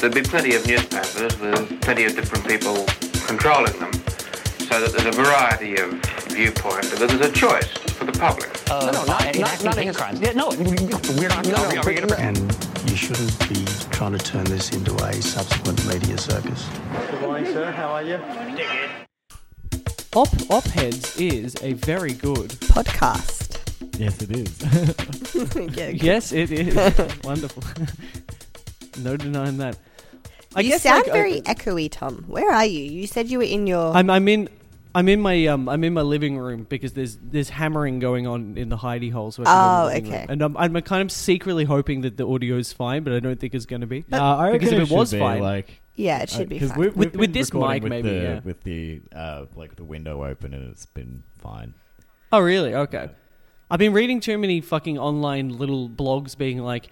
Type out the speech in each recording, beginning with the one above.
that there'd be plenty of newspapers with plenty of different people controlling them, so that there's a variety of viewpoint, that there's a choice for the public. no, no, not, not, not hate crimes. Yeah, no, we're not. No, no, we're gonna- And you shouldn't be trying to turn this into a subsequent media circus. Good morning, sir. How are you? Op Op-Eds is a very good. Podcast. Yes, it is. yeah, Yes, it is wonderful. no denying that. I you guess sound like, uh, very echoey, Tom. Where are you? You said you were in your. I'm I'm in I'm in my um I'm in my living room because there's there's hammering going on in the hidey hole. So I have to Oh, to the living okay. room. And I'm, I'm kind of secretly hoping that the audio is fine, but I don't think it's going to be. Uh, I because reckon if it should was be, fine, like yeah, it should be fine. we've, With- we've with been this mic, with maybe, the, yeah. with the uh, like the window open and it's been fine. Oh, really? Okay. I've been reading too many fucking online little blogs being like,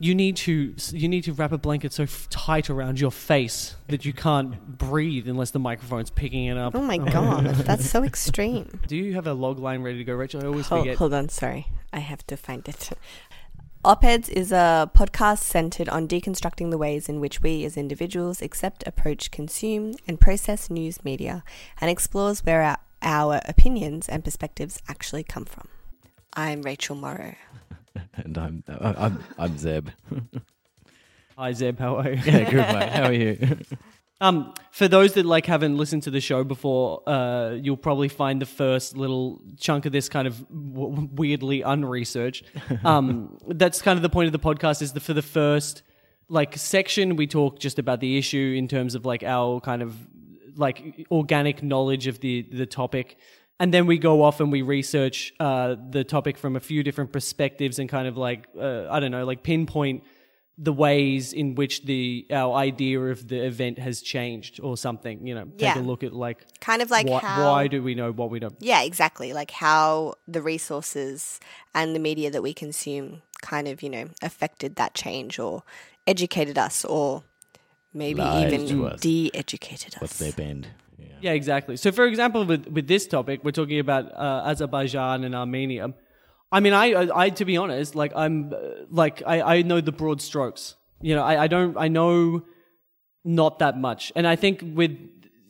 you need to you need to wrap a blanket so f- tight around your face that you can't breathe unless the microphone's picking it up. oh my god, that's so extreme. Do you have a log line ready to go, Rachel? I always Hold, forget. hold on, sorry. I have to find it. Op-Eds is a podcast centered on deconstructing the ways in which we as individuals accept, approach, consume, and process news media, and explores where our, our opinions and perspectives actually come from. I'm Rachel Morrow. And I'm I'm I'm Zeb. Hi Zeb, how are you? yeah, good mate. How are you? Um, for those that like haven't listened to the show before, uh, you'll probably find the first little chunk of this kind of w- weirdly unresearched. Um, that's kind of the point of the podcast. Is that for the first like section we talk just about the issue in terms of like our kind of like organic knowledge of the the topic. And then we go off and we research uh, the topic from a few different perspectives and kind of like uh, I don't know, like pinpoint the ways in which the our idea of the event has changed or something. You know, take Yeah. a look at like Kind of like why, how. why do we know what we don't? Yeah, exactly. Like how the resources and the media that we consume kind of, you know, affected that change or educated us or maybe Lied even de educated us. What's their bend? Yeah. Yeah, exactly. So, for example, with with this topic, we're talking about uh, Azerbaijan and Armenia. I mean, I, I, I to be honest, like I'm, uh, like I, I know the broad strokes. You know, I, I don't, I know not that much, and I think with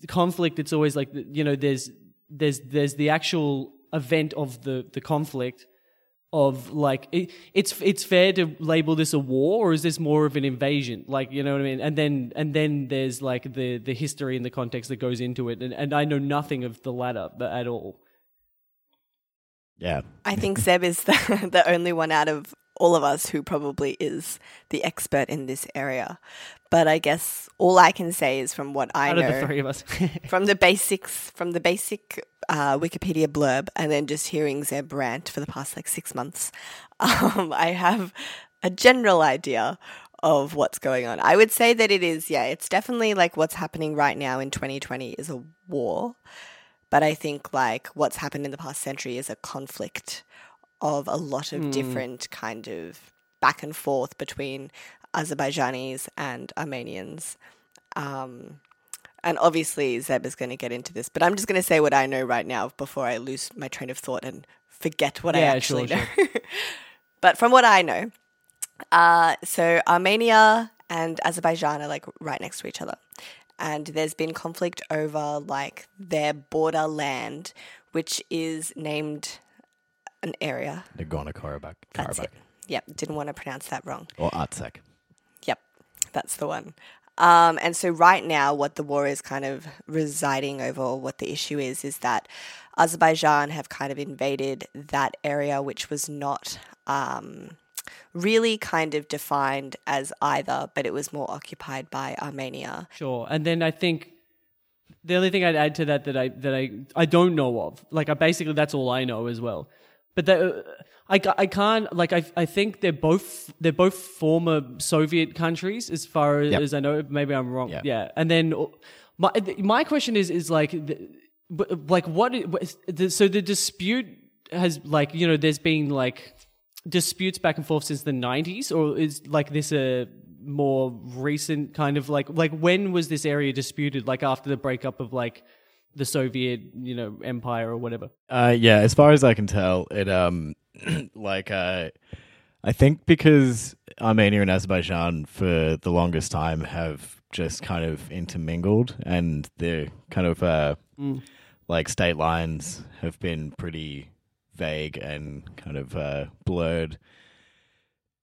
conflict, it's always like you know, there's there's there's the actual event of the the conflict of like it, it's it's fair to label this a war or is this more of an invasion? Like you know what i mean? And then and then there's like the the history and the context that goes into it. And, and i know nothing of the latter but at all. Yeah. I think Zeb is the, the only one out of all of us who probably is the expert in this area. But I guess all I can say is from what I out know. of the three of us from the basics, from the basic uh, Wikipedia blurb, and then just hearing Zeb rant for the past like six months, um, I have a general idea of what's going on. I would say that it is, yeah, it's definitely like what's happening right now in 2020 is a war. But I think like what's happened in the past century is a conflict of a lot of different kind of back and forth between Azerbaijanis and Armenians. Um, and obviously, Zeb is going to get into this, but I'm just going to say what I know right now before I lose my train of thought and forget what I actually sure, know. but from what I know, uh, so Armenia and Azerbaijan are like right next to each other. And there's been conflict over like their border land, which is named an area. Nagorno Karabakh. That's it. Yep, didn't want to pronounce that wrong. Or Artsakh. Yep, that's the one. Um, and so right now, what the war is kind of residing over, or what the issue is, is that Azerbaijan have kind of invaded that area, which was not um, really kind of defined as either, but it was more occupied by Armenia. Sure. And then I think the only thing I'd add to that that I that I I don't know of, like I basically that's all I know as well. But I I can't like I I think they're both they're both former Soviet countries as far as, Yep. as I know. Maybe I'm wrong. Yeah. Yeah. And then my my question is is like like what, i- what is- the, so the dispute has like you know there's been like disputes back and forth since the 90s or is like this a more recent kind of like like when was this area disputed like after the breakup of like the soviet you know empire or whatever Uh, yeah, as far as I can tell, it um, like uh, I think because Armenia and Azerbaijan for the longest time have just kind of intermingled and they're kind of uh, like state lines have been pretty vague and kind of uh, blurred.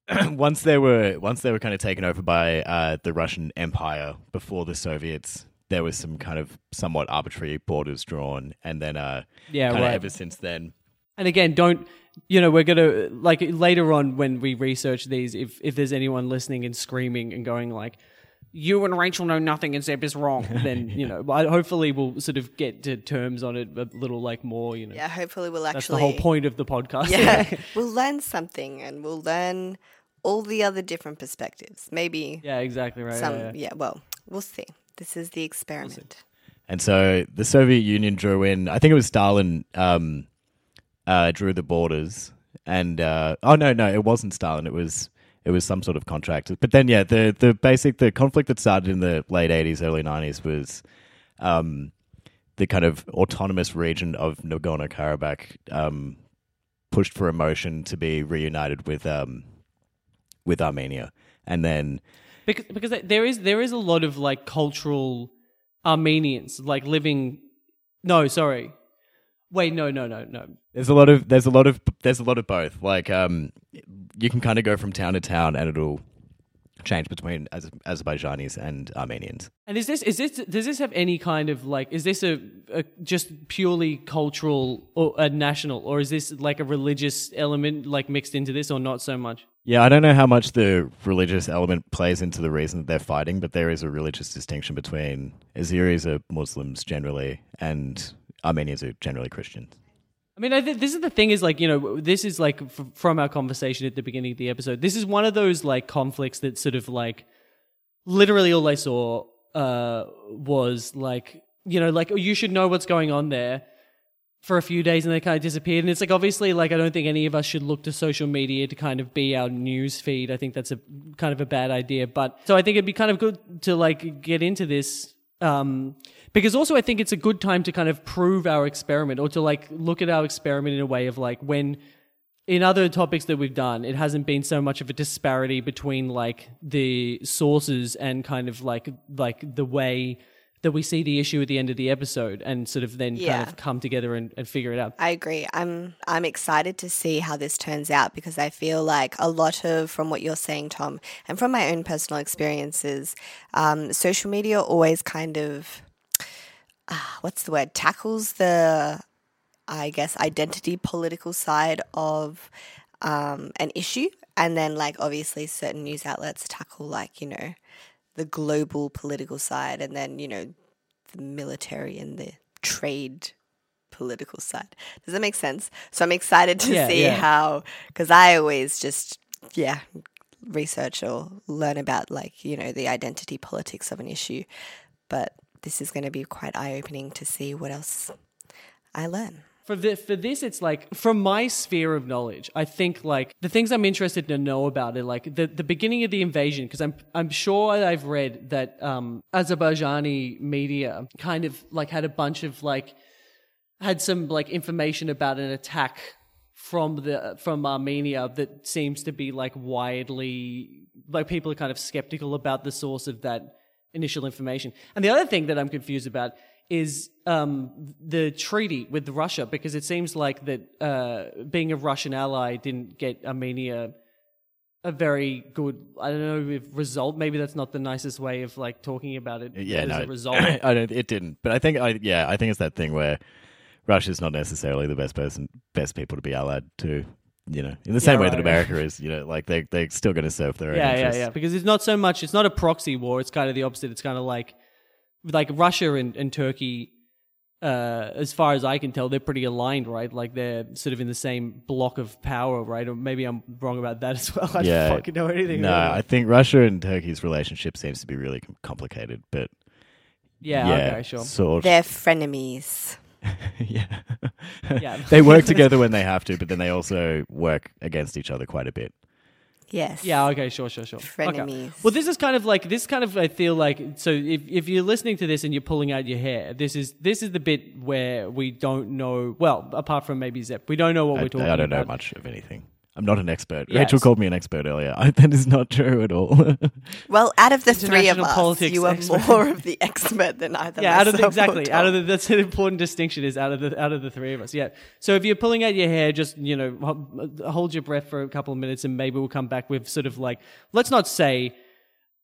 once they were once they were kind of taken over by uh, the Russian Empire before the Soviets, there was some kind of somewhat arbitrary borders drawn, and then uh, Yeah, kind of right. ever since then, And again, don't you know? We're gonna like later on when we research these. If if there's anyone listening and screaming and going like, "You and Rachel know nothing and Zeb is wrong," then you know. I- Hopefully, we'll sort of get to terms on it a little like more. You know, Yeah, hopefully we'll that's actually. the whole point of the podcast. Yeah, we'll learn something, and we'll learn all the other different perspectives. Maybe yeah, exactly right. some. yeah, Yeah, yeah. well, we'll see. This is the experiment. and so the Soviet Union drew in. I think it was Stalin um, uh, drew the borders, and uh, oh no, no, it wasn't Stalin. It was it was some sort of contract. But then, yeah, the the basic the conflict that started in the late eighties, early nineties was um, the kind of autonomous region of Nagorno Karabakh um, pushed for a motion to be reunited with um, with Armenia, and then because because there is there is a lot of like cultural Armenians like living. No, sorry. Wait, no, no, no, no. There's a lot of there's a lot of there's a lot of both. Like um, you can kind of go from town to town, and it'll change between Az- Azerbaijanis and Armenians. And is this is this does this have any kind of like is this a, a just purely cultural or a national or is this like a religious element like mixed into this or not so much? Yeah, I don't know how much the religious element plays into the reason that they're fighting, but there is a religious distinction between Azeris are Muslims generally, and Armenians are generally Christians. I mean, I th- this is the thing is like, you know, this is like f- from our conversation at the beginning of the episode. This is one of those like conflicts that sort of like literally all I saw uh, was like, you know, like, oh, you should know what's going on there for a few days and they kind of disappeared. And it's like, obviously, like, I don't think any of us should look to social media to kind of be our news feed. I think that's a kind of a bad idea. But so I think it'd be kind of good to like get into this. Um, because also I think it's a good time to kind of prove our experiment or to like look at our experiment in a way of like when in other topics that we've done, it hasn't been so much of a disparity between like the sources and kind of like like the way that we see the issue at the end of the episode and sort of then Yeah. kind of come together and, and figure it out. I agree. I'm I'm excited to see how this turns out because I feel like a lot of from what you're saying, Tom, and from my own personal experiences, um, social media always kind of ah, what's the word tackles the I guess identity political side of um, an issue, and then like obviously certain news outlets tackle like you know the global political side, and then you know the military and the trade political side. Does that make sense? So I'm excited to Yeah, see yeah. how, because I always just, yeah, research or learn about like, you know, the identity politics of an issue. But this is going to be quite eye opening to see what else I learn. For the, for this, it's like from my sphere of knowledge. I think like the things I'm interested to know about it, like the, the beginning of the invasion, because I'm I'm sure I've read that um, Azerbaijani media kind of like had a bunch of like had some like information about an attack from the from Armenia that seems to be like widely like people are kind of skeptical about the source of that initial information. And the other thing that I'm confused about is um, the treaty with Russia because it seems like that uh, being a Russian ally didn't get Armenia a very good I don't know if result. Maybe that's not the nicest way of like talking about it. Yeah, as no, a result. I don't. It didn't. But I think, I yeah, I think it's that thing where Russia's not necessarily the best person, best people to be allied to. You know, in the same way that right. America is. You know, like they they're still going to serve their own yeah, yeah, yeah. Because it's not so much. It's not a proxy war. It's kind of the opposite. It's kind of like like Russia and, and Turkey. Uh, as far as I can tell, they're pretty aligned, right? Like they're sort of in the same block of power, right? Or maybe I'm wrong about that as well. I Yeah. don't fucking know anything. No, about I think Russia and Turkey's relationship seems to be really com- complicated. But yeah, yeah, okay, sure. Sort. They're frenemies. yeah. Yeah. they work together when they have to, but then they also work against each other quite a bit. Yes. Yeah, okay, sure, sure, sure. Okay. Well, this is kind of like this kind of I feel like so if if you're listening to this and you're pulling out your hair, this is this is the bit where we don't know. Well, apart from maybe Zeb, we don't know what I, we're talking about. I don't know much of anything. I'm not an expert. Yes. Rachel called me an expert earlier. I, that is not true at all. Well, out of the three of us, you are expert. more of the expert than either. yeah, out of the, exactly out of the, that's an important distinction is out of the out of the three of us. Yeah. So if you're pulling out your hair, just you know hold your breath for a couple of minutes, and maybe we'll come back with sort of like let's not say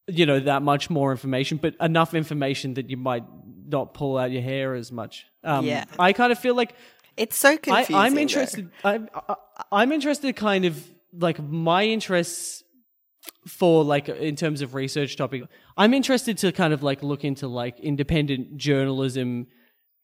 you know that much more information, but enough information that you might not pull out your hair as much. Um, Yeah. I kind of feel like It's so I, confusing. I'm though. interested. I'm, I, I'm interested, kind of like my interests for like in terms of research topic. I'm interested to kind of like look into like independent journalism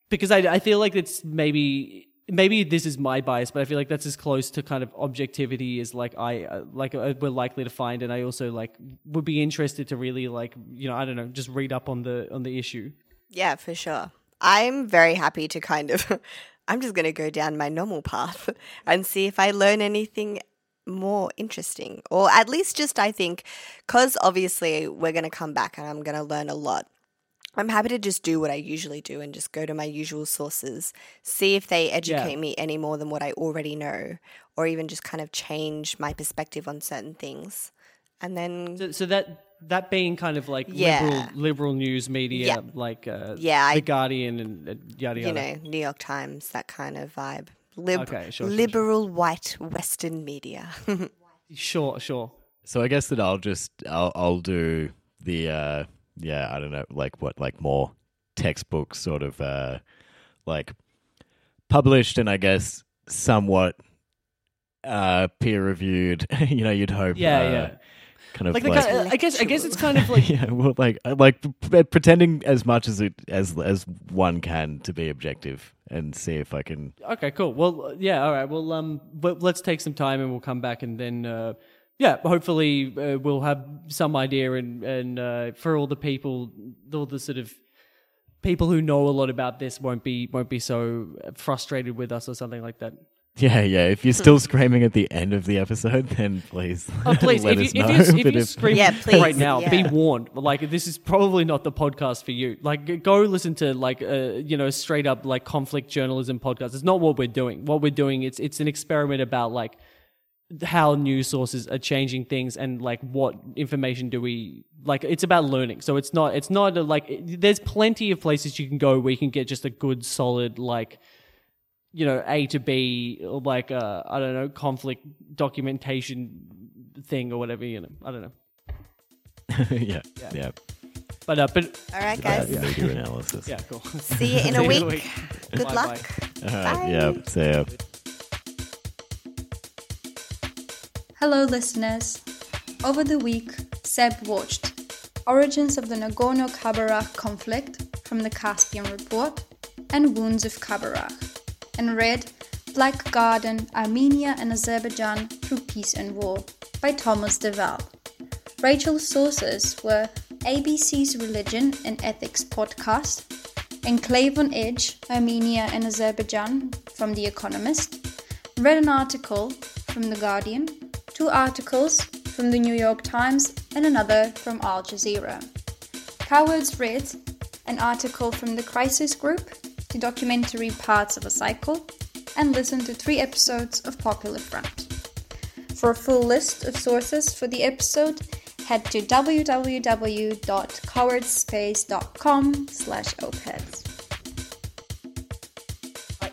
because I, I feel like it's maybe maybe this is my bias, but I feel like that's as close to kind of objectivity as like I uh, like uh, we're likely to find, and I also like would be interested to really like you know I don't know just read up on the on the issue. Yeah, for sure. I'm very happy to kind of. I'm just going to go down my normal path and see if I learn anything more interesting. Or at least just, I think, because obviously we're going to come back and I'm going to learn a lot. I'm happy to just do what I usually do and just go to my usual sources, see if they educate me any more than what I already know, or even just kind of change my perspective on certain things. And then So, so that that being kind of like Yeah. liberal liberal news media, Yeah. like uh, Yeah, I- the Guardian and uh, yada you know, New York Times, that kind of vibe. Lib- Okay, sure, sure, sure. liberal white Western media. Sure, sure. so I guess that I'll just I'll I'll do the uh yeah I don't know like what like more textbook sort of uh like published and I guess somewhat uh peer reviewed. you know, you'd hope. Yeah, uh, yeah. Kind of Like, like, kind, I guess I guess it's kind of like yeah, well, like uh, like p- pretending as much as it as as one can to be objective and see if I can. okay, cool. Well, uh, yeah, all right. Well, um, but let's take some time and we'll come back and then. Uh, yeah, hopefully uh, we'll have some idea, and and uh, for all the people, all the sort of people who know a lot about this won't be won't be so frustrated with us or something like that. Yeah, yeah. If you're still screaming at the end of the episode, then please, Oh, please, let if, you, us if, know. you, if But you if- scream Yeah, please, right now, be warned. Like, this is probably not the podcast for you. Like, go listen to like, uh, you know, straight up like conflict journalism podcast. It's not what we're doing. What we're doing, it's it's an experiment about like how news sources are changing things and like what information do we like. It's about learning. So it's not it's not a, like it- there's plenty of places you can go where you can get just a good solid like you know, A to B, or like uh, I don't know, conflict documentation thing or whatever. You know, I don't know. yeah, yeah. But uh, but All right, Uh, guys. media analysis. yeah, cool. See you in See a week. in a week. Good Bye-bye. luck. All right, Bye. yeah. See ya. Hello, listeners. Over the week, Zeb watched Origins of the Nagorno Karabakh Conflict from the Caspian Report and Wounds of Karabakh, and read Black Garden Armenia and Azerbaijan Through Peace and War by Thomas de Waal. Rachel's sources were ABC's Religion and Ethics podcast, Enclave on Edge Armenia and Azerbaijan from The Economist, read an article from The Guardian, two articles from The New York Times, and another from Al Jazeera. Cowards read an article from the Crisis Group, the documentary Parts of a Cycle, and listen to three episodes of Popular Front. For a full list of sources for the episode, head to www.cowardspace.com slash opeds.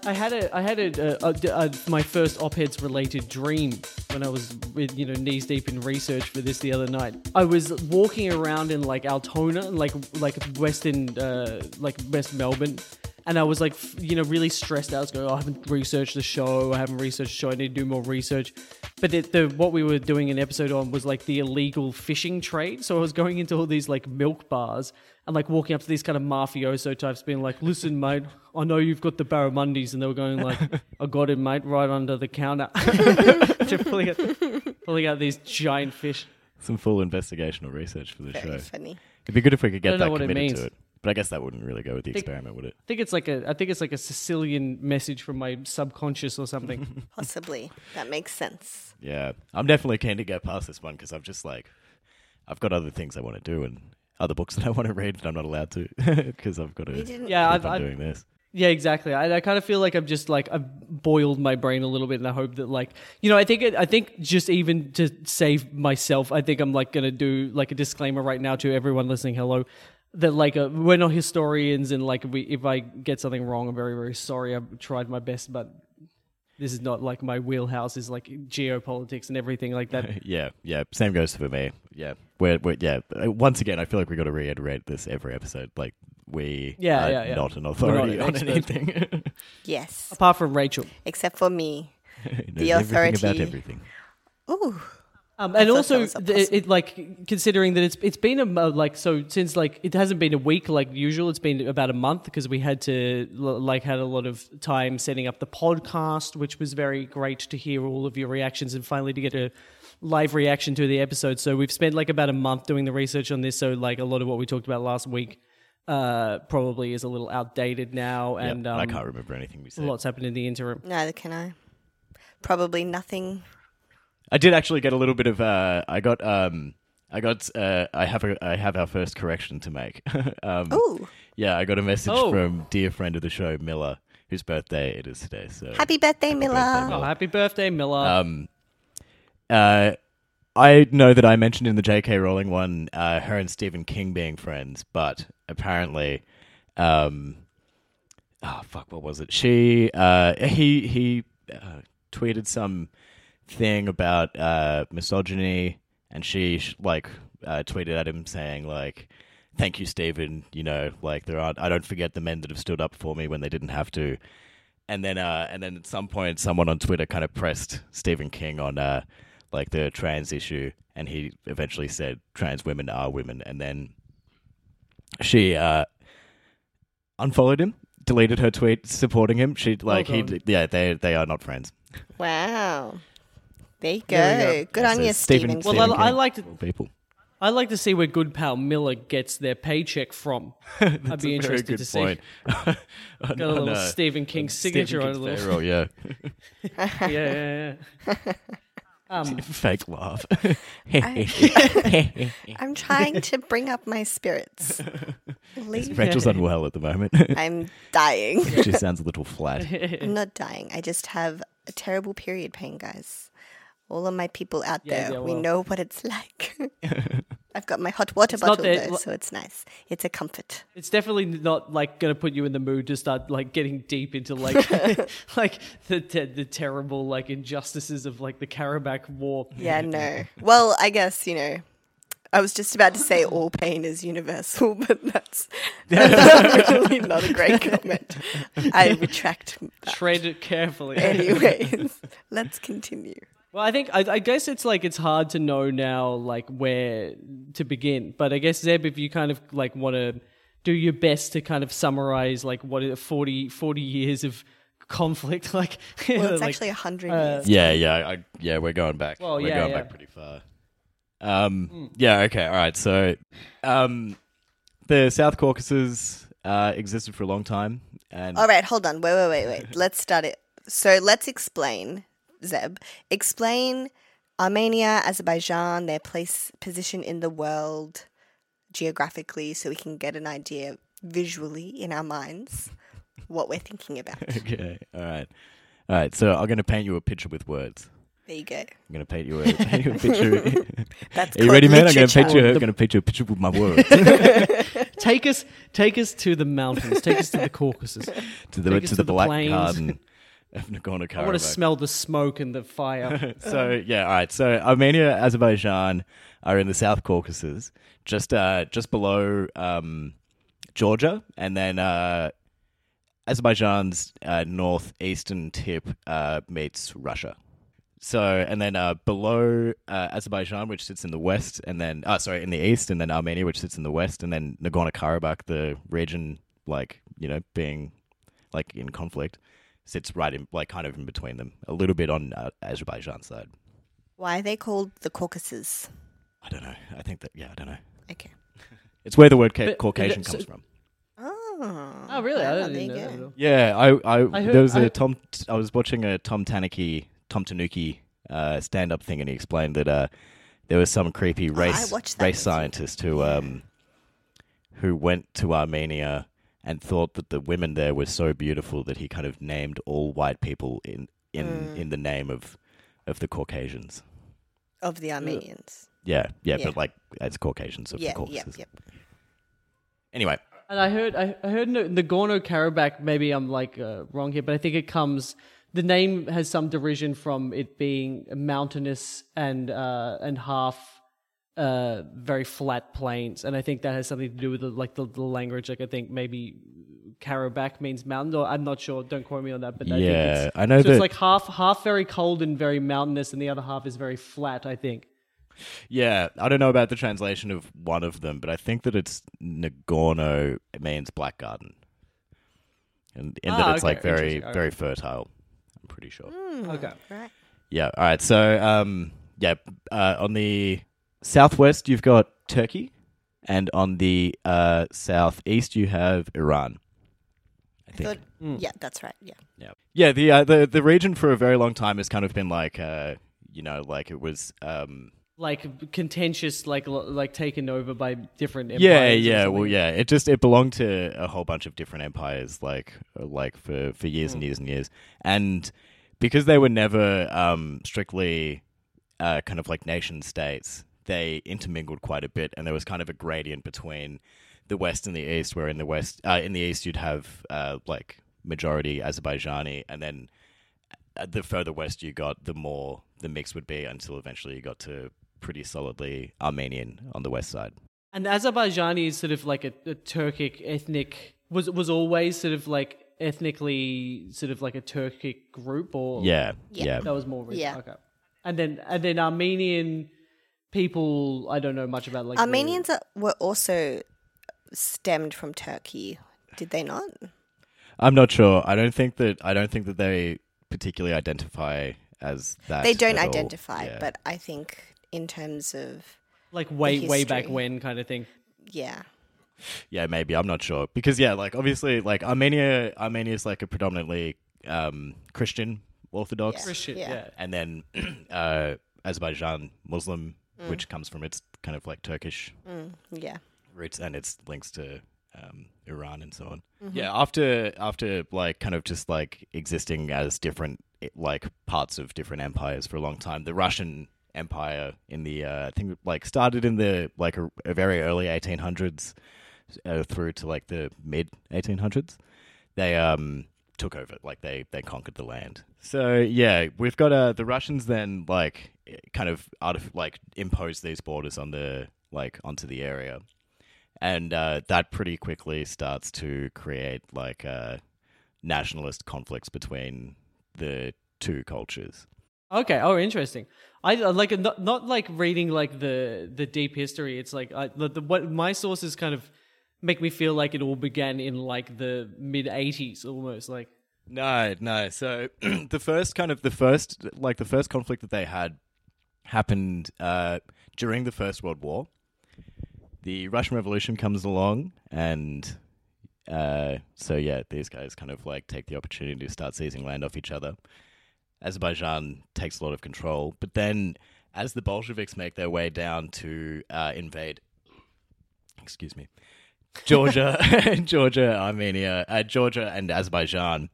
I, had a I had a, a, a, a my first op-eds related dream when I was you know knees deep in research for this the other night. I was walking around in like Altona, like like Western uh, like West Melbourne. And I was like, you know, really stressed out. I was going, oh, I haven't researched the show. I haven't researched the show. I need to do more research. But it, the what we were doing an episode on was like the illegal fishing trade. So I was going into all these like milk bars and like walking up to these kind of mafioso types, being like, "Listen, mate, I know you've got the barramundis," and they were going like, "I got it, mate, right under the counter." Just pulling out, pulling out these giant fish. Some full investigational research for the Very show. funny. It'd be good if we could get that what it committed to it. But I guess that wouldn't really go with the experiment, would it? I think it's like a, I think it's like a Sicilian message from my subconscious or something. Possibly. That makes sense. Yeah, I'm definitely keen to get past this one because I've just like, I've got other things I want to do and other books that I want to read that I'm not allowed to because I've got to Yeah, keep I've- on I've- doing this. Yeah, exactly. I, I kind of feel like I'm just like I've boiled my brain a little bit, and I hope that like you know, I think it, I think just even to save myself, I think I'm like gonna do like a disclaimer right now to everyone listening. Hello, that like uh, we're not historians, and like if we if I get something wrong, I'm very very sorry. I've tried my best, but this is not like my wheelhouse. Is like geopolitics and everything like that. Yeah, yeah. Same goes for me. Yeah, we're, we're yeah. uh, Once again, I feel like we got to reiterate this every episode. Like we Yeah, are yeah, yeah. not an We're not authority an on expert. anything. Yes, Apart from Rachel. except for me. Knows everything about everything. Ooh, Um, and thought also, that the, it like considering that it's it's been a mo- like so since like it hasn't been a week like usual. It's been about a month because we had to like had a lot of time setting up the podcast, which was very great to hear all of your reactions and finally to get a live reaction to the episode. So we've spent like about a month doing the research on this. So like a lot of what we talked about last week uh, probably is a little outdated now, Yeah, and um, I can't remember anything we said. lots happened in the interim. neither can I. Probably nothing. I did actually get a little bit of. Uh, I got. Um, I got. Uh, I have. A, I have our first correction to make. um, Ooh, Yeah, I got a message Oh. from dear friend of the show, Miller, whose birthday it is today. So happy birthday, Miller! birthday, Oh, happy birthday, Miller! Um, uh, I know that I mentioned in the J.K. Rowling one, uh, her and Stephen King being friends, but apparently, um, oh fuck, what was it? She, uh, he, he uh, tweeted some thing about uh, misogyny, and she like uh, tweeted at him saying like. Thank you, Stephen. You know, like there aren't. I don't forget the men that have stood up for me when they didn't have to and then uh, and then at some point someone on Twitter kind of pressed Stephen King on uh, like the trans issue, and he eventually said trans women are women, and then she uh, unfollowed him, deleted her tweet supporting him. She like he yeah they they are not friends. Wow. There you go. There we go. Good Yeah, on so you, Stephen- Stephen. Well, Stephen I- I King, liked it- of all people. I'd like to see where good pal Miller gets their paycheck from. I'd be a very interested good to see. Got a little Stephen King signature on a little- payroll, yeah. Yeah, yeah, yeah. Um, Fake laugh. I'm trying to bring up my spirits. Leave. Rachel's unwell at the moment. I'm dying. she sounds a little flat. I'm not dying. I just have a terrible period pain, guys. All of my people out Yeah, there, yeah, we know what it's like. I've got my hot water It's bottle that- though, so it's nice. It's a comfort. it's definitely not like going to put you in the mood to start like getting deep into like like the te- the terrible like injustices of like the Karabakh War. Yeah, no. Well, I guess, you know, I was just about to say all pain is universal, but that's, that's really not a great comment. I retract that. Tread it carefully. Anyways, let's continue. Well, I think I, I guess it's like it's hard to know now, like where to begin. But I guess Zeb, if you kind of like want to do your best to kind of summarize like what is 40, 40 years of conflict, like Well, it's like, actually 100 uh, years. Yeah, yeah, I, yeah. We're going back. Well, we're yeah, going yeah. back pretty far. Um, yeah. Okay. All right. So, um, the South Caucasus uh, existed for a long time, and All right, hold on. Wait, wait, wait, wait. Let's start it. So let's explain, Zeb. Explain Armenia, Azerbaijan, their place, position in the world geographically, so we can get an idea visually in our minds what we're thinking about. okay. All right. All right. So I'm going to paint you a picture with words. There you go. I'm going to paint you a, paint you a picture. That's Are you ready, man? I'm going to paint you. literature. I'm going to paint you a picture with my words take us take us to the mountains, take us to the Caucasus. to the Take to to the, the Black plains. Garden of Nagorno I want to smell the smoke and the fire. so yeah, all right. So Armenia, Azerbaijan are in the South Caucasus, just uh, just below um, Georgia, and then uh, Azerbaijan's uh, northeastern tip uh, meets Russia. So and then uh, below uh, Azerbaijan, which sits in the west, and then uh, sorry in the east, and then Armenia, which sits in the west, and then Nagorno Karabakh, the region like you know being like in conflict, sits right in like kind of in between them, a little bit on uh, Azerbaijan's side. Why are they called the Caucasus? I don't know. I think that yeah, I don't know. Okay. It's where the word ca- But- Caucasian so- comes from. Oh. oh, really? I didn't there know you that at go. all. Yeah, I, I, I heard- there was a I- Tom. I was watching a Tom Tanuki, Tom Tanuki uh, stand-up thing, and he explained that uh, there was some creepy race watched that race with scientist who um, who went to Armenia and thought that the women there were so beautiful that he kind of named all white people in in Mm. in the name of of the Caucasians. Of the Armenians. Yeah, yeah, Yeah. but like as Caucasians of Yeah, the yep, Caucasus. yep. Anyway, And I heard, I I heard the Nagorno Karabakh. Maybe I'm like uh, wrong here, but I think it comes. The name has some derision from it being mountainous and uh, and half uh, very flat plains, and I think that has something to do with the, like the, the language. Like I think maybe Karabakh means mountain, or I'm not sure. Don't quote me on that. But I think Yeah, it's, I know so that- it's like half half very cold and very mountainous, and the other half is very flat. I think. yeah, I don't know about the translation of one of them, but I think that it's Nagorno it means black garden, and in Ah, that it's okay, like very interesting, very fertile. I'm pretty sure. Okay. Right. Yeah. All right. So, um, yeah, uh, on the southwest you've got Turkey, and on the uh, southeast you have Iran. I think. Thought- Yeah, that's right. Yeah. Yeah. Yeah. The uh, the the region for a very long time has kind of been like, uh, you know, like it was. Um, Like contentious, like like taken over by different. yeah. empires or Yeah. Well. Yeah. It just it belonged to a whole bunch of different empires, like uh, like for for years and years and years, and because they were never um, strictly uh, kind of like nation states, they intermingled quite a bit, and there was kind of a gradient between the west and the east. Where in the west, uh, in the east, you'd have uh, like majority Azerbaijani, and then uh, the further west you got, the more the mix would be, until eventually you got to pretty solidly Armenian on the west side. And Azerbaijani is sort of like a, a Turkic ethnic was was always sort of like ethnically sort of like a Turkic group or Yeah, Yeah. yeah, that was more recent. Yeah. Okay. And then and then Armenian people I don't know much about like the- Armenians are, were also stemmed from Turkey, did they not? I'm not sure. I don't think that. I don't think that they particularly identify as that. They don't identify, Yeah. but I think in terms of like way way back when kind of thing. yeah, Yeah, maybe I'm not sure because yeah, like obviously, like Armenia, Armenia is like a predominantly um, Christian Orthodox, Yeah. Christian, Yeah. yeah. and then uh, Azerbaijan Muslim, Mm. which comes from its kind of like Turkish yeah, roots and its links to um, Iran and so on. Mm-hmm. Yeah, after after like kind of just like existing as different like parts of different empires for a long time, the Russian Empire in the uh, I think like started in the like a, a very early 1800s uh, through to like the mid 1800s. They um took over like they they conquered the land. So yeah, we've got uh the Russians then like eh, kind of of like imposed these borders on the like onto the area and uh, that pretty quickly starts to create like uh, nationalist conflicts between the two cultures. Okay. Oh, interesting. I I like not not like reading like the the deep history. It's like I, the, the what my sources kind of make me feel like it all began in like the mid '80s, almost like. No, no. So the first kind of the first like the first conflict that they had happened uh, during the First World War. The Russian Revolution comes along, and uh, so yeah, these guys kind of like take the opportunity to start seizing land off each other. Azerbaijan takes a lot of control, but then as the Bolsheviks make their way down to uh, invade, excuse me, Georgia, Georgia, Armenia, uh, Georgia, and Azerbaijan.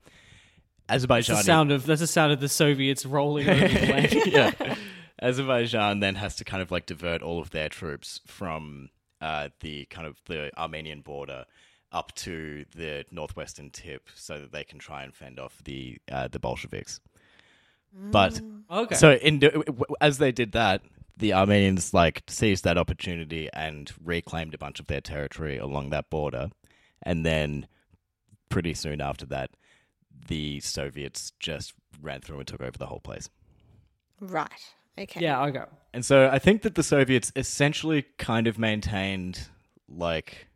That's Azerbaijan the sound of that's the sound of the Soviets rolling over the land. yeah. Azerbaijan then has to kind of like divert all of their troops from uh, the kind of the Armenian border up to the northwestern tip so that they can try and fend off the uh, the Bolsheviks. But Okay. so in as they did that, the Armenians like seized that opportunity and reclaimed a bunch of their territory along that border, and then pretty soon after that, the Soviets just ran through and took over the whole place. right. Okay. yeah. Okay. And so I think that the Soviets essentially kind of maintained like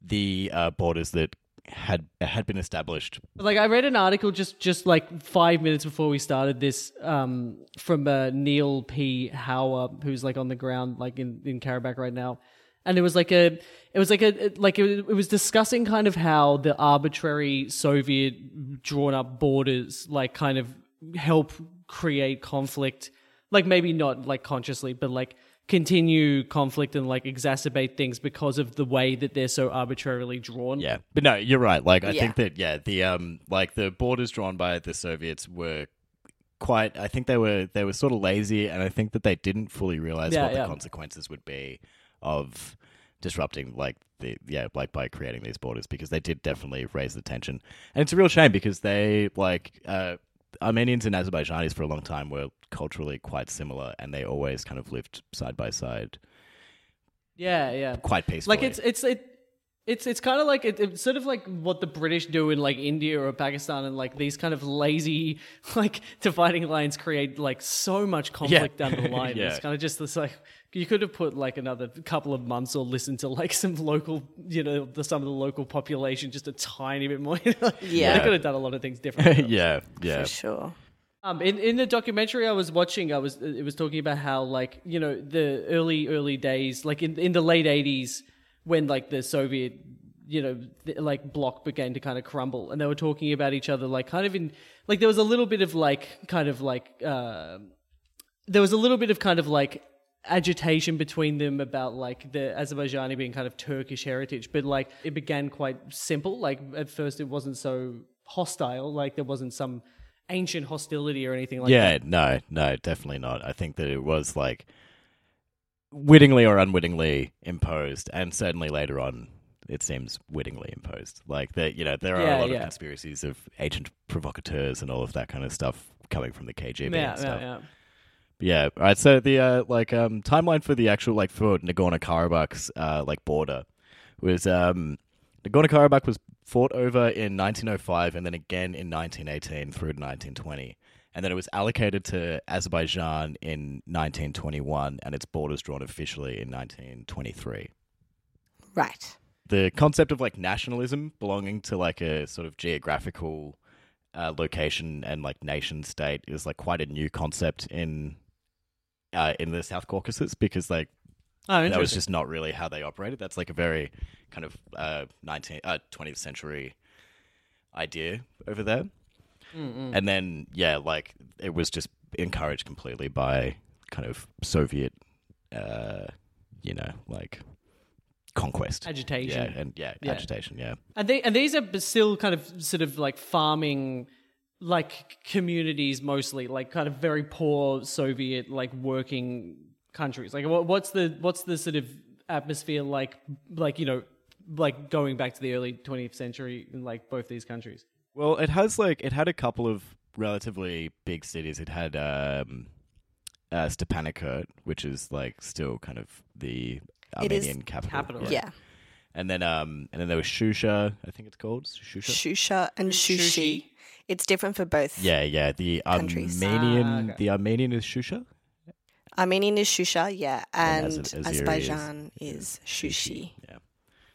the uh, borders that had had been established. Like I read an article just just like five minutes before we started this um, from uh, Neil P. Hauer, who's like on the ground like in in Karabakh right now, and it was like a it was like a like it, it was discussing kind of how the arbitrary Soviet drawn up borders like kind of help create conflict, like maybe not like consciously, but like continue conflict and like exacerbate things because of the way that they're so arbitrarily drawn. Yeah, but no, you're right. Like I Yeah. think that yeah, the um like the borders drawn by the Soviets were quite. I think they were they were sort of lazy, and I think that they didn't fully realize Yeah, what yeah. the consequences would be of disrupting like the yeah like by creating these borders because they did definitely raise the tension, and it's a real shame because they like uh. Armenians and Azerbaijanis for a long time were culturally quite similar, and they always kind of lived side by side, yeah, yeah. quite peacefully. Like it's it's it. It's it's kind of like it, it's sort of like what the British do in like India or Pakistan and like these kind of lazy like dividing lines create like so much conflict down the line. Yeah. It's kind of just this like you could have put like another couple of months or listened to like some local you know the, some of the local population just a tiny bit more. Yeah. they could have done a lot of things different. yeah, yeah. For sure. Um, in, in the documentary I was watching, I was it was talking about how like you know the early early days, like in in the late eighties, when like the Soviet you know th- like bloc began to kind of crumble, and they were talking about each other like kind of in like there was a little bit of like kind of like uh, there was a little bit of kind of like agitation between them about like the Azerbaijani being kind of Turkish heritage, but like it began quite simple. Like at first it wasn't so hostile, like there wasn't some ancient hostility or anything like yeah, that. Yeah no, no, definitely not. I think that it was like wittingly or unwittingly imposed, and certainly later on, it seems wittingly imposed. Like that, you know, there are Yeah, a lot yeah. of conspiracies of agent provocateurs and all of that kind of stuff coming from the KGB Yeah, and stuff. yeah, yeah. But yeah, all right. So the uh, like um, timeline for the actual like for Nagorno Karabakh's uh, like border was um, Nagorno Karabakh was fought over in 1905 and then again in 1918 through 1920, and then it was allocated to Azerbaijan in 1921, and its borders drawn officially in 1923 Right. the concept of like nationalism belonging to like a sort of geographical uh, location and like nation state is like quite a new concept in uh, in the South Caucasus because like Oh, that was just not really how they operated. That's like a very kind of uh, 19 uh, 20th century idea over there. And then yeah, like it was just encouraged completely by kind of Soviet uh, you know, like conquest. Agitation. Yeah, and yeah, Yeah. agitation, yeah. And they and these are still kind of sort of like farming like communities mostly, like kind of very poor Soviet like working countries. Like what, what's the what's the sort of atmosphere like like you know like going back to the early 20th century in like both these countries? Well, it has like it had a couple of relatively big cities. It had um, uh, Stepanakert, which is like still kind of the It is Armenian capital. capital, Yeah. And then um, and then there was Shusha, I think it's called Shusha. Shusha and Shushi. It's different for both. yeah, yeah. The Countries. Armenian, Ah, okay. the Armenian is Shusha. Armenian is Shusha, yeah, and Azer- Azeri is- Azerbaijan is Shushi. Yeah.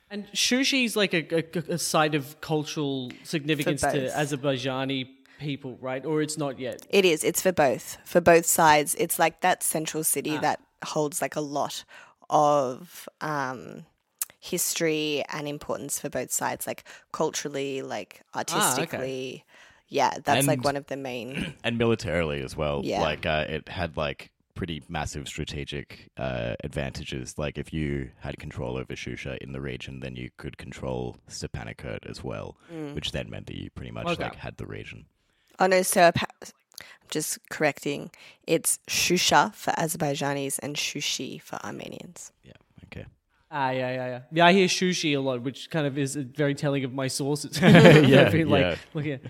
And Shushi's like a, a, a site of cultural significance to both. Azerbaijani people, right? Or it's not yet. It is. It's for both. For both sides. It's like that central city Ah. that holds like a lot of um, history and importance for both sides, like culturally, like Ah, artistically. Yeah, that's like one of the main. and militarily as well. Yeah. Like uh, it had like pretty massive strategic uh, advantages. Like if you had control over Shusha in the region, then you could control Stepanakert as well, Mm. which then meant that you pretty much Okay. like had the region. Oh no, so appa- I'm just correcting. It's Shusha for Azerbaijanis and Shushi for Armenians. Yeah. Okay. Ah, yeah, yeah, yeah. Yeah, I hear Shushi a lot, which kind of is very telling of my sources. Yeah, like, yeah. looking at-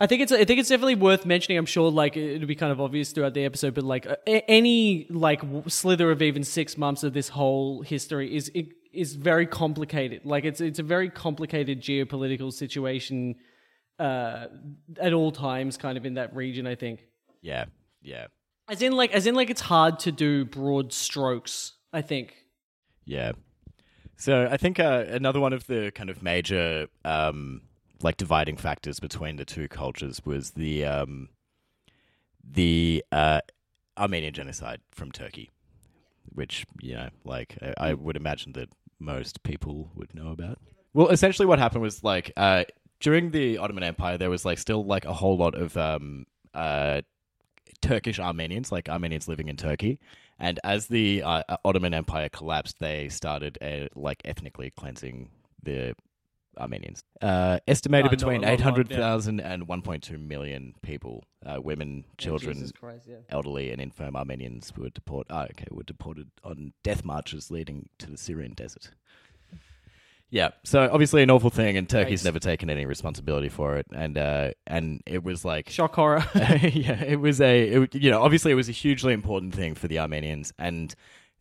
I think it's I think it's definitely worth mentioning. I'm sure like it'll be kind of obvious throughout the episode, but like any like slither of even six months of this whole history is it is very complicated. Like it's it's a very complicated geopolitical situation uh, at all times, kind of in that region. I think. Yeah. Yeah. As in, like, as in, like, it's hard to do broad strokes. I think. Yeah. So I think uh, another one of the kind of major um, like dividing factors between the two cultures was the um, the uh, Armenian genocide from Turkey, which you know, like I, I would imagine that most people would know about. Well, essentially, what happened was like uh, during the Ottoman Empire, there was like still like a whole lot of um, uh, Turkish Armenians, like Armenians living in Turkey. And as the uh, Ottoman Empire collapsed, they started uh, like ethnically cleansing the Armenians. Uh, estimated Oh, not between a lot, yeah. 800,000 and 1.2 million people, uh, women, children, Jesus Christ, yeah. elderly, and infirm Armenians were deported. Oh, okay, were deported on death marches leading to the Syrian desert. Yeah, so obviously an awful thing, and Turkey's Yikes. never taken any responsibility for it, and uh, and it was like Shock horror. yeah, it was a, it, you know, obviously it was a hugely important thing for the Armenians and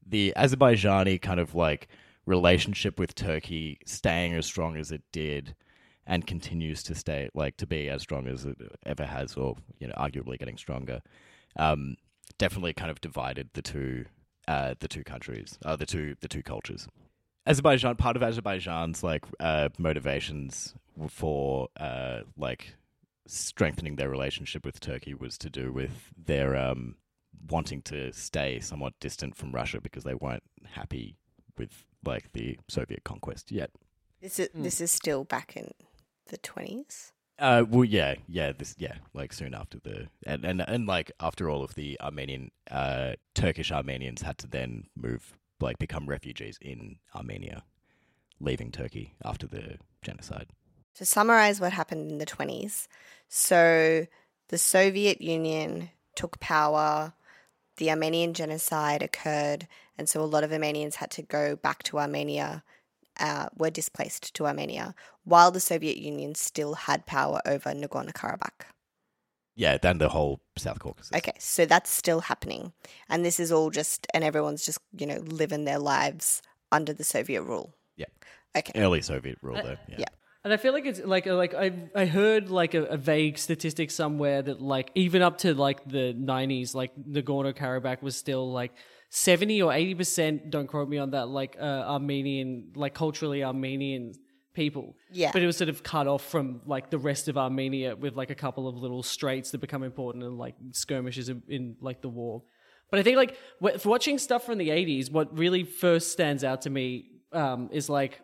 the Azerbaijani kind of like relationship with Turkey staying as strong as it did and continues to stay like to be as strong as it ever has, or you know, arguably getting stronger. Um, definitely kind of divided the two, uh, the two countries, uh, the two, the two cultures. Azerbaijan, part of Azerbaijan's like uh, motivations for uh, like strengthening their relationship with Turkey was to do with their um, wanting to stay somewhat distant from Russia because they weren't happy with like the Soviet conquest yet. This is this is still back in the twenties. Uh, well, yeah, yeah, this, yeah, like soon after the, and, and, and like after all of the Armenian, uh, Turkish Armenians had to then move, like become refugees in Armenia, leaving Turkey after the genocide. To summarize what happened in the 20s, so the Soviet Union took power, the Armenian genocide occurred, and so a lot of Armenians had to go back to Armenia, uh, were displaced to Armenia, while the Soviet Union still had power over Nagorno Karabakh. Yeah, then the whole South Caucasus. Okay, so that's still happening. And this is all just, and everyone's just, you know, living their lives under the Soviet rule. Yeah. Okay. Early Soviet rule, though. Yeah. Yeah. And I feel like it's like like I I heard like a, a vague statistic somewhere that like even up to like the nineties, like Nagorno Karabakh was still like seventy or eighty percent. Don't quote me on that. Like uh, Armenian, like culturally Armenian people. Yeah. But it was sort of cut off from like the rest of Armenia with like a couple of little straits that become important and like skirmishes in, in like the war. But I think like w- watching stuff from the eighties, what really first stands out to me um, is like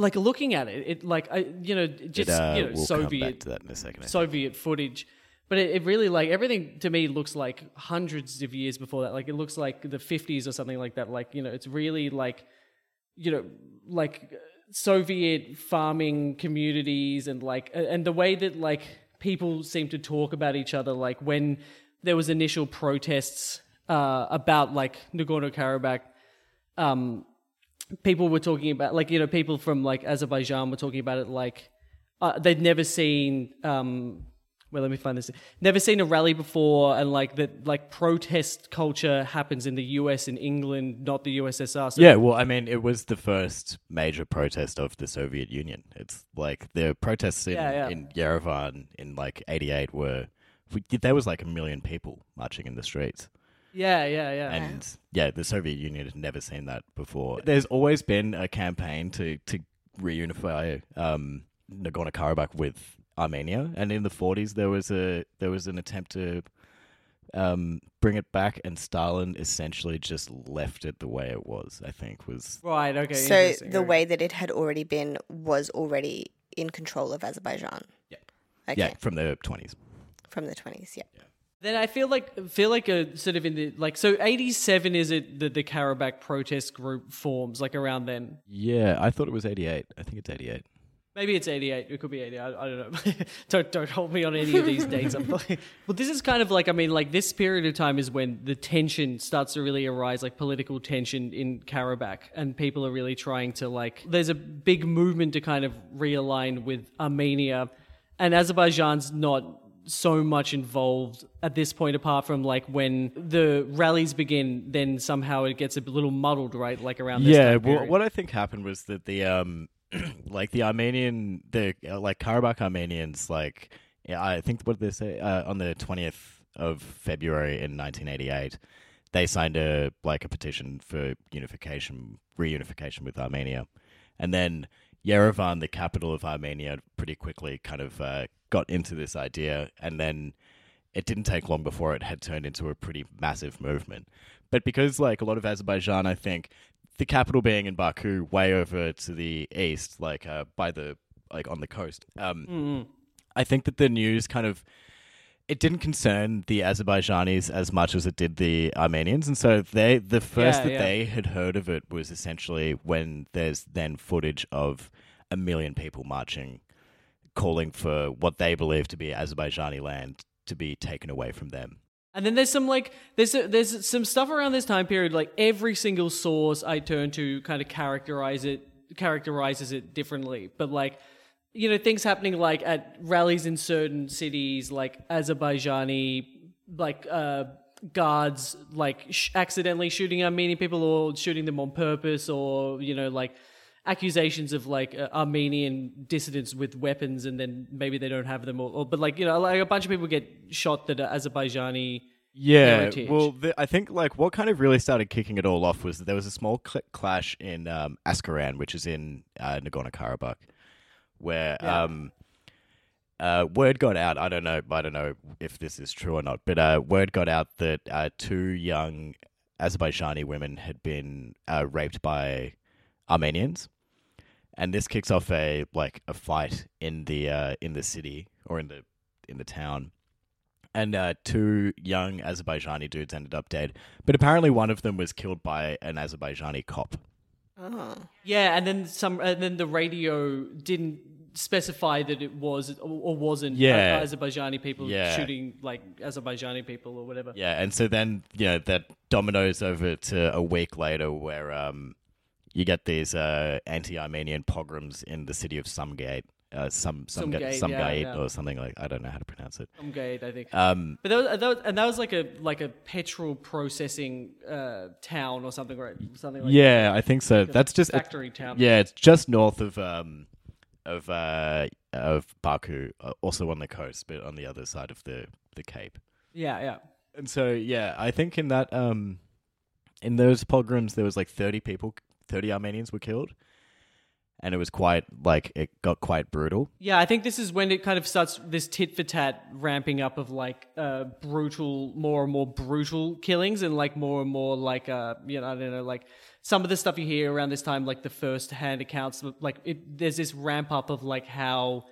like looking at it, it like I you know just But, uh, you know we'll come back Soviet to that in a second. I think. Soviet footage. But it, it really like everything to me looks like hundreds of years before that. Like it looks like the fifties or something like that. Like you know, it's really like you know like Soviet farming communities and like and the way that like people seem to talk about each other. Like when there was initial protests uh, about like Nagorno Karabakh. Um, people were talking about like you know people from like Azerbaijan were talking about it like uh, they'd never seen um well let me find this never seen a rally before and like that like protest culture happens in the US and England not the USSR so Yeah, well, I mean, it was the first major protest of the Soviet Union. It's like the protests in, Yeah, yeah. in Yerevan in like '88 were there was like a million people marching in the streets, yeah yeah yeah and yeah, the Soviet Union had never seen that before. There's always been a campaign to to reunify um, Nagorno Karabakh with Armenia, and in the 40s there was a there was an attempt to um, bring it back, and Stalin essentially just left it the way it was. I think was right okay So the okay. way that it had already been was already in control of Azerbaijan. Yeah. Okay. yeah from the 20s. From the 20s, yeah. Then I feel like feel like a sort of in the like so eighty seven is it that the Karabakh protest group forms like around then Yeah, I thought it was 88. I think it's 88. Maybe it's 88. It could be 80. I, I don't know. don't don't hold me on any of these dates. I'm like, well, this is kind of like I mean, like this period of time is when the tension starts to really arise, like political tension in Karabakh, and people are really trying to like. There's a big movement to kind of realign with Armenia, and Azerbaijan's not so much involved at this point apart from like when the rallies begin then somehow it gets a little muddled right like around this Yeah, well, what I think happened was that the um, like the Armenian, the uh, like Karabakh Armenians, like yeah, I think what did they say uh, on the twentieth of February in 1988, they signed a like a petition for unification, reunification with Armenia, and then Yerevan, the capital of Armenia, pretty quickly kind of uh, got into this idea, and then it didn't take long before it had turned into a pretty massive movement. But because, like a lot of Azerbaijan, I think the capital being in Baku, way over to the east, like uh, by the like on the coast, um, I think that the news kind of it didn't concern the Azerbaijanis as much as it did the Armenians, and so they the first Yeah, that yeah. they had heard of it was essentially when there's then footage of a million people marching, calling for what they believe to be Azerbaijani land to be taken away from them. And then there's some like there's there's some stuff around this time period. Like every single source I turn to kind of characterize it characterizes it differently. But like you know things happening like at rallies in certain cities, like Azerbaijani like uh, guards like sh- accidentally shooting Armenian people or shooting them on purpose, or you know like accusations of like uh, Armenian dissidents with weapons, and then maybe they don't have them, or, or but like you know like a bunch of people get shot that are Azerbaijani. Yeah, heritage. well, the, I think like what kind of really started kicking it all off was that there was a small cl- clash in um, Askeran, which is in uh, Nagorno Karabakh, where Yeah. um, uh, word got out. I don't know. I don't know if this is true or not, but uh, word got out that uh, two young Azerbaijani women had been uh, raped by Armenians, and this kicks off a like a fight in the uh, in the city or in the in the town and uh, two young Azerbaijani dudes ended up dead. But apparently, one of them was killed by an Azerbaijani cop. Oh. Yeah, and then some, and then the radio didn't specify that it was or, or wasn't Yeah. uh, Azerbaijani people Yeah. shooting like Azerbaijani people or whatever. Yeah, and so then you know that dominoes over to a week later, where um, you get these uh, anti-Armenian pogroms in the city of Sumgait, uh, some some Sumgait, yeah, yeah. or something like I don't know how to pronounce it. I'm I think. Um, But that was, that was and that was like a like a petrol processing uh, town or something, right? Something like yeah, I think so. like That's just factory town. Yeah, it's just north of um of uh of Baku, uh, also on the coast, but on the other side of the the Cape. yeah, yeah. And so yeah, I think in that um in those pogroms there was like 30 people 30 Armenians were killed. And it was quite like it got quite brutal. Yeah, I think this is when it kind of starts this tit for tat ramping up of like uh, brutal, more and more brutal killings, and like more and more like uh, you know, I don't know, like some of the stuff you hear around this time, like the first hand accounts, like it, there's this ramp up of like how,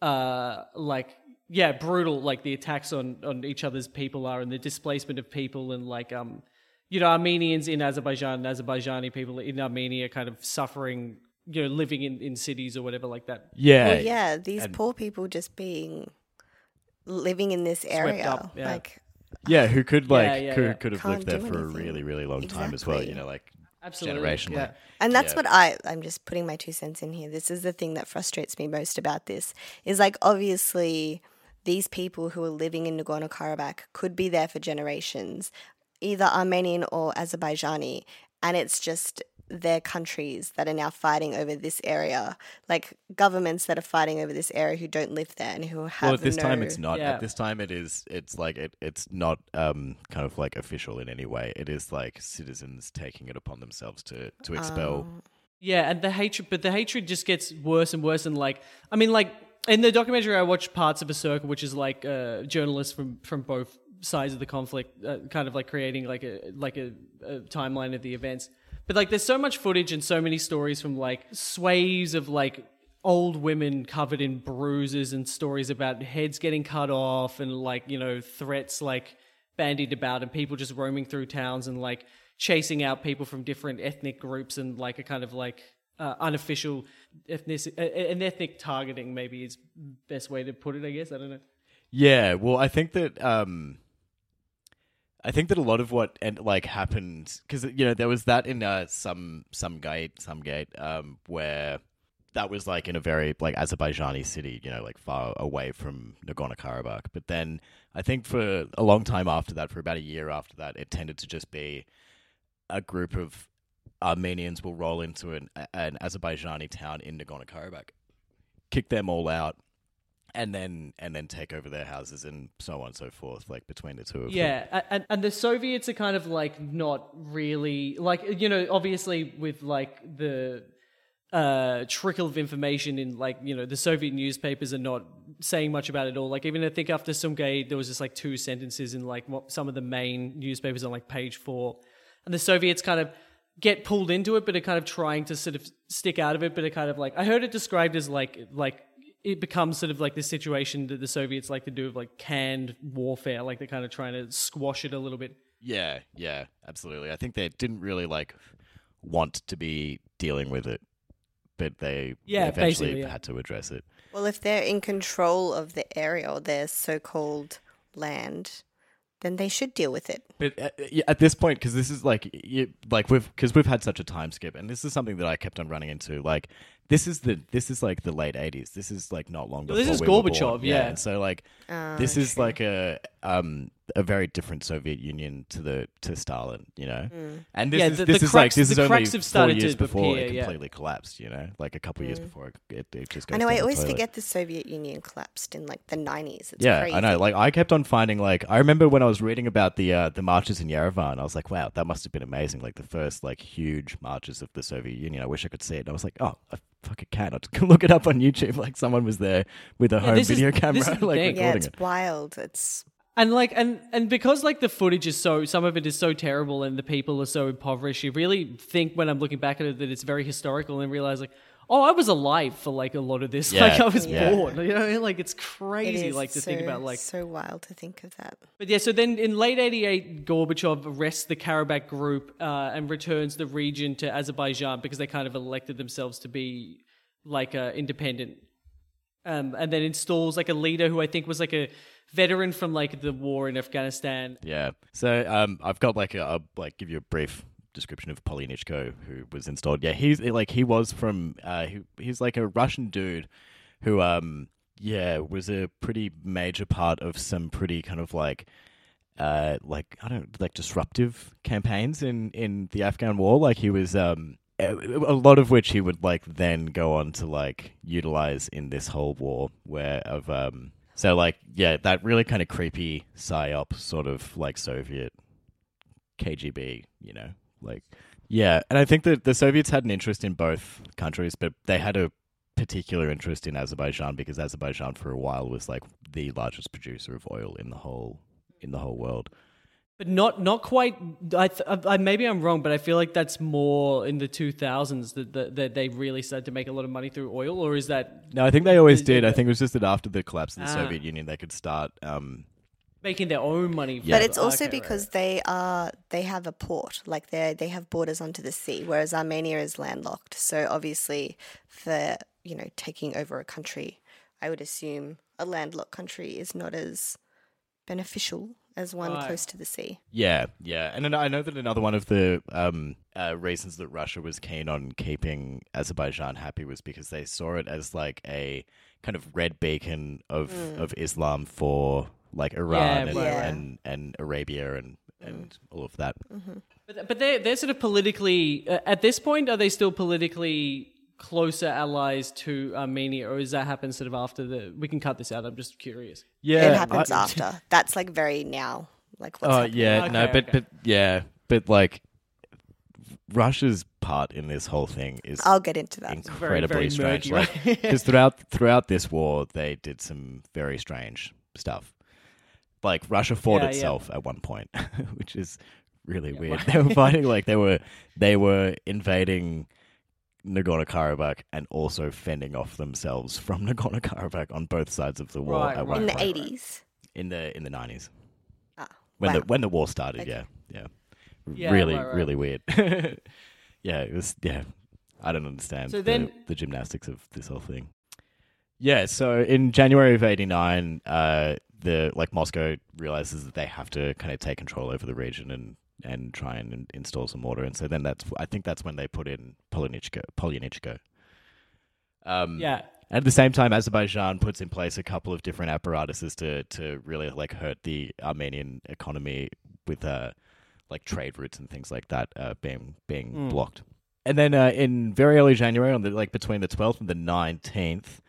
uh, like yeah, brutal, like the attacks on on each other's people are, and the displacement of people, and like um, you know, Armenians in Azerbaijan, and Azerbaijani people in Armenia, kind of suffering. You know, living in, in cities or whatever like that. Yeah. Well, yeah, these and- poor people just being living in this area. up, yeah. Like, Yeah, who could like Yeah, yeah, could yeah. have Can't lived there do for a really really long time as well, you know, like Absolutely. generationally. Yeah. And that's Yeah. what I I'm just putting my two cents in here. This is the thing that frustrates me most about this is like obviously these people who are living in Nagorno Karabakh could be there for generations, either Armenian or Azerbaijani, and it's just their countries that are now fighting over this area, like governments that are fighting over this area who don't live there and who have Well, at this time it's not. Yeah. At this time it is. It's like it. It's not um kind of like official in any way. It is like citizens taking it upon themselves to to expel. Oh. Yeah, and the hatred, but the hatred just gets worse and worse. And like, I mean, like in the documentary, I watched parts of a circle, which is like uh, journalists from from both sides of the conflict, uh, kind of like creating like a like a, a timeline of the events. But like, there's so much footage and so many stories from like sways of like old women covered in bruises and stories about heads getting cut off and like you know threats like bandied about and people just roaming through towns and like chasing out people from different ethnic groups and like a kind of like uh, unofficial ethnic uh, an ethnic targeting maybe is best way to put it i guess i don't know Yeah. Well, I think that um, I think that a lot of what and like happened because you know there was that in uh, some some gate some gate um where that was like in a very like Azerbaijani city, you know, like far away from Nagorno Karabakh. But then I think for a long time after that, for about a year after that, it tended to just be a group of Armenians will roll into an an Azerbaijani town in Nagorno Karabakh, kick them all out, and then and then take over their houses and so on and so forth, like between the two of them. yeah and, and the soviets are kind of like not really like you know obviously with like the uh, trickle of information in like you know the Soviet newspapers are not saying much about it all. Like even I think after some Sumgay, there was just like two sentences in like what, some of the main newspapers on like page four, and the Soviets kind of get pulled into it, but are kind of trying to sort of stick out of it. But are kind of like I heard it described as like like it becomes sort of like this situation that the Soviets like to do of like canned warfare, like they're kind of trying to squash it a little bit. Yeah, yeah, absolutely. I think they didn't really like want to be dealing with it, but they Yeah, eventually yeah. had to address it. Well, if they're in control of the area or their so-called land, then they should deal with it. But uh, at, at this point, because this is like, you, like we've because we've had such a time skip, and this is something that I kept on running into. Like, this is the this is like the late eighties. This is like not long Well, before this is we were born. Gorbachev, yeah. and so like Oh, this is true. like a um a very different Soviet Union to the to Stalin, you know. And this Yeah, is the- this the is like cracks- this is the only cracks have four years before appear, it yeah. completely collapsed, you know, like a couple years before it, it, it just goes. I know. I the always toilet. forget the Soviet Union collapsed in like the nineties. Yeah, crazy. I know. Like I kept on finding like I remember when I was reading about the uh, the marches in Yerevan, I was like, wow, that must have been amazing. Like the first like huge marches of the Soviet Union. I wish I could see it. And I was like, oh, I fucking can. I just look it up on YouTube. Like someone was there with a home this is- video camera, like thing. yeah, recording it's it. wild. It's And like and and because like the footage is so some of it is so terrible and the people are so impoverished, you really think when I'm looking back at it that it's very historical and realize like, oh, I was alive for like a lot of this. Yeah, like I was yeah. born. You know, like it's crazy is like to so, think about like so wild to think of that. But yeah, so then in late 88, Gorbachev arrests the Karabakh group uh, and returns the region to Azerbaijan because they kind of elected themselves to be like uh, independent. Um, and then installs like a leader who I think was like a veteran from like the war in Afghanistan. Yeah. So um, I've got like a I'll like give you a brief description of Polyanichko who was installed. Yeah, he's like he was from uh, he, he's like a Russian dude who um yeah was a pretty major part of some pretty kind of like uh like I don't like disruptive campaigns in in the Afghan war. Like he was um a lot of which he would like then go on to like utilize in this whole war where of um so like yeah that really kind of creepy psyop sort of like soviet kgb you know like yeah and i think that the soviets had an interest in both countries but they had a particular interest in azerbaijan because azerbaijan for a while was like the largest producer of oil in the whole in the whole world But not not quite. I, th- I maybe I'm wrong, but I feel like that's more in the 2000s that, that that they really started to make a lot of money through oil, or is that no i think they always did i think it was just that after the collapse of the Ah. soviet union they could start um making their own money? But it's also Okay, right, because they are they have a port, like they they have borders onto the sea, whereas Armenia is landlocked. So obviously, for you know taking over a country, I would assume a landlocked country is not as beneficial as one Right. close to the sea. Yeah, yeah, and then I know that another one of the um, uh, reasons that Russia was keen on keeping Azerbaijan happy was because they saw it as like a kind of red beacon of of Islam for like Iran and, right, right. and and Arabia and and all of that. But, but they're, they're sort of politically, uh, at this point, are they still politically closer allies to Armenia, or does that happen sort of after the. We can cut this out, I'm just curious. Yeah, it happens I- after. That's like very now, like what's Oh happening. yeah, Okay, no, but okay. but yeah, but like Russia's part in this whole thing is I'll get into that. very, incredibly very strange. murky, Like right? because throughout throughout this war, they did some very strange stuff. Like Russia fought Yeah, yeah. itself at one point, which is really weird. They were fighting like they were they were invading Nagorno Karabakh and also fending off themselves from Nagorno Karabakh on both sides of the war Right, at right, one in the eighties. in the in the nineties Ah, when wow. the when the war started. Okay. Yeah, yeah, Yeah, really, right, right. really weird. yeah, it was. Yeah, I don't understand So the, then- the gymnastics of this whole thing. Yeah, so in January of '89, uh, the like Moscow realizes that they have to kind of take control over the region and and try and install some order, and so then that's I think that's when they put in Polyanichko. Polyanichko. Um, Yeah. at the same time, Azerbaijan puts in place a couple of different apparatuses to to really like hurt the Armenian economy with uh, like trade routes and things like that uh, being being blocked. And then uh, in very early January, on the like between the twelfth and the nineteenth,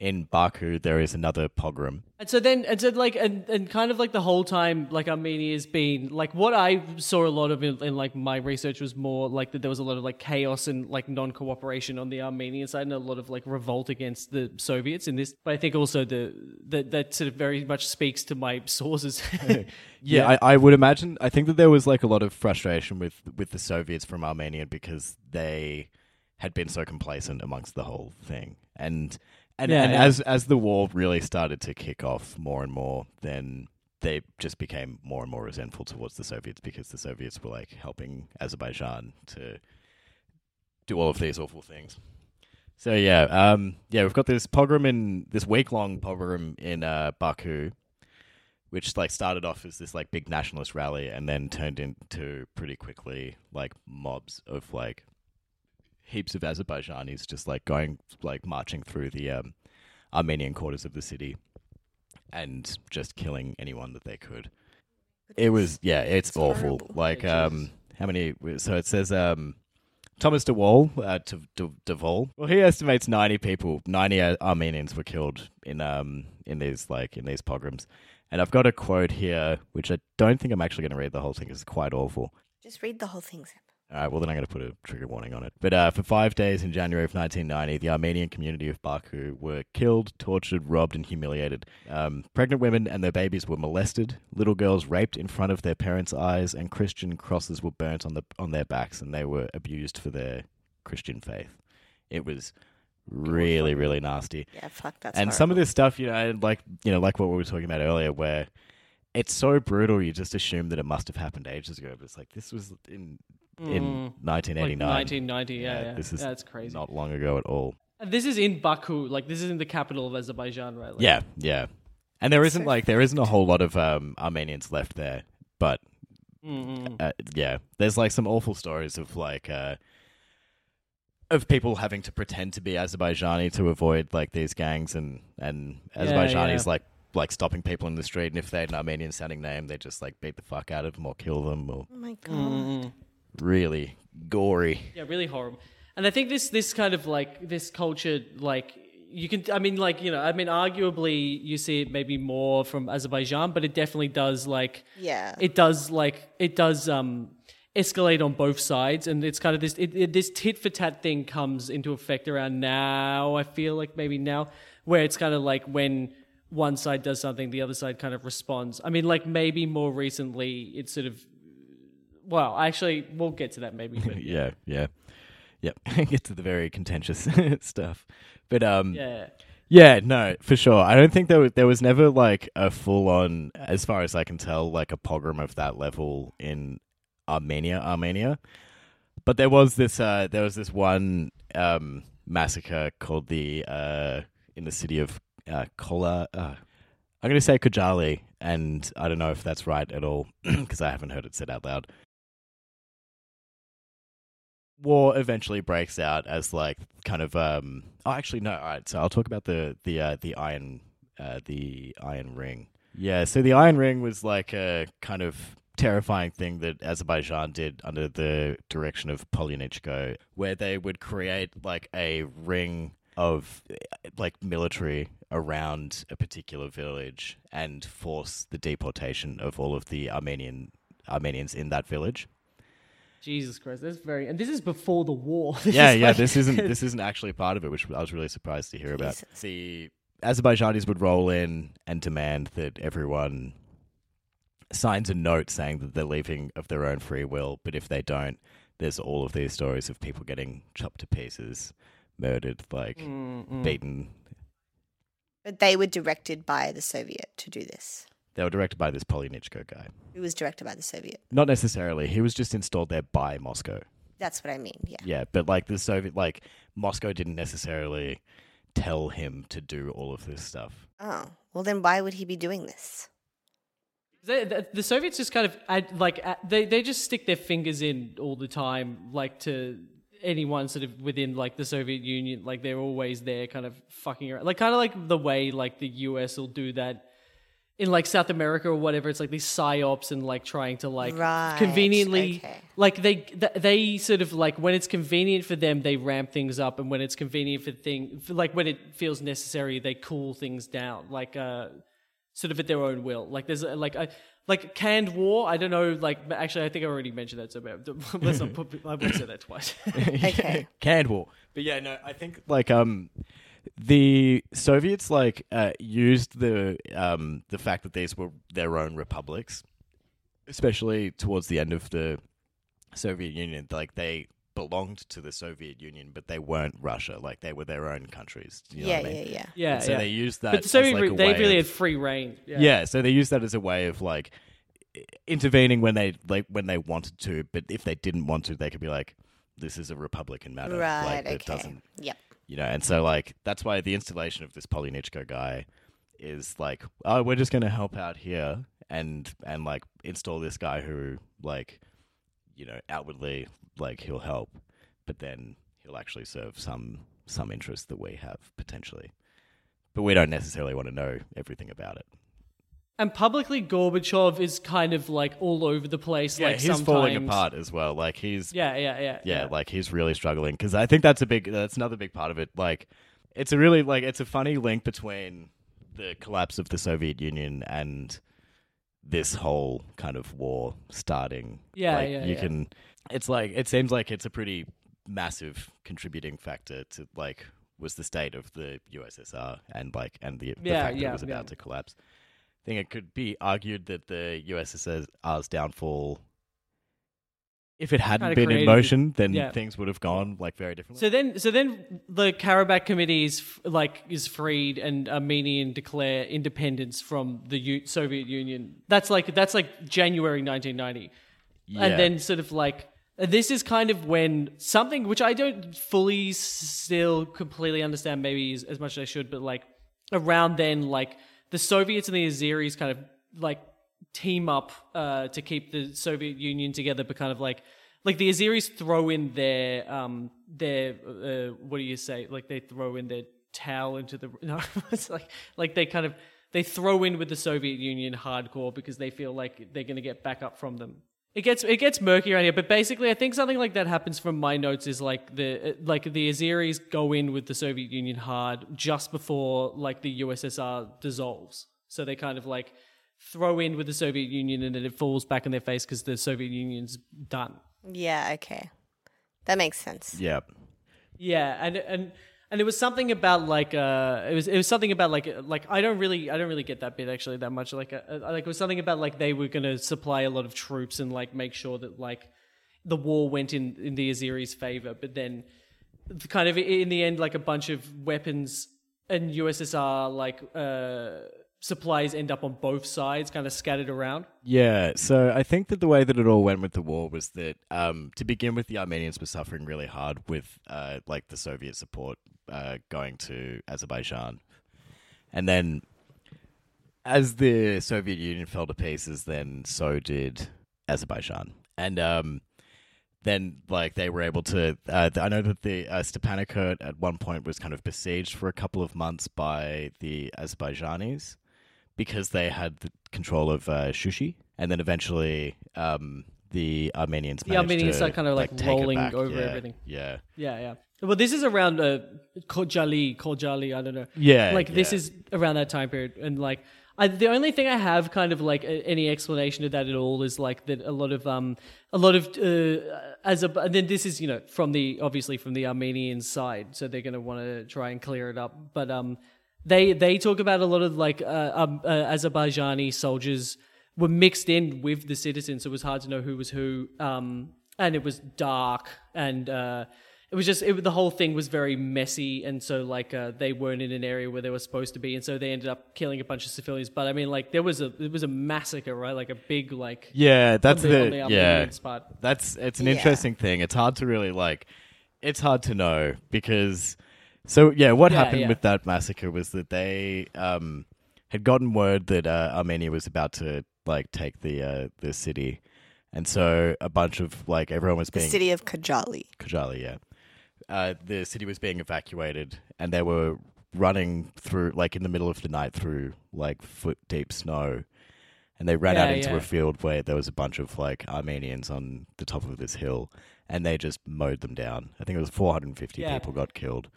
in Baku, there is another pogrom. And so then, and so like, and, and kind of like the whole time, like Armenia's been like what I saw a lot of in, in like my research was more like that there was a lot of like chaos and like non-cooperation on the Armenian side and a lot of like revolt against the Soviets in this. But I think also the that that sort of very much speaks to my sources. Yeah, I, I would imagine. I think that there was like a lot of frustration with with the Soviets from Armenia because they had been so complacent amongst the whole thing, and And, Yeah, and yeah. as as the war really started to kick off more and more, then they just became more and more resentful towards the Soviets because the Soviets were like helping Azerbaijan to do all of these awful things. So yeah, um, yeah, we've got this pogrom in this week long pogrom in uh, Baku, which like started off as this like big nationalist rally and then turned into pretty quickly like mobs of like heaps of Azerbaijanis just like going like marching through the um, Armenian quarters of the city and just killing anyone that they could. It was yeah, it's, It's awful. horrible. Like um, how many? So it says um, Thomas de Waal, uh, de, de, Vol. Well, he estimates ninety people, ninety Armenians were killed in um in these like in these pogroms. And I've got a quote here, which I don't think I'm actually going to read the whole thing. It's quite awful. Just read the whole thing, Zeb. All right, well, then I'm going to put a trigger warning on it. But uh, for five days in January of 1990, the Armenian community of Baku were killed, tortured, robbed, and humiliated. Um, pregnant women and their babies were molested, little girls raped in front of their parents' eyes, and Christian crosses were burnt on, the, on their backs, and they were abused for their Christian faith. It was really, really nasty Yeah, fuck, that's and some of this stuff, you know, like you know, like what we were talking about earlier, where it's so brutal, you just assume that it must have happened ages ago. But it's like this was in in Mm. 1989, Like 1990, yeah, yeah. This is Yeah, it's crazy. not long ago at all. And this is in Baku, like this is in the capital of Azerbaijan, right? Like, Yeah, yeah. And there isn't so like there isn't a whole lot of um, Armenians left there, but uh, yeah, there's like some awful stories of like uh, of people having to pretend to be Azerbaijani to avoid like these gangs and and Yeah, Azerbaijanis yeah. like like stopping people in the street, and if they had an Armenian sounding name, they just like beat the fuck out of them or kill them or Oh my god. Mm-mm. Really gory. Yeah, really horrible. And I think this this kind of like this culture like you can I mean like you know I mean arguably you see it maybe more from Azerbaijan, but it definitely does like Yeah. it does like it does um escalate on both sides and it's kind of this it, it, this tit for tat thing comes into effect around now i feel like maybe now where it's kind of like when one side does something the other side kind of responds i mean like maybe more recently it's sort of well actually we'll get to that maybe but yeah, yeah, yep. Get to the very contentious stuff, but um, yeah Yeah, no, for sure. I don't think there was, there was never like a full on, as far as I can tell, like a pogrom of that level in Armenia, Armenia. But there was this, uh, there was this one um, massacre called the uh, in the city of uh, Kola. Uh, I'm going to say Khojaly, and I don't know if that's right at all because I haven't heard it said out loud. War eventually breaks out as like kind of um oh actually no all right so I'll talk about the the uh, the iron uh, the iron ring. Yeah so the iron ring was like a kind of terrifying thing that Azerbaijan did under the direction of Polyanichko where they would create like a ring of like military around a particular village and force the deportation of all of the Armenian Armenians in that village jesus christ that's very and this is before the war This yeah, yeah. like- This isn't this isn't actually part of it, which I was really surprised to hear about. Jesus. The Azerbaijanis would roll in and demand that everyone signs a note saying that they're leaving of their own free will, but if they don't, there's all of these stories of people getting chopped to pieces, murdered, like Mm-mm. beaten. But they were directed by the Soviet to do this. They were directed by this Polyanichko guy. It was directed by the Soviet. Not necessarily. He was just installed there by Moscow. That's what I mean. Yeah. Yeah, but like the Soviet, like Moscow didn't necessarily tell him to do all of this stuff. Oh, well, then why would he be doing this? They, the, the Soviets just kind of add, like add, they they just stick their fingers in all the time, like to anyone sort of within like the Soviet Union. Like they're always there, kind of fucking around, like kind of like the way like the US will do that in like South America or whatever. It's like these psyops and like trying to like Right, conveniently, okay. like they they sort of like when it's convenient for them, they ramp things up, and when it's convenient for thing, like when it feels necessary, they cool things down. Like uh sort of at their own will. Like there's uh, like I like canned war. I don't know. Like actually, I think I already mentioned that. So but let's not put. I won't say that twice. Okay. canned war. But yeah, no, I think like um the Soviets like uh, used the um the fact that these were their own republics, especially towards the end of the Soviet Union. Like they belonged to the Soviet Union, but they weren't Russia. Like they were their own countries. You know yeah, what I mean? yeah, yeah. Yeah, And so yeah. they used that. but the as, Soviet like, Re- they really of- had free reign. Yeah. yeah. so they used that as a way of like intervening when they like when they wanted to, but if they didn't want to, they could be like, "This is a Republican matter." Right, like, it okay. doesn't, Yep. You know. And so like that's why the installation of this Polyanichko guy is like, "Oh, we're just going to help out here and and like install this guy who like, you know, outwardly like he'll help, but then he'll actually serve some some interest that we have potentially." But we don't necessarily want to know everything about it. And publicly, Gorbachev is kind of like all over the place. Yeah, like he's sometimes. falling apart as well. Like he's Yeah, yeah, yeah, yeah, like he's really struggling because I think that's a big that's another big part of it. Like it's a really like it's a funny link between the collapse of the Soviet Union and this whole kind of war starting. Yeah, like, yeah, you yeah. can. It's like it seems like it's a pretty massive contributing factor to like was the state of the USSR and like and the, the Yeah, fact that it was about to collapse. I think it could be argued that the USSR's downfall, if it hadn't been in motion, then yeah. things would have gone like very differently. So then, so then the Karabakh Committee is like is freed, and Armenian declare independence from the U- Soviet Union. That's like that's like January 1990, Yeah. and then sort of like this is kind of when something which I don't fully still completely understand, maybe as, as much as I should, but like around then, like the Soviets and the Azeris kind of like team up uh, to keep the Soviet Union together, but kind of like like the Azeris throw in their um their uh, what do you say? Like they throw in their towel into the no, it's like like they kind of they throw in with the Soviet Union hardcore because they feel like they're going to get back up from them. It gets it gets murky around here, but basically, I think something like that happens. From my notes, is like the uh, like the Azeris go in with the Soviet Union hard just before like the USSR dissolves. So they kind of like throw in with the Soviet Union, and then it falls back in their face because the Soviet Union's done. Yeah, okay. That makes sense. yeah, Yeah, and and and it was something about like uh, it was it was something about like like I don't really I don't really get that bit actually that much. Like uh, uh, like it was something about like they were gonna supply a lot of troops and like make sure that like the war went in in the Azeris' favor, but then kind of in the end like a bunch of weapons and USSR like uh supplies end up on both sides, kind of scattered around. yeah. So I think that the way that it all went with the war was that um, to begin with, the Armenians were suffering really hard with uh, like the Soviet support uh, going to Azerbaijan, and then as the Soviet Union fell to pieces, then so did Azerbaijan, and um, then like they were able to. Uh, I know that the uh, Stepanakert at one point was kind of besieged for a couple of months by the Azerbaijanis because they had the control of uh, Shushi, and then eventually um, the Armenians. The managed Armenians to, are kind of, like, it rolling over Yeah, everything. Yeah, Yeah, yeah. Well, this is around uh, Khojaly, Khojaly. I don't know. Yeah, like this yeah. is around that time period, and like I, the only thing I have kind of like a, any explanation to that at all is like that a lot of um a lot of uh, as a and then this is you know from the obviously from the Armenian side, so they're gonna want to try and clear it up, but um they they talk about a lot of like uh, um, uh, Azerbaijani soldiers were mixed in with the citizens, so it was hard to know who was who. Um, and it was dark, and uh, it was just it, the whole thing was very messy, and so like uh, they weren't in an area where they were supposed to be, and so they ended up killing a bunch of civilians. But I mean, like there was a it was a massacre, right? Like a big like yeah. That's on the, the, on the yeah. Armenians part. That's it's an Yeah. interesting thing. It's hard to really like. It's hard to know because. So yeah, what Yeah, happened yeah. with that massacre was that they um, had gotten word that uh, Armenia was about to like take the uh, the city, and so a bunch of like everyone was The being city of Kajali. Kajali, yeah. Uh, the city was being evacuated, and they were running through, like in the middle of the night, through like foot deep snow. And they ran out into yeah. a field where there was a bunch of like Armenians on the top of this hill, and they just mowed them down. I think it was 450 Yeah. people got killed,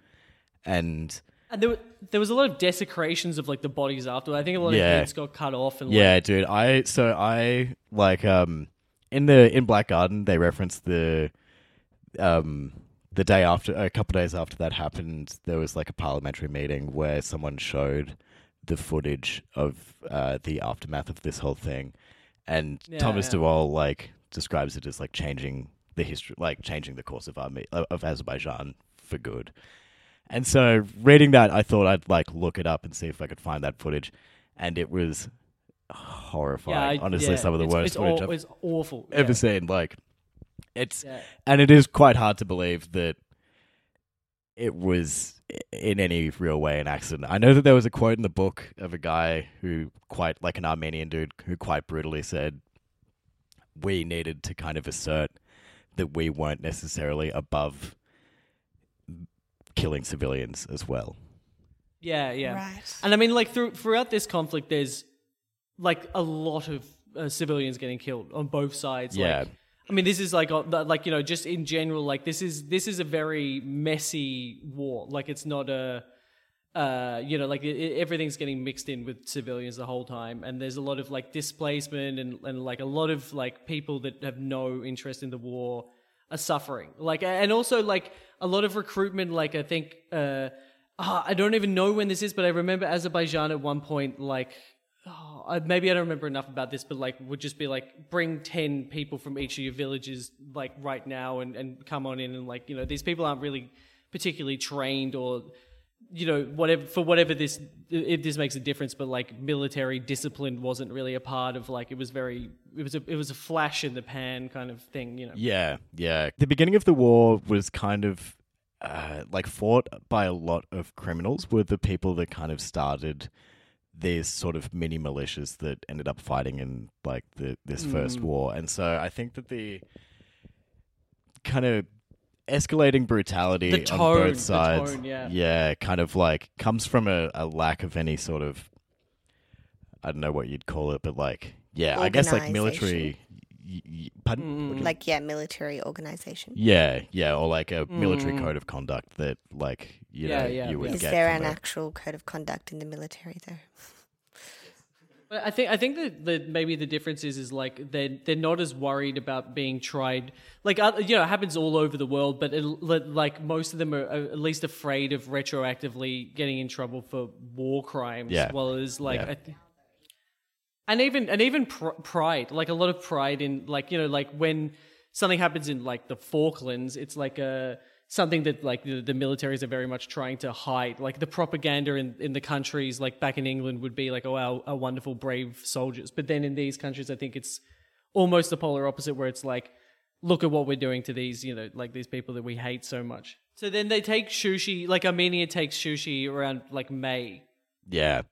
and And there, were, there was a lot of desecrations of like the bodies after. I think a lot Yeah. of heads got cut off, and Yeah, like, dude. I so I like um in the in Black Garden they referenced the um the day after a couple days after that happened there was like a parliamentary meeting where someone showed the footage of uh the aftermath of this whole thing and Yeah, Thomas yeah. de Waal like describes it as like changing the history, like changing the course of Arme- of Azerbaijan for good. And so, reading that, I thought I'd like look it up and see if I could find that footage, and it was horrifying. I- Honestly, yeah, some of the it's- worst it's footage aw- I've it's awful. ever yeah. seen. Like, it's Yeah. and it is quite hard to believe that it was in any real way an accident. I know that there was a quote in the book of a guy who quite like an Armenian dude who quite brutally said we needed to kind of assert that we weren't necessarily above killing civilians as well. Yeah, yeah. Right. And I mean, like through, throughout this conflict, there's like a lot of uh, civilians getting killed on both sides. Yeah. Like, I mean, this is like, uh, like you know, just in general, like this is this is a very messy war. Like it's not a, uh, you know, like it, everything's getting mixed in with civilians the whole time, and there's a lot of like displacement and and like a lot of like people that have no interest in the war are suffering. Like, and also like a lot of recruitment. Like I think. uh Ah, I don't even know when this is, but I remember Azerbaijan at one point, like, oh, maybe I don't remember enough about this, but like, would just be like, bring 10 people from each of your villages, like, right now and, and come on in. And like, you know, these people aren't really particularly trained or, you know, whatever, for whatever this, if this makes a difference, but like, military discipline wasn't really a part of like, it was very, it was a, it was a flash in the pan kind of thing, you know. Yeah, yeah. The beginning of the war was kind of uh, like fought by a lot of criminals. Were the people that kind of started these sort of mini militias that ended up fighting in like the this first Mm. war, and so I think that the kind of escalating brutality The on both sides, tone, yeah. kind of like comes from a, a lack of any sort of I don't know what you'd call it, but like yeah, I guess like military. Y- y- pardon? Mm. What do you- Like, yeah, military organization. yeah, yeah, or like a military code of conduct that, like, you Yeah, know, yeah, you would yeah. Is get. there from an a- actual code of conduct in the military, though? But I think I think that, that maybe the difference is is like they're they're not as worried about being tried. Like uh, you know, it happens all over the world, but it, like most of them are uh, at least afraid of retroactively getting in trouble for war crimes. Yeah. Well, as like. Yeah. I th- and even and even pr- pride, like a lot of pride in like you know like when something happens in like the Falklands, it's like a something that like the, the militaries are very much trying to hide. Like the propaganda in, in the countries like back in England would be like, oh, our, our wonderful brave soldiers. But then in these countries, I think it's almost the polar opposite, where it's like, look at what we're doing to these, you know, like these people that we hate so much. So then they take Shushi, like Armenia takes Shushi around like May. Yeah,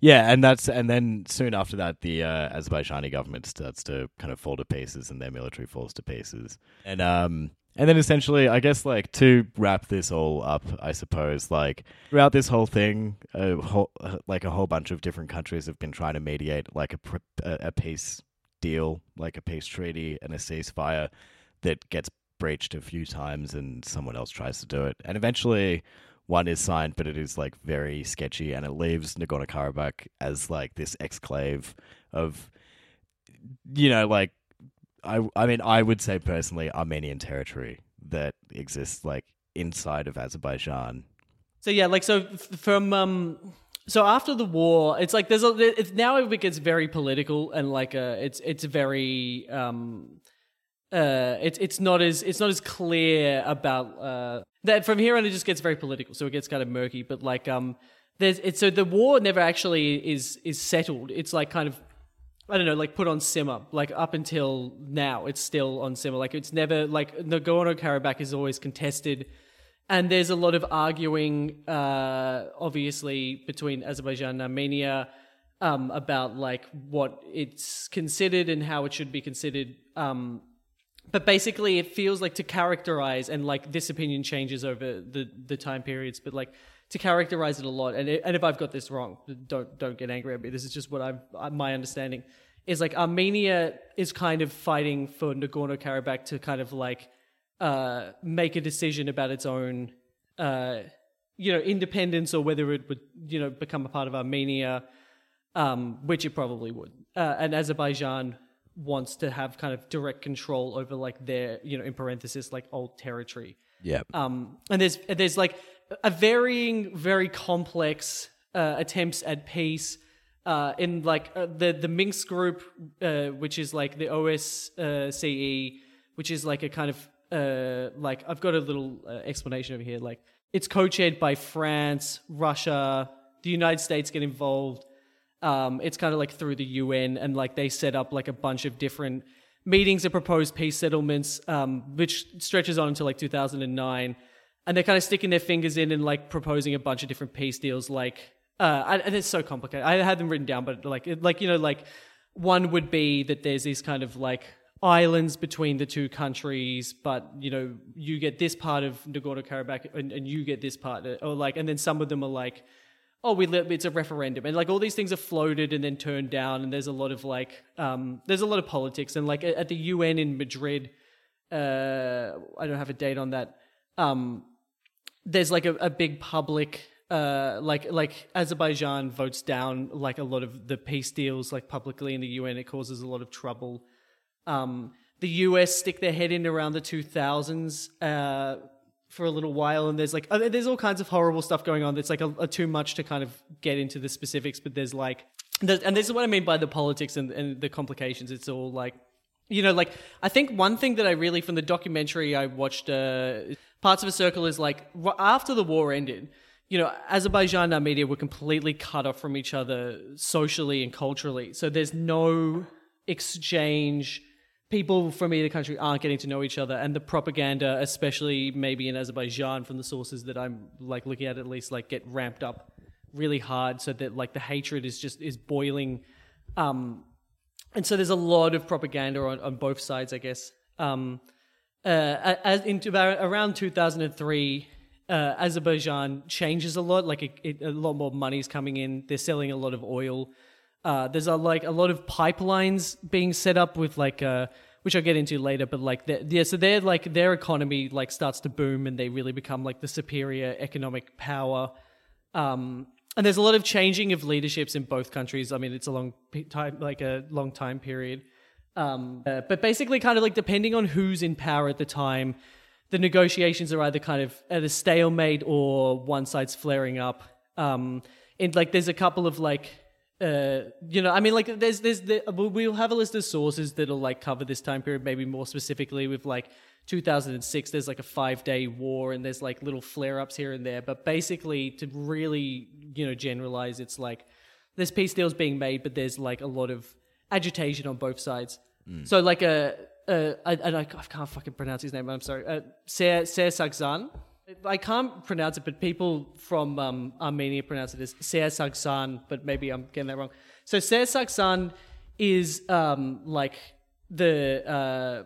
yeah, and that's and then soon after that, the uh, Azerbaijani government starts to kind of fall to pieces, and their military falls to pieces, and um. And then essentially, I guess, like to wrap this all up, I suppose, like throughout this whole thing, a whole, uh, like a whole bunch of different countries have been trying to mediate like a a peace deal, like a peace treaty and a ceasefire that gets breached a few times, and someone else tries to do it, and eventually one is signed, but it is like very sketchy, and it leaves Nagorno Karabakh as like this exclave of, you know, like I I mean I would say personally Armenian territory that exists like inside of Azerbaijan. So yeah, like so from um, so after the war, it's like there's a it's now it gets very political and like uh, it's it's very um, uh, it's it's not as it's not as clear about uh that from here on it just gets very political, so it gets kind of murky. But like um, there's it's so the war never actually is is settled. It's like kind of I don't know, like put on simmer. Like up until now, it's still on simmer. Like it's never like Nagorno Karabakh is always contested, and there's a lot of arguing, uh, obviously between Azerbaijan and Armenia um, about like what it's considered and how it should be considered. Um, but basically, it feels like to characterize and like this opinion changes over the the time periods, but like to characterize it a lot. And it, and if I've got this wrong, don't don't get angry at me. This is just what I've uh, my understanding is like Armenia is kind of fighting for Nagorno Karabakh to kind of like uh, make a decision about its own uh, you know independence or whether it would you know become a part of Armenia, um, which it probably would. Uh, and Azerbaijan wants to have kind of direct control over like their you know in parenthesis like old territory. Yeah. Um, and there's there's like a varying, very complex uh, attempts at peace. Uh, in like uh, the the Minsk group, uh, which is like the OSCE, which is like a kind of uh, like I've got a little uh, explanation over here. Like it's co-chaired by France, Russia, the United States get involved. Um, it's kind of like through the UN, and like they set up like a bunch of different meetings and proposed peace settlements, um, which stretches on until like 2009. And they're kind of sticking their fingers in and like proposing a bunch of different peace deals. Like, uh, and it's so complicated. I had them written down, but like, like you know, like one would be that there's these kind of like islands between the two countries, but you know, you get this part of Nagorno Karabakh and, and you get this part, or like, and then some of them are like, oh, we it's a referendum, and like all these things are floated and then turned down, and there's a lot of like, um, there's a lot of politics, and like at the UN in Madrid, uh, I don't have a date on that. Um, there's like a, a big public uh, like like Azerbaijan votes down like a lot of the peace deals like publicly in the UN. It causes a lot of trouble. Um, the US stick their head in around the 2000s uh, for a little while, and there's like uh, there's all kinds of horrible stuff going on. That's like a, a too much to kind of get into the specifics, but there's like, and this is what I mean by the politics and, and the complications. It's all like, you know, like I think one thing that I really from the documentary I watched, uh, parts of a circle is like after the war ended. You know, Azerbaijan and Armenia were completely cut off from each other socially and culturally. So there's no exchange people from either country aren't getting to know each other and the propaganda especially maybe in azerbaijan from the sources that i'm like looking at at least like get ramped up really hard so that like the hatred is just is boiling um and so there's a lot of propaganda on, on both sides i guess um uh as about around 2003 uh, Azerbaijan changes a lot. Like it, it, a lot more money's coming in. They're selling a lot of oil. Uh, there's a like a lot of pipelines being set up with like uh, which I'll get into later, but like yeah, so they're like their economy like starts to boom and they really become like the superior economic power. Um, and there's a lot of changing of leaderships in both countries. I mean, it's a long time, like a long time period. Um, uh, but basically, kind of like depending on who's in power at the time, the negotiations are either kind of at a stalemate or one side's flaring up. Um, and like, there's a couple of like uh, you know, I mean, like, there's, there's, the, we'll have a list of sources that'll like cover this time period, maybe more specifically with like 2006. There's like a five day war, and there's like little flare ups here and there. But basically, to really, you know, generalize, it's like there's peace deals being made, but there's like a lot of agitation on both sides. Mm. So, like a, a, a, a I, I can't fucking pronounce his name. I'm sorry, uh, Ser Ser Sagzan I can't pronounce it, but people from um, Armenia pronounce it as Ser Sagsan, but maybe I'm getting that wrong. So Ser Sagsan is um, like the uh,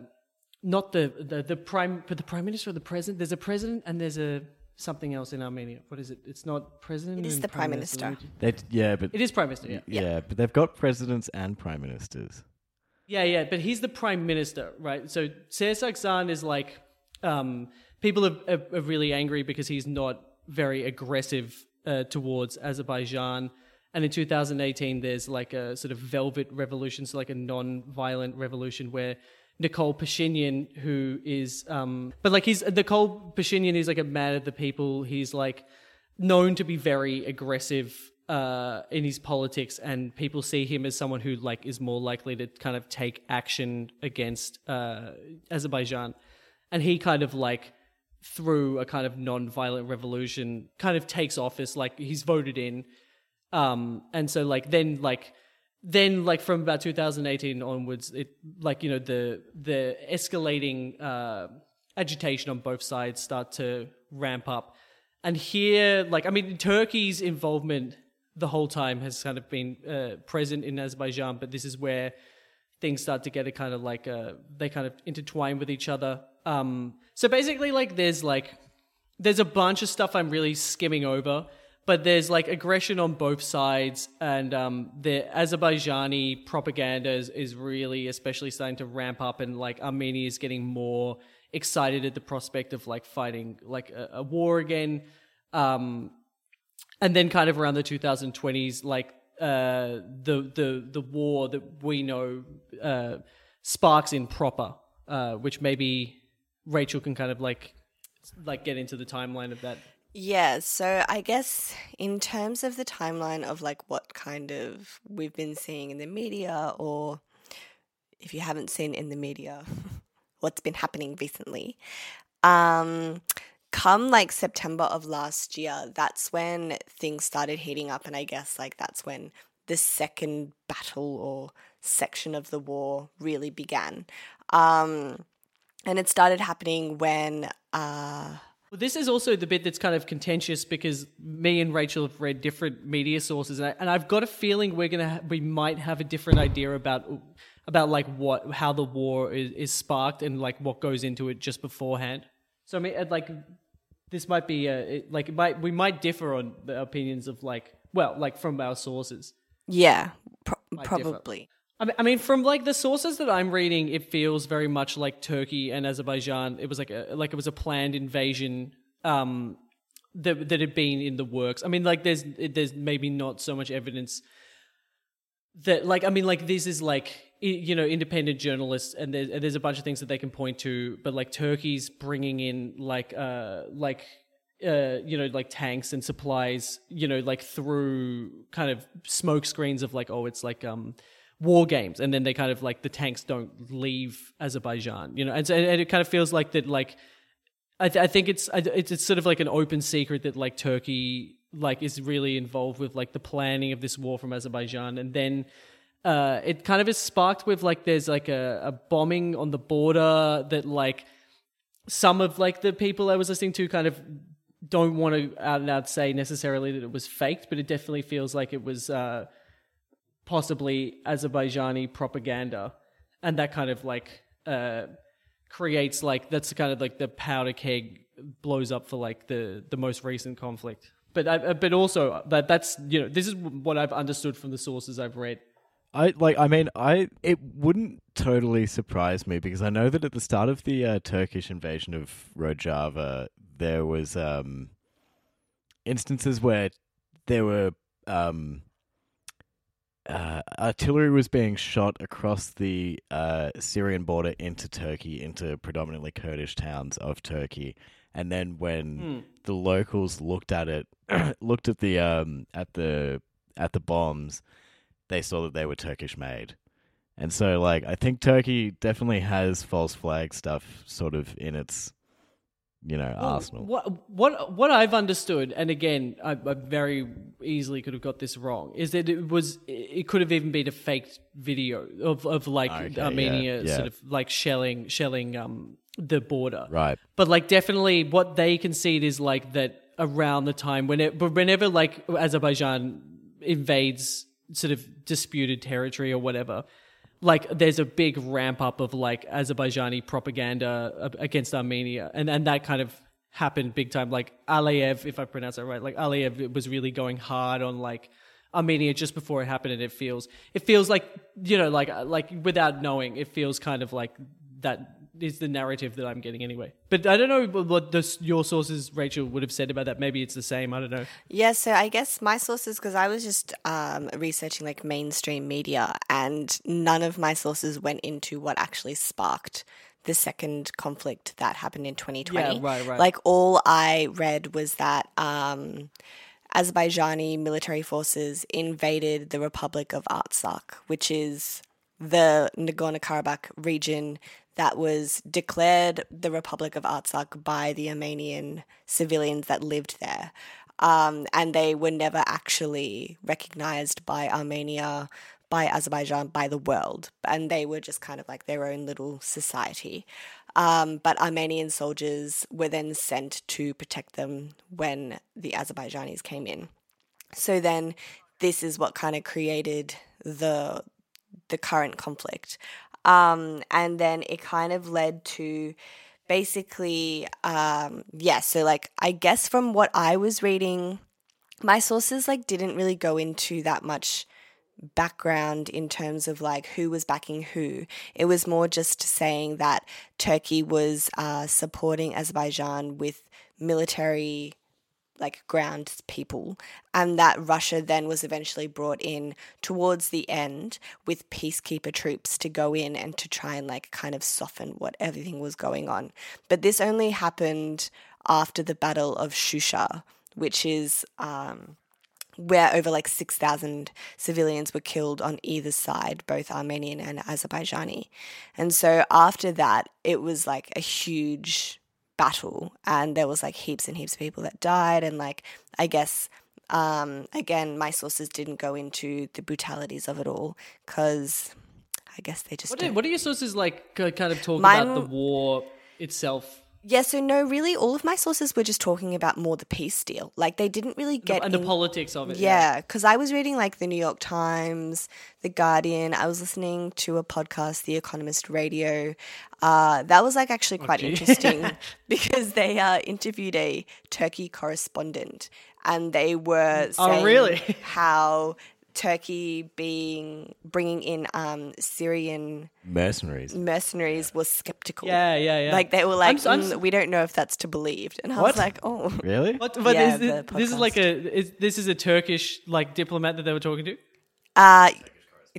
not the, the the prime, but the prime minister or the president. There's a president and there's a something else in Armenia. What is it? It's not president. It is the prime, prime minister. minister. They, yeah, but it is prime minister. Yeah. yeah, yeah, but they've got presidents and prime ministers. Yeah, yeah, but he's the prime minister, right? So Ser Sagsan is like. Um, people are, are, are really angry because he's not very aggressive uh, towards Azerbaijan. And in 2018, there's like a sort of velvet revolution, so like a non-violent revolution where Nikol Pashinyan, who is, um, but like he's Nikol Pashinyan is like a man of the people. He's like known to be very aggressive uh, in his politics, and people see him as someone who like is more likely to kind of take action against uh, Azerbaijan. And he kind of like through a kind of non-violent revolution kind of takes office like he's voted in. Um and so like then like then like from about 2018 onwards it like you know the the escalating uh agitation on both sides start to ramp up. And here like i mean turkey's involvement the whole time has kind of been uh, present in azerbaijan but this is where things start to get a kind of like uh, they kind of intertwine with each other. Um, so basically, like, there's like, there's a bunch of stuff I'm really skimming over, but there's like aggression on both sides, and um, the Azerbaijani propaganda is, is really, especially starting to ramp up, and like Armenia is getting more excited at the prospect of like fighting like a, a war again. Um, and then kind of around the 2020s, like uh, the the the war that we know uh, sparks in proper, uh, which maybe Rachel can kind of like like get into the timeline of that. Yeah, so I guess in terms of the timeline of like what kind of we've been seeing in the media, or if you haven't seen in the media, what's been happening recently. Um, come like September of last year, that's when things started heating up, and I guess like that's when the second battle or section of the war really began. Um, and it started happening when. Uh, well, this is also the bit that's kind of contentious because me and Rachel have read different media sources, and, I, have got a feeling we're gonna ha- we might have a different idea about about like what how the war is, is sparked and like what goes into it just beforehand. So I mean, like this might be a, it, like it might we might differ on the opinions of like well like from our sources. Yeah, pro- probably. Differ. I mean, from like the sources that I'm reading, it feels very much like Turkey and Azerbaijan. It was like a like it was a planned invasion um, that that had been in the works. I mean, like there's there's maybe not so much evidence that like I mean, like this is like you know independent journalists and there's, there's a bunch of things that they can point to, but like Turkey's bringing in like uh like uh, you know, like tanks and supplies, you know, like through kind of smoke screens of like, oh, it's like um, war games, and then they kind of like the tanks don't leave Azerbaijan, you know, and so and it kind of feels like that, like I, th- I think it's, it's it's sort of like an open secret that like Turkey like is really involved with like the planning of this war from Azerbaijan, and then. Uh, it kind of is sparked with like there's like a, a bombing on the border that like some of like the people I was listening to kind of don't want to out and out say necessarily that it was faked, but it definitely feels like it was uh, possibly Azerbaijani propaganda, and that kind of like uh, creates like that's kind of like the powder keg blows up for like the the most recent conflict. But I, uh, but also that that's you know this is what I've understood from the sources I've read. I like. I mean, I it wouldn't totally surprise me because I know that at the start of the uh, Turkish invasion of Rojava, there was um, instances where there were um, uh, artillery was being shot across the uh, Syrian border into Turkey, into predominantly Kurdish towns of Turkey. And then when mm. the locals looked at it, looked at the um, at the at the bombs, they saw that they were Turkish made. And so, like, I think Turkey definitely has false flag stuff sort of in its you know, well, Arsenal. What what what I've understood, and again, I, I, very easily could have got this wrong, is that it was it could have even been a faked video of of like okay, Armenia yeah, yeah. sort of like shelling shelling um the border, right? But like definitely, what they concede is like that around the time whenever but whenever like Azerbaijan invades sort of disputed territory or whatever like there's a big ramp up of like Azerbaijani propaganda uh, against Armenia, and and that kind of happened big time. Like Aliyev, if I pronounce it right, like Aliyev was really going hard on like Armenia just before it happened, and it feels it feels like you know like like without knowing, it feels kind of like that is the narrative that I'm getting anyway. But I don't know what this, your sources, Rachel, would have said about that. Maybe it's the same. I don't know. Yeah, so I guess my sources, because I was just um, researching like mainstream media, and none of my sources went into what actually sparked the second conflict that happened in 2020. Yeah, right, right. Like all I read was that. Um, Azerbaijani military forces invaded the Republic of Artsakh, which is the Nagorno Karabakh region that was declared the Republic of Artsakh by the Armenian civilians that lived there. Um, and they were never actually recognized by Armenia, by Azerbaijan, by the world. And they were just kind of like their own little society. Um, but Armenian soldiers were then sent to protect them when the Azerbaijanis came in. So then this is what kind of created the the current conflict. Um, and then it kind of led to basically, um, yeah, so like I guess from what I was reading, my sources like didn't really go into that much background in terms of like who was backing who. It was more just saying that Turkey was uh, supporting Azerbaijan with military like ground people, and that Russia then was eventually brought in towards the end with peacekeeper troops to go in and to try and like kind of soften what everything was going on. But this only happened after the Battle of Shusha, which is um, where over like 6,000 civilians were killed on either side, both Armenian and Azerbaijani. And so after that, it was like a huge battle, and there was like heaps and heaps of people that died. And like, I guess, um, again, my sources didn't go into the brutalities of it all because I guess they just What are, what are your sources like? Kind of talk Mine- about the war itself Yeah, so no, really, all of my sources were just talking about more the peace deal. Like they didn't really get and the in- politics of it. Yeah, because I was reading like the New York Times, The Guardian. I was listening to a podcast, The Economist Radio. Uh, that was like actually quite interesting because they uh, interviewed a Turkey correspondent, and they were Oh, saying really? how Turkey being bringing in um, Syrian Mercenaries. mercenaries was skeptical. Yeah, yeah, yeah. Like they were I'm like, s- I'm "Mm, we don't know if that's to believe, and I What? was like, oh, Really? What, but Yeah, is this, this is like a is, this is a Turkish like diplomat that they were talking to. uh,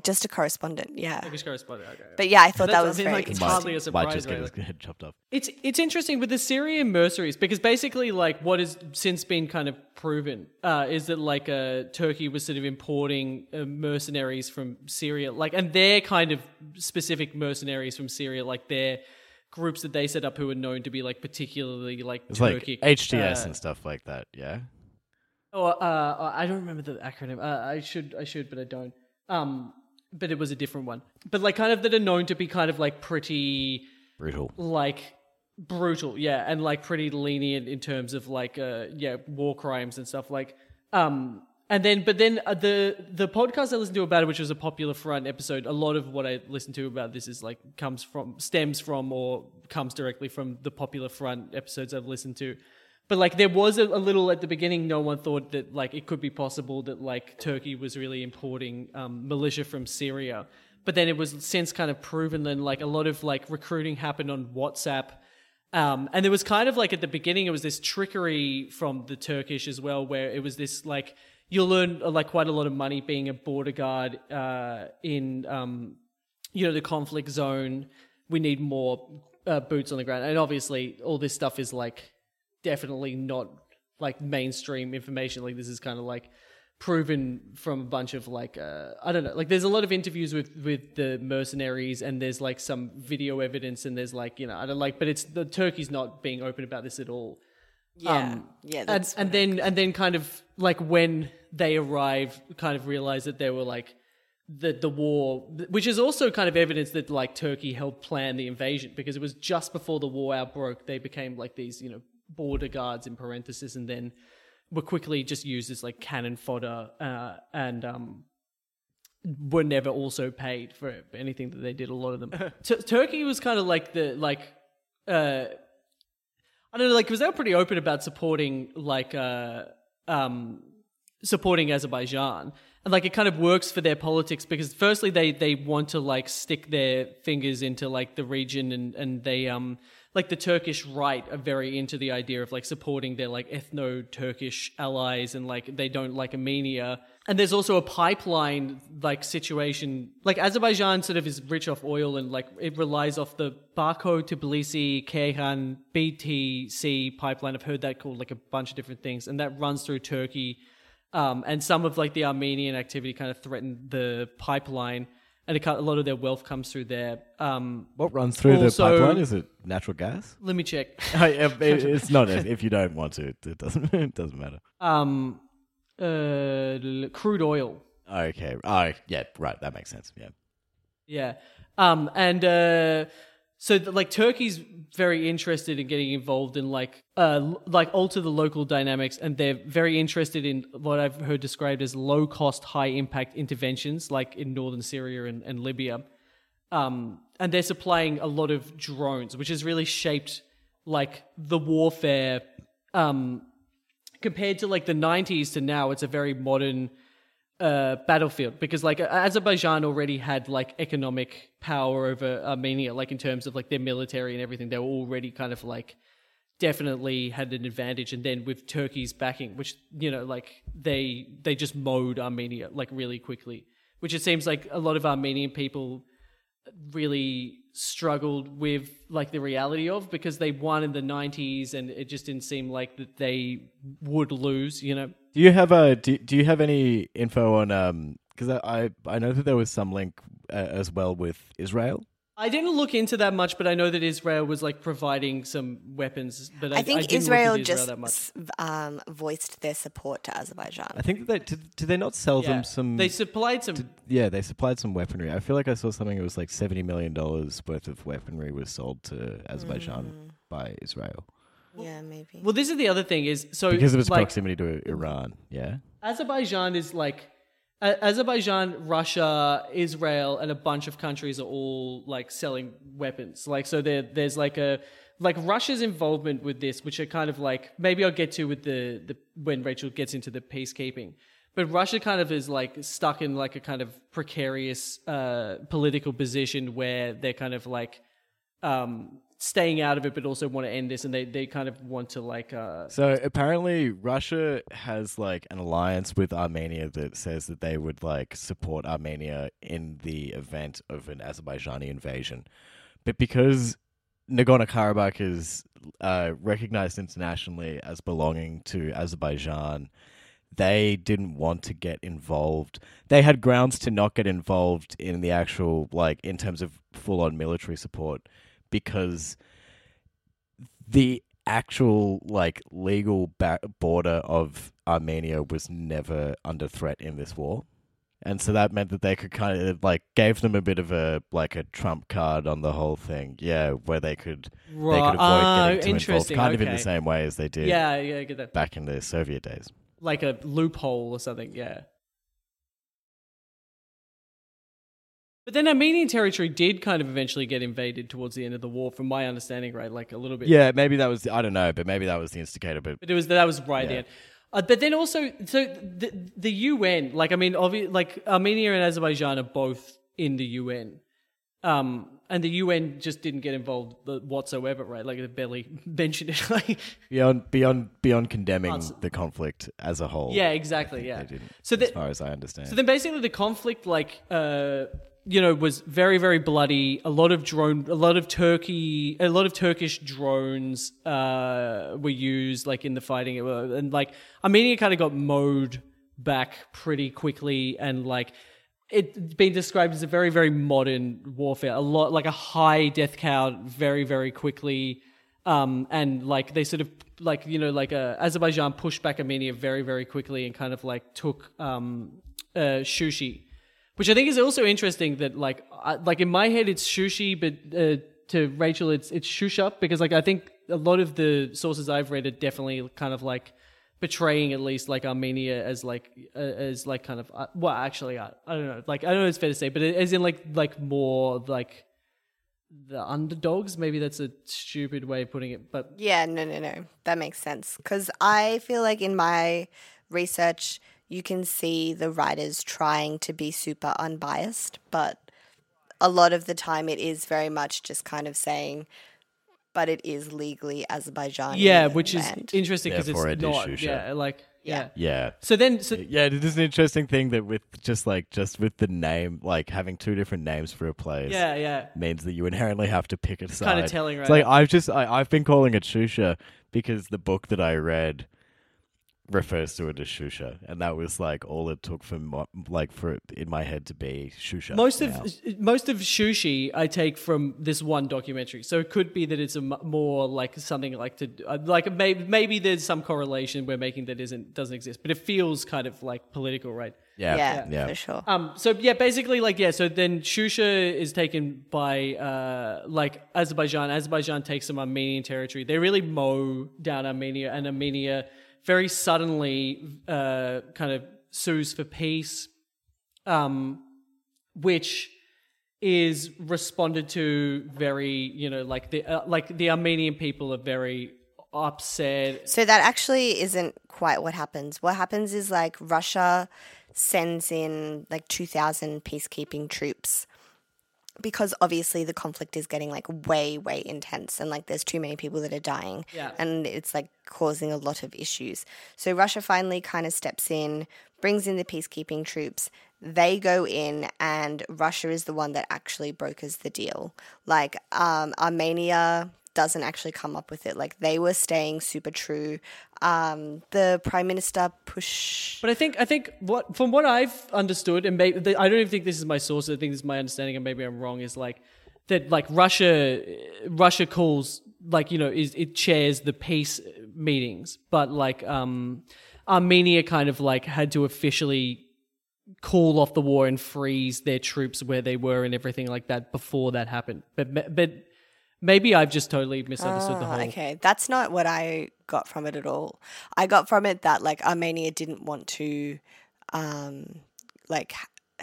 just a correspondent, yeah. Turkish correspondent. Okay. But yeah, I thought that was I mean, very like, it's interesting. hardly a Might surprise. just get really. his head chopped off. It's it's interesting with the Syrian mercenaries because basically like what has since been kind of proven uh, is that like uh, Turkey was sort of importing uh, mercenaries from Syria like and they're kind of specific mercenaries from Syria like they're groups that they set up who are known to be like particularly like It's like HTS uh, and stuff like that. Yeah. Oh, uh, I don't remember the acronym. Uh, I should, I should, but I don't. Um, but it was a different one. But like, kind of that are known to be kind of like pretty, Brutal. like brutal, yeah, and like pretty lenient in terms of like, uh, yeah, war crimes and stuff. Like, um, and then, but then uh, the the podcast I listened to about it, which was a popular front episode, a lot of what I listened to about this is like comes from stems from or comes directly from the popular front episodes I've listened to. But like there was a, a little at the beginning, no one thought that like it could be possible that like Turkey was really importing um, militia from Syria. But then it was since kind of proven that like a lot of like recruiting happened on WhatsApp. Um, and there was kind of like at the beginning, it was this trickery from the Turkish as well, where it was this like you'll earn uh, like quite a lot of money being a border guard uh, in um, you know the conflict zone. We need more uh, boots on the ground, and obviously all this stuff is like definitely not like mainstream information. Like this is kind of like proven from a bunch of like uh, I don't know. Like there's a lot of interviews with with the mercenaries, and there's like some video evidence, and there's like you know I don't like, but it's the Turkey's not being open about this at all. Yeah, Um, yeah, and, and then and then kind of like when they arrived, kind of realized that they were like the the war, which is also kind of evidence that like Turkey helped plan the invasion because it was just before the war outbroke they became like these you know border guards in parenthesis, and then were quickly just used as like cannon fodder uh, and um were never also paid for anything that they did. A lot of them. T- Turkey was kind of like the like. uh I don't know, like, because they were pretty open about supporting, like, uh, um, supporting Azerbaijan, and like, it kind of works for their politics because, firstly, they they want to like stick their fingers into like the region, and and they um like the Turkish right are very into the idea of like supporting their like ethno-Turkish allies, and like they don't like Armenia. And there's also a pipeline like situation. Like Azerbaijan sort of is rich off oil and like it relies off the Baku, Tbilisi, Ceyhan, BTC pipeline. I've heard that called like a bunch of different things, and that runs through Turkey. Um, and some of like the Armenian activity kind of threatened the pipeline, and a lot of their wealth comes through there. Um, What runs through Also- the pipeline? Is it natural gas? let me check. It- it's not if you don't want to. It doesn't. It doesn't matter. Um, uh, crude oil. Okay. Oh, yeah. Right. That makes sense. Yeah. Yeah. Um, and uh, so th- like Turkey's very interested in getting involved in like uh like alter the local dynamics, and they're very interested in what I've heard described as low cost, high impact interventions, like in northern Syria and, and Libya. Um, and they're supplying a lot of drones, which has really shaped like the warfare. Um, compared to like the 90s to now, it's a very modern uh, battlefield because like Azerbaijan already had like economic power over Armenia, like in terms of like their military and everything. They were already kind of like definitely had an advantage. And then with Turkey's backing, which you know, like they they just mowed Armenia like really quickly, which it seems like a lot of Armenian people really struggled with like the reality of because they won in the 90s and it just didn't seem like that they would lose, you know. Do you have a do, do you have any info on um because I, I I know that there was some link uh, as well with Israel. I didn't look into that much, but I know that Israel was like providing some weapons. But I, I think didn't look Israel just that much. um, voiced their support to Azerbaijan. I think that they did, did they not sell Yeah. them some They supplied some. yeah they supplied some weaponry. I feel like I saw something that was like seventy million dollars worth of weaponry was sold to Azerbaijan Mm. by Israel yeah, maybe. Well, this is the other thing is so because of its like, proximity to Iran. Yeah. Azerbaijan is like Azerbaijan, Russia, Israel, and a bunch of countries are all like selling weapons. Like so, there there's like a like Russia's involvement with this, which are kind of like maybe I'll get to with the the when Rachel gets into the peacekeeping. But Russia kind of is like stuck in like a kind of precarious uh, political position where they're kind of like um, staying out of it, but also want to end this, and they, they kind of want to like uh, So apparently, Russia has like an alliance with Armenia that says that they would like support Armenia in the event of an Azerbaijani invasion, but because Nagorno Karabakh is uh, recognized internationally as belonging to Azerbaijan, they didn't want to get involved. They had grounds to not get involved in the actual like in terms of full on military support because the actual like legal ba- border of Armenia was never under threat in this war. And so that meant that they could kind of like gave them a bit of a like a trump card on the whole thing, yeah, where they could they could avoid getting oh, too involved, kind of in the same way as they did yeah, yeah, get that. back in the Soviet days. like a loophole or something. Yeah. But then Armenian territory did kind of eventually get invaded towards the end of the war, from my understanding, right? Like a little bit. Yeah, maybe that was the, I don't know, but maybe that was the instigator. But But it was that was right Yeah. then. Uh, but then also, so the the UN, like I mean, obvi- like Armenia and Azerbaijan are both in the UN, um, and the UN just didn't get involved whatsoever, right? Like they barely mentioned it. like, beyond beyond beyond condemning Answer. the conflict as a whole, yeah, exactly, yeah. So as far as I understand, So then basically the conflict like uh you know was very very bloody. A lot of drone a lot of turkey a lot of turkish drones uh were used like in the fighting. And like armenia kind of got mowed back pretty quickly and like it's been described as a very very modern warfare. A lot like a high death count very very quickly. Um, and like they sort of like you know like uh, Azerbaijan pushed back Armenia very very quickly and kind of like took um, uh, Shushi, which I think is also interesting that like I, like in my head it's sushi, but uh, to Rachel it's it's Shusha because like I think a lot of the sources I've read are definitely kind of like betraying at least like Armenia as like uh, as like kind of uh, well actually I, I don't know like I don't know it's fair to say but as in like like more like the underdogs maybe that's a stupid way of putting it but Yeah, no, no, no. That makes sense. Because I feel like in my research, you can see the writers trying to be super unbiased, but a lot of the time it is very much just kind of saying, but it is legally Azerbaijan. yeah which is land." interesting because it's Therefore it is not Shusha. yeah like yeah. yeah, so then so Yeah, it is an interesting thing that with just like just with the name, like having two different names for a place, yeah yeah means that you inherently have to pick a side. kinda telling, It's right? like I've just I, I've been calling it Shusha because the book that I read refers to it as Shusha, and that was like all it took for mo- like for it in my head to be Shusha. most now. of most of Shushi I take from this one documentary. So it could be that it's a m- more like something like to uh, like maybe maybe there's some correlation we're making that isn't doesn't exist, but it feels kind of like political, right? yeah, yeah, yeah. for sure. Um, so yeah, basically, like yeah. So then Shusha is taken by uh, like Azerbaijan. Azerbaijan takes some Armenian territory. They really mow down Armenia, and Armenia very suddenly uh, kind of sues for peace, um, which is responded to very you know like the uh, like the Armenian people are very upset. So that actually isn't quite what happens. What happens is like Russia sends in like 2,000 peacekeeping troops because obviously the conflict is getting like way, way intense and like there's too many people that are dying. Yeah. And it's like causing a lot of issues. So Russia finally kind of steps in, brings in the peacekeeping troops. they go in and Russia is the one that actually brokers the deal. Like um, Armenia doesn't actually come up with it. Like they were staying super true. Um, the prime minister push. But I think I think what from what I've understood, and maybe I don't even think this is my source. I think this is my understanding, and maybe I'm wrong. Is like that like Russia Russia calls like you know is it chairs the peace meetings, but like um Armenia kind of like had to officially call off the war and freeze their troops where they were and everything like that before that happened. But but maybe I've just totally misunderstood the Ah, whole. Okay, that's not what I got from it at all. I got from it that like Armenia didn't want to, um, like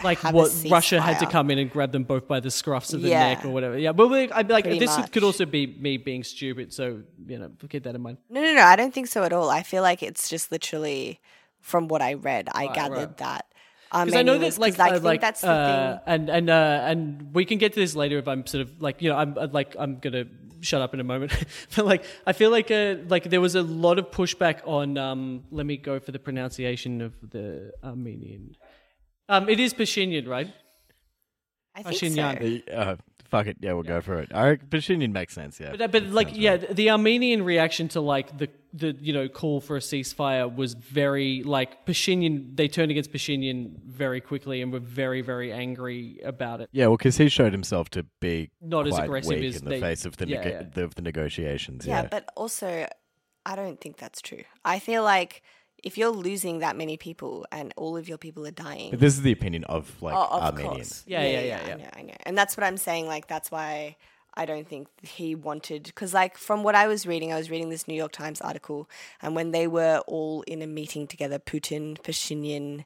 Like what Russia had to come in and grab them both by the scruffs of the Yeah. neck or whatever. Yeah, but like, I'd be like Pretty this much. could also be me being stupid. So you know, keep that in mind. No, no, no. I don't think so at all. I feel like it's just literally from what I read. I Right, gathered right. that. Because I know Armenia that was- like 'cause I uh, think like that's the uh, thing. and and uh, and we can get to this later if I'm sort of like you know I'm uh, like I'm gonna shut up in a moment, but like I feel like uh, like there was a lot of pushback on um let me go for the pronunciation of the Armenian. Um, it is Pashinyan, right? I think Pashinyan. so. Uh, fuck it. Yeah, we'll go for it. I, Pashinyan makes sense. Yeah. But, uh, but like yeah, the Armenian reaction to like the the you know call for a ceasefire was very like Pashinyan. They turned against Pashinyan very quickly and were very very angry about it. Yeah, well, because he showed himself to be Not as quite aggressive weak as in the they- face of the, yeah, neg- yeah. the of the negotiations. Yeah, Yeah, but also, I don't think that's true. I feel like if you're losing that many people and all of your people are dying, But this is the opinion of like Oh, of Armenians. course. Yeah, yeah, yeah, I yeah. know, I know. And that's what I'm saying. Like, that's why I don't think he wanted. Because, like, from what I was reading, I was reading this New York Times article, and when they were all in a meeting together, Putin, Pashinyan,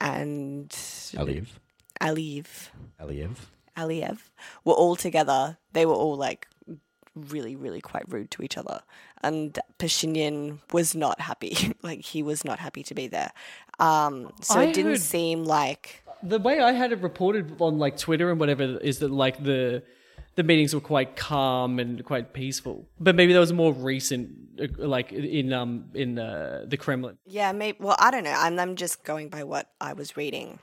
and Aliyev. Aliyev, Aliyev. Aliyev were all together. They were all like really, really quite rude to each other. And Pashinyan was not happy. like he was not happy to be there. Um, so I it didn't heard- seem like the way I had it reported on like Twitter and whatever is that like the the meetings were quite calm and quite peaceful. But maybe that was a more recent, uh, like in um in uh, the Kremlin. yeah, maybe. Well, I don't know. I'm I'm just going by what I was reading.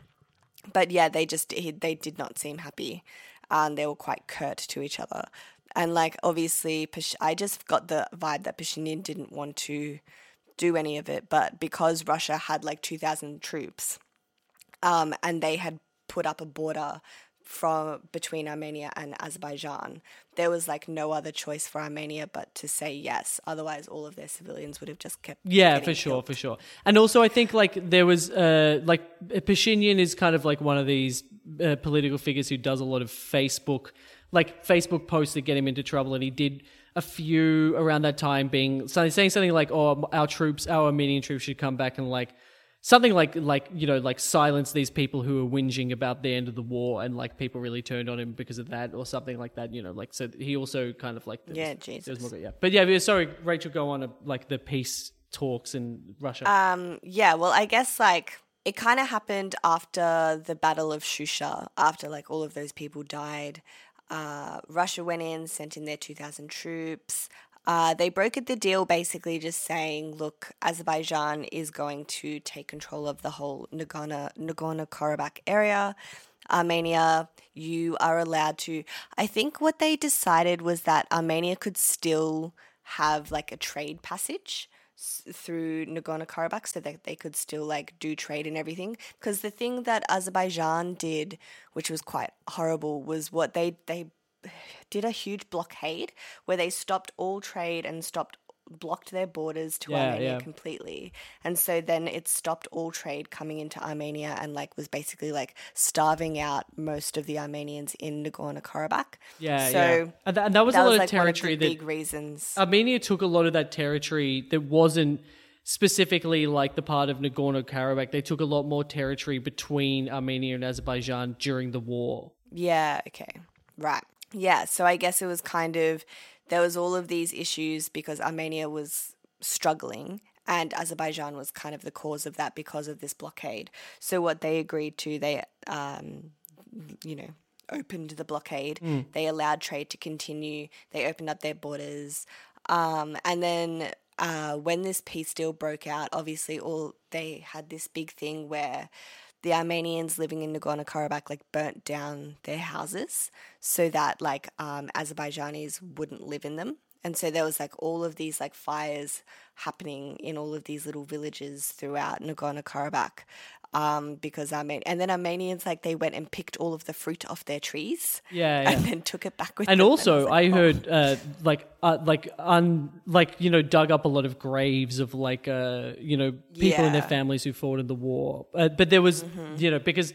But yeah, they just he, they did not seem happy, and they were quite curt to each other. And like obviously, I just got the vibe that Pashinyan didn't want to do any of it, but because Russia had like two thousand troops, um, and they had put up a border from between Armenia and Azerbaijan, there was like no other choice for Armenia but to say yes. Otherwise, all of their civilians would have just kept. Yeah, for sure, killed. for sure. And also, I think like there was uh like Pashinyan is kind of like one of these uh, political figures who does a lot of Facebook, like Facebook posts that get him into trouble, and he did a few around that time, being saying something like, "Oh, our troops, our Armenian troops should come back and like." Something like, like you know, like silence these people who are whinging about the end of the war, and like people really turned on him because of that, or something like that. You know, like so he also kind of like Yeah, was- there was Jesus. more- yeah. But yeah, sorry, Rachel, go on. uh, Like the peace talks in Russia. Um, yeah, well, I guess like it kind of happened after the Battle of Shusha, after like all of those people died. Uh, Russia went in, sent in their 2,000 troops. Uh, they brokered the deal basically just saying, look, Azerbaijan is going to take control of the whole Nagorno Karabakh area. Armenia, you are allowed to. I think what they decided was that Armenia could still have like a trade passage through Nagorno Karabakh so that they could still like do trade and everything. Because the thing that Azerbaijan did, which was quite horrible, was what they they did a huge blockade where they stopped all trade and stopped blocked their borders to Yeah, Armenia yeah. completely. And so then it stopped all trade coming into Armenia and like was basically like starving out most of the Armenians in Nagorno Karabakh. Yeah, so yeah. And, and that was that a lot was of like of territory the that big reasons. Armenia took a lot of that territory that wasn't specifically like the part of Nagorno Karabakh. They took a lot more territory between Armenia and Azerbaijan during the war. Yeah, okay. Right. Yeah, so I guess it was kind of there was all of these issues because Armenia was struggling and Azerbaijan was kind of the cause of that because of this blockade. So what they agreed to, they um you know, opened the blockade. They allowed trade to continue. They opened up their borders. Um, and then uh, when this peace deal broke out, obviously all they had this big thing where the Armenians living in Nagorno Karabakh like burnt down their houses so that like um, Azerbaijanis wouldn't live in them. And so there was like all of these like fires happening in all of these little villages throughout Nagorno Karabakh. Um, because Armen and then Armenians like they went and picked all of the fruit off their trees, Yeah, yeah. and then took it back with them. and them. also was I, like, oh. heard uh, like uh, like un like you know dug up a lot of graves of like uh you know people and their Mm-hmm. families who fought in the war. Uh, but there was you know because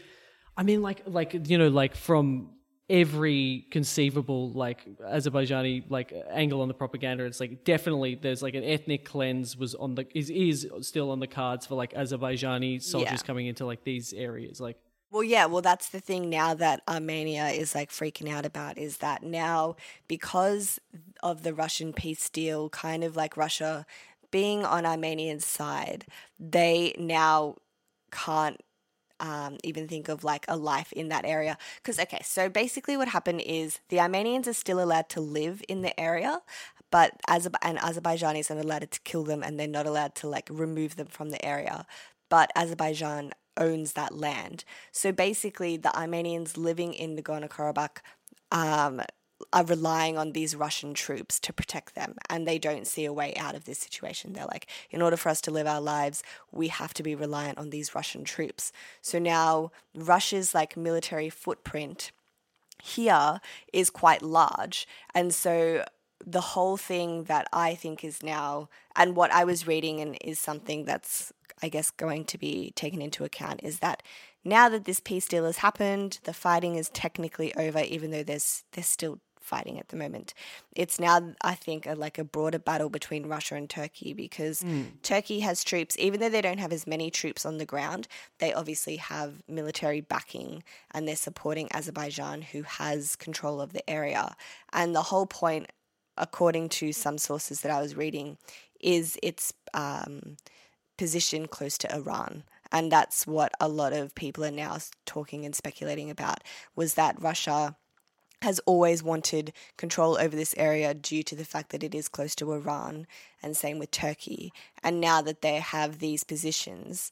I mean like like you know like from every conceivable like Azerbaijani like angle on the propaganda it's like definitely there's like an ethnic cleanse was on the is is still on the cards for like Azerbaijani soldiers Yeah. coming into like these areas like Well, yeah, well, that's the thing now that Armenia is like freaking out about is that now because of the Russian peace deal, kind of like Russia being on Armenian side, they now can't um, even think of like a life in that area. Because, okay, so basically what happened is the Armenians are still allowed to live in the area, but and Azerbaijanis are allowed to kill them and they're not allowed to like remove them from the area. But Azerbaijan owns that land. So basically, the Armenians living in Nagorno Karabakh um, are relying on these Russian troops to protect them, and they don't see a way out of this situation. They're like, in order for us to live our lives, we have to be reliant on these Russian troops. So now Russia's like military footprint here is quite large, and so the whole thing that I think is now, and what I was reading, and is something that's, I guess, going to be taken into account, is that now that this peace deal has happened, the fighting is technically over, even though there's there's still fighting at the moment. It's now, I think, a, like a broader battle between Russia and Turkey because Turkey has troops, even though they don't have as many troops on the ground, they obviously have military backing and they're supporting Azerbaijan, who has control of the area. And the whole point according to some sources that I was reading, is its um, position close to Iran. And that's what a lot of people are now talking and speculating about was that Russia has always wanted control over this area due to the fact that it is close to Iran, and same with Turkey. And now that they have these positions,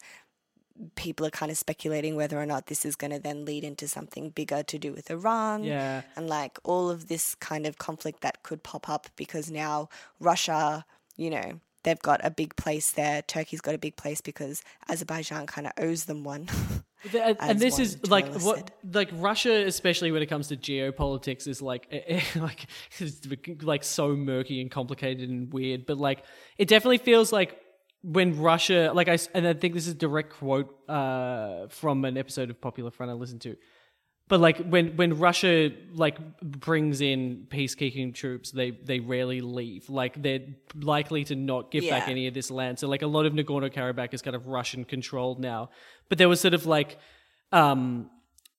people are kind of speculating whether or not this is going to then lead into something bigger to do with Iran Yeah. and like all of this kind of conflict that could pop up because now Russia, you know, they've got a big place there. Turkey's got a big place because Azerbaijan kind of owes them one. The- and, this is like what said. like Russia, especially when it comes to geopolitics, is like eh, eh, like like so murky and complicated and weird. But like it definitely feels like when Russia, like I and I think this is a direct quote uh, from an episode of Popular Front I listened to. But like when when Russia like brings in peacekeeping troops, they they rarely leave. Like they're likely to not give back any of this land. So like a lot of Nagorno Karabakh is kind of Russian controlled now. But there was sort of like um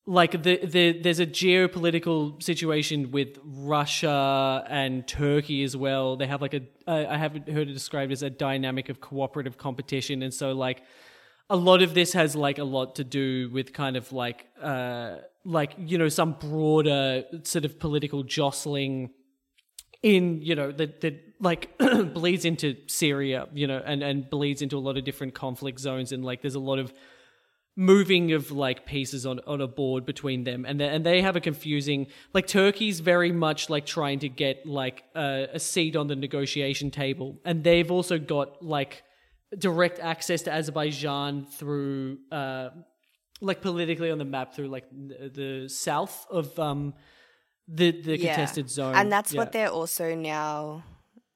like the, the there's a geopolitical situation with Russia and Turkey as well. They have like a I I haven't heard it described as a dynamic of cooperative competition, and so like a lot of this has like a lot to do with kind of like uh like you know some broader sort of political jostling in you know that that like bleeds into Syria, you know, and and bleeds into a lot of different conflict zones, and like there's a lot of moving of like pieces on on a board between them, and they, and they have a confusing like Turkey's very much like trying to get like a, a seat on the negotiation table, and they've also got like direct access to Azerbaijan through uh like politically on the map through like the, the south of um the the contested zone And that's Yeah. what they're also now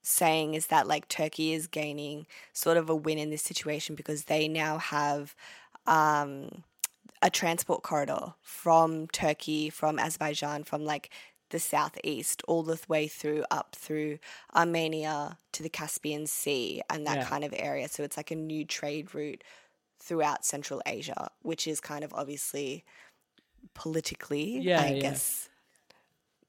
saying is that like Turkey is gaining sort of a win in this situation because they now have um, a transport corridor from Turkey, from Azerbaijan, from like the southeast all the way through up through Armenia to the Caspian Sea and that Yeah. kind of area. So it's like a new trade route throughout Central Asia, which is kind of obviously politically, Yeah, I yeah. guess,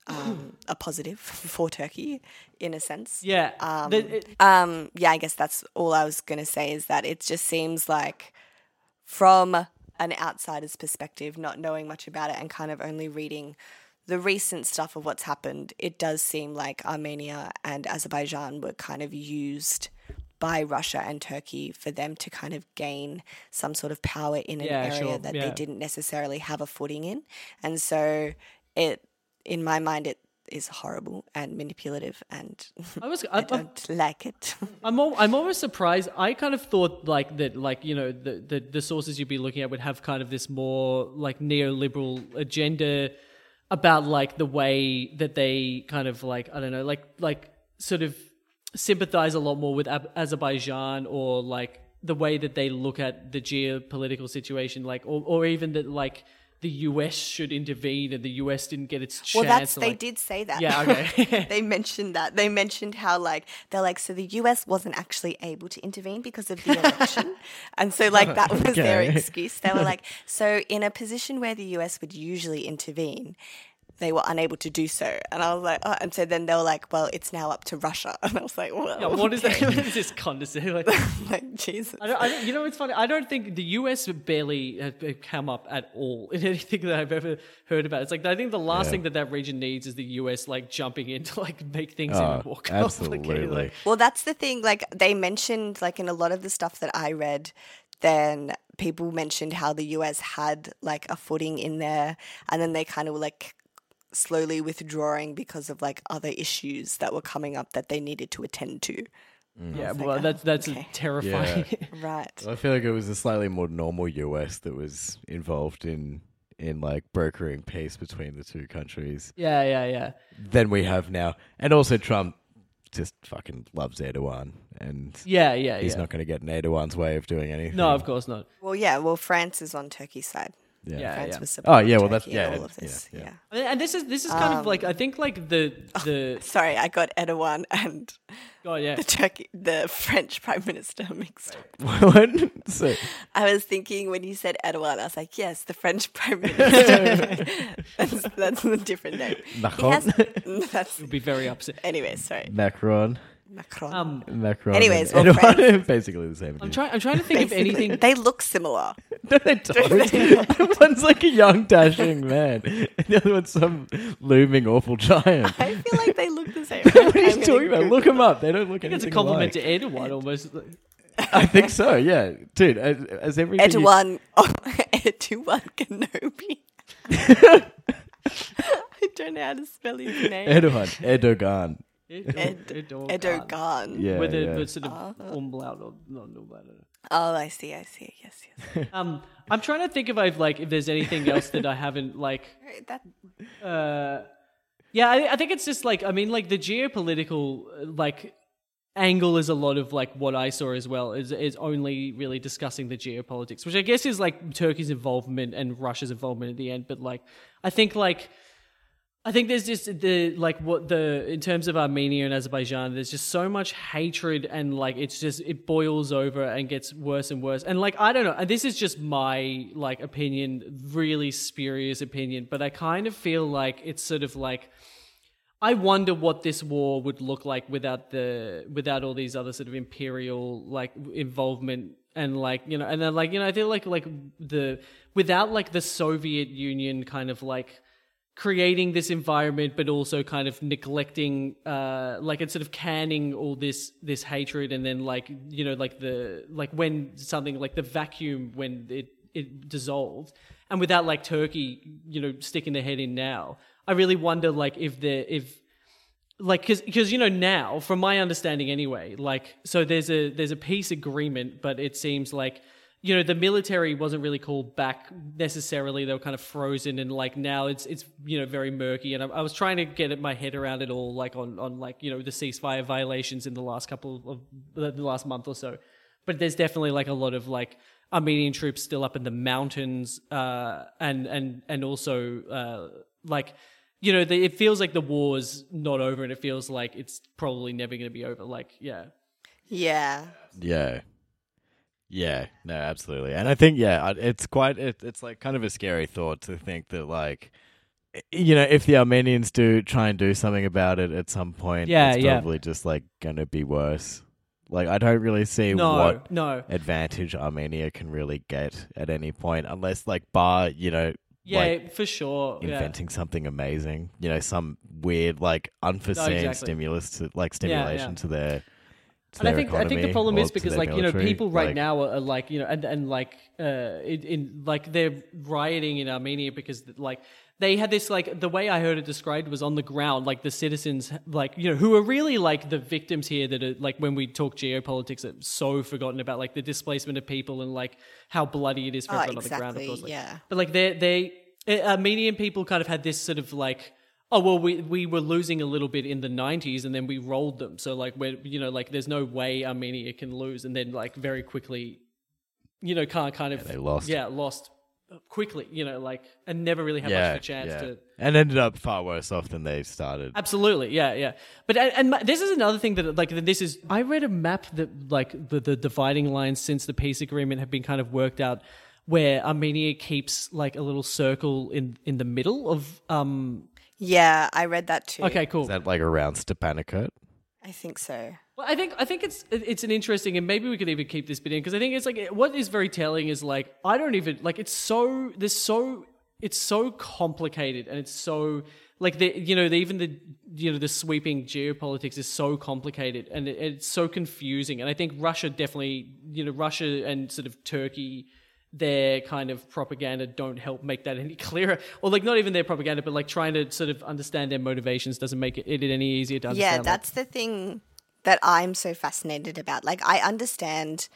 um, a positive for Turkey in a sense. yeah Um, it- um, yeah, I guess that's all I was going to say is that it just seems like from an outsider's perspective, not knowing much about it and kind of only reading the recent stuff of what's happened, it does seem like Armenia and Azerbaijan were kind of used by Russia and Turkey for them to kind of gain some sort of power in an Yeah, area sure, that yeah. they didn't necessarily have a footing in. And so it in my mind it is horrible and manipulative and I was I I, I, don't like it. I'm al- I'm almost surprised. I kind of thought like that, like you know, the, the the sources you'd be looking at would have kind of this more like neoliberal agenda about like the way that they kind of like I don't know, like like sort of sympathize a lot more with Azerbaijan or like the way that they look at the geopolitical situation, like or or even that like the US should intervene and the US didn't get its chance. well, that's they like- did say that. Yeah, okay. they mentioned that. They mentioned how like they're like so the US wasn't actually able to intervene because of the election, and so like that was their excuse. They were like, so in a position where the US would usually intervene. They were unable to do so, and I was like, oh, and so then they were like, "Well, it's now up to Russia," and I was like, "Well, Yeah, what is that? okay." What is this condescending? Like, like Jesus. I don't, I don't, you know, it's funny. I don't think the US barely has come up at all in anything that I've ever heard about. It's like I think the last Yeah. thing that that region needs is the US like jumping in to like make things Oh, even more complicated. absolutely. Like, Well, that's the thing. Like they mentioned, like in a lot of the stuff that I read, then people mentioned how the US had like a footing in there, and then they kind of were like slowly withdrawing because of like other issues that were coming up that they needed to attend to. Mm. yeah, like, well, oh, that's that's okay. terrifying. Right. I feel like it was a slightly more normal US that was involved in in like brokering peace between the two countries yeah, yeah, yeah. than we have now. And also Trump just fucking loves Erdogan and Yeah, yeah, he's yeah. not going to get in Erdogan's way of doing anything. no, of course not. Well, yeah. Well, France is on Turkey's side. Yeah. Yeah. France was Oh, yeah, well, that's- yeah, all of yeah, this. yeah. yeah. And and this is this is kind of Um, like I think like the the Sorry, I got Erdogan and oh yeah the Turkey, the French Prime Minister mixed up. What? so, I was thinking when you said Erdogan, I was like, yes, the French Prime Minister. that's, that's a different name. Macron? has, that's, would be very upset. anyway, sorry. Macron. Macron. Um, Macron. Anyways, and well, Erdogan France- basically the same. I'm trying I'm trying to think of Basically, anything. They look similar. No, they don't. they? One's like a young, dashing man, and the other one's some looming, awful giant. I feel like they look the same. what are you talking about? Look them up. They don't look I think it's a compliment alike. to Erdogan almost. I think so. Yeah, dude. As, as everything. you- Erdogan, oh, Erdogan Kenobi. I don't know how to spell his name. Erdogan. Erdogan. Ed- Erdogan. Erdogan. Yeah. with a yeah. with sort of umlaut or not umlaut. I don't know. Oh, I see, I see. Yes, yes. Um, I'm trying to think if I've like if there's anything else that I haven't like. That, Uh, yeah, I, I think it's just like I mean, like the geopolitical uh, like angle is a lot of like what I saw as well is is only really discussing the geopolitics, which I guess is like Turkey's involvement and Russia's involvement at the end. But like, I think like. I think there's just the like what the in terms of Armenia and Azerbaijan, there's just so much hatred and like it's just it boils over and gets worse and worse. And like I don't know, and this is just my like opinion, really spurious opinion, but I kind of feel like it's sort of like I wonder what this war would look like without the without all these other sort of imperial like involvement and like you know and then like you know I feel like like the without like the Soviet Union kind of like creating this environment but also kind of neglecting uh like it's sort of canning all this this hatred and then like you know like the like when something like the vacuum when it it dissolved and without like turkey you know sticking their head in now i really wonder like if the if like because because you know now from my understanding anyway like so there's a there's a peace agreement but it seems like you know the military wasn't really called back necessarily. They were kind of frozen and like now it's it's you know very murky. And I, I was trying to get my head around it all like on on like you know the ceasefire violations in the last couple of the the last month or so. But there's definitely like a lot of like Armenian troops still up in the mountains uh and and and also uh like you know the, it feels like the war's not over and it feels like it's probably never going to be over. Like yeah. Yeah. Yeah. Yeah, no, absolutely. And I think yeah, it's quite it, it's like kind of a scary thought to think that like you know, if the Armenians do try and do something about it at some point, Yeah, it's yeah. probably just like going to be worse. Like I don't really see no what no advantage Armenia can really get at any point unless like bar, you know, yeah like for sure yeah. inventing something amazing, you know, some weird like unforeseen exactly. stimulus to like yeah. stimulation to their and I their think I think the problem is because their like you know people right Like, now are, are like you know and and like uh in, in like they're rioting in Armenia because like they had this like the way I heard it described was on the ground like the citizens like you know who are really like the victims here that are like when we talk geopolitics are so forgotten about like the displacement of people and like how bloody it is for Oh, everyone on the ground of course like, yeah. but like they they uh, Armenian people kind of had this sort of like oh well we we were losing a little bit in the 90s and then we rolled them so like we're you know like there's no way Armenia can lose and then like very quickly you know kind kind of they lost. yeah lost quickly you know like and never really had much of a chance yeah. to and ended up far worse off than they started. Absolutely, yeah, yeah. But and, and this is another thing that like this is. I read a map that like the the dividing lines since the peace agreement have been kind of worked out, where Armenia keeps like a little circle in in the middle of um. Yeah, I read that too. Okay, cool. Is that like around Stepanakert? I think so. Well, I think I think it's it's an interesting, and maybe we could even keep this bit in because I think it's like what is very telling is like I don't even like it's so there's so it's so complicated and it's so like the you know the, even the you know the sweeping geopolitics is so complicated and it, it's so confusing and I think Russia definitely you know Russia and sort of Turkey their kind of propaganda don't help make that any clearer or like not even their propaganda but like trying to sort of understand their motivations doesn't make it, it any easier to understand Yeah, like- that's the thing that I'm so fascinated about. Like, I understand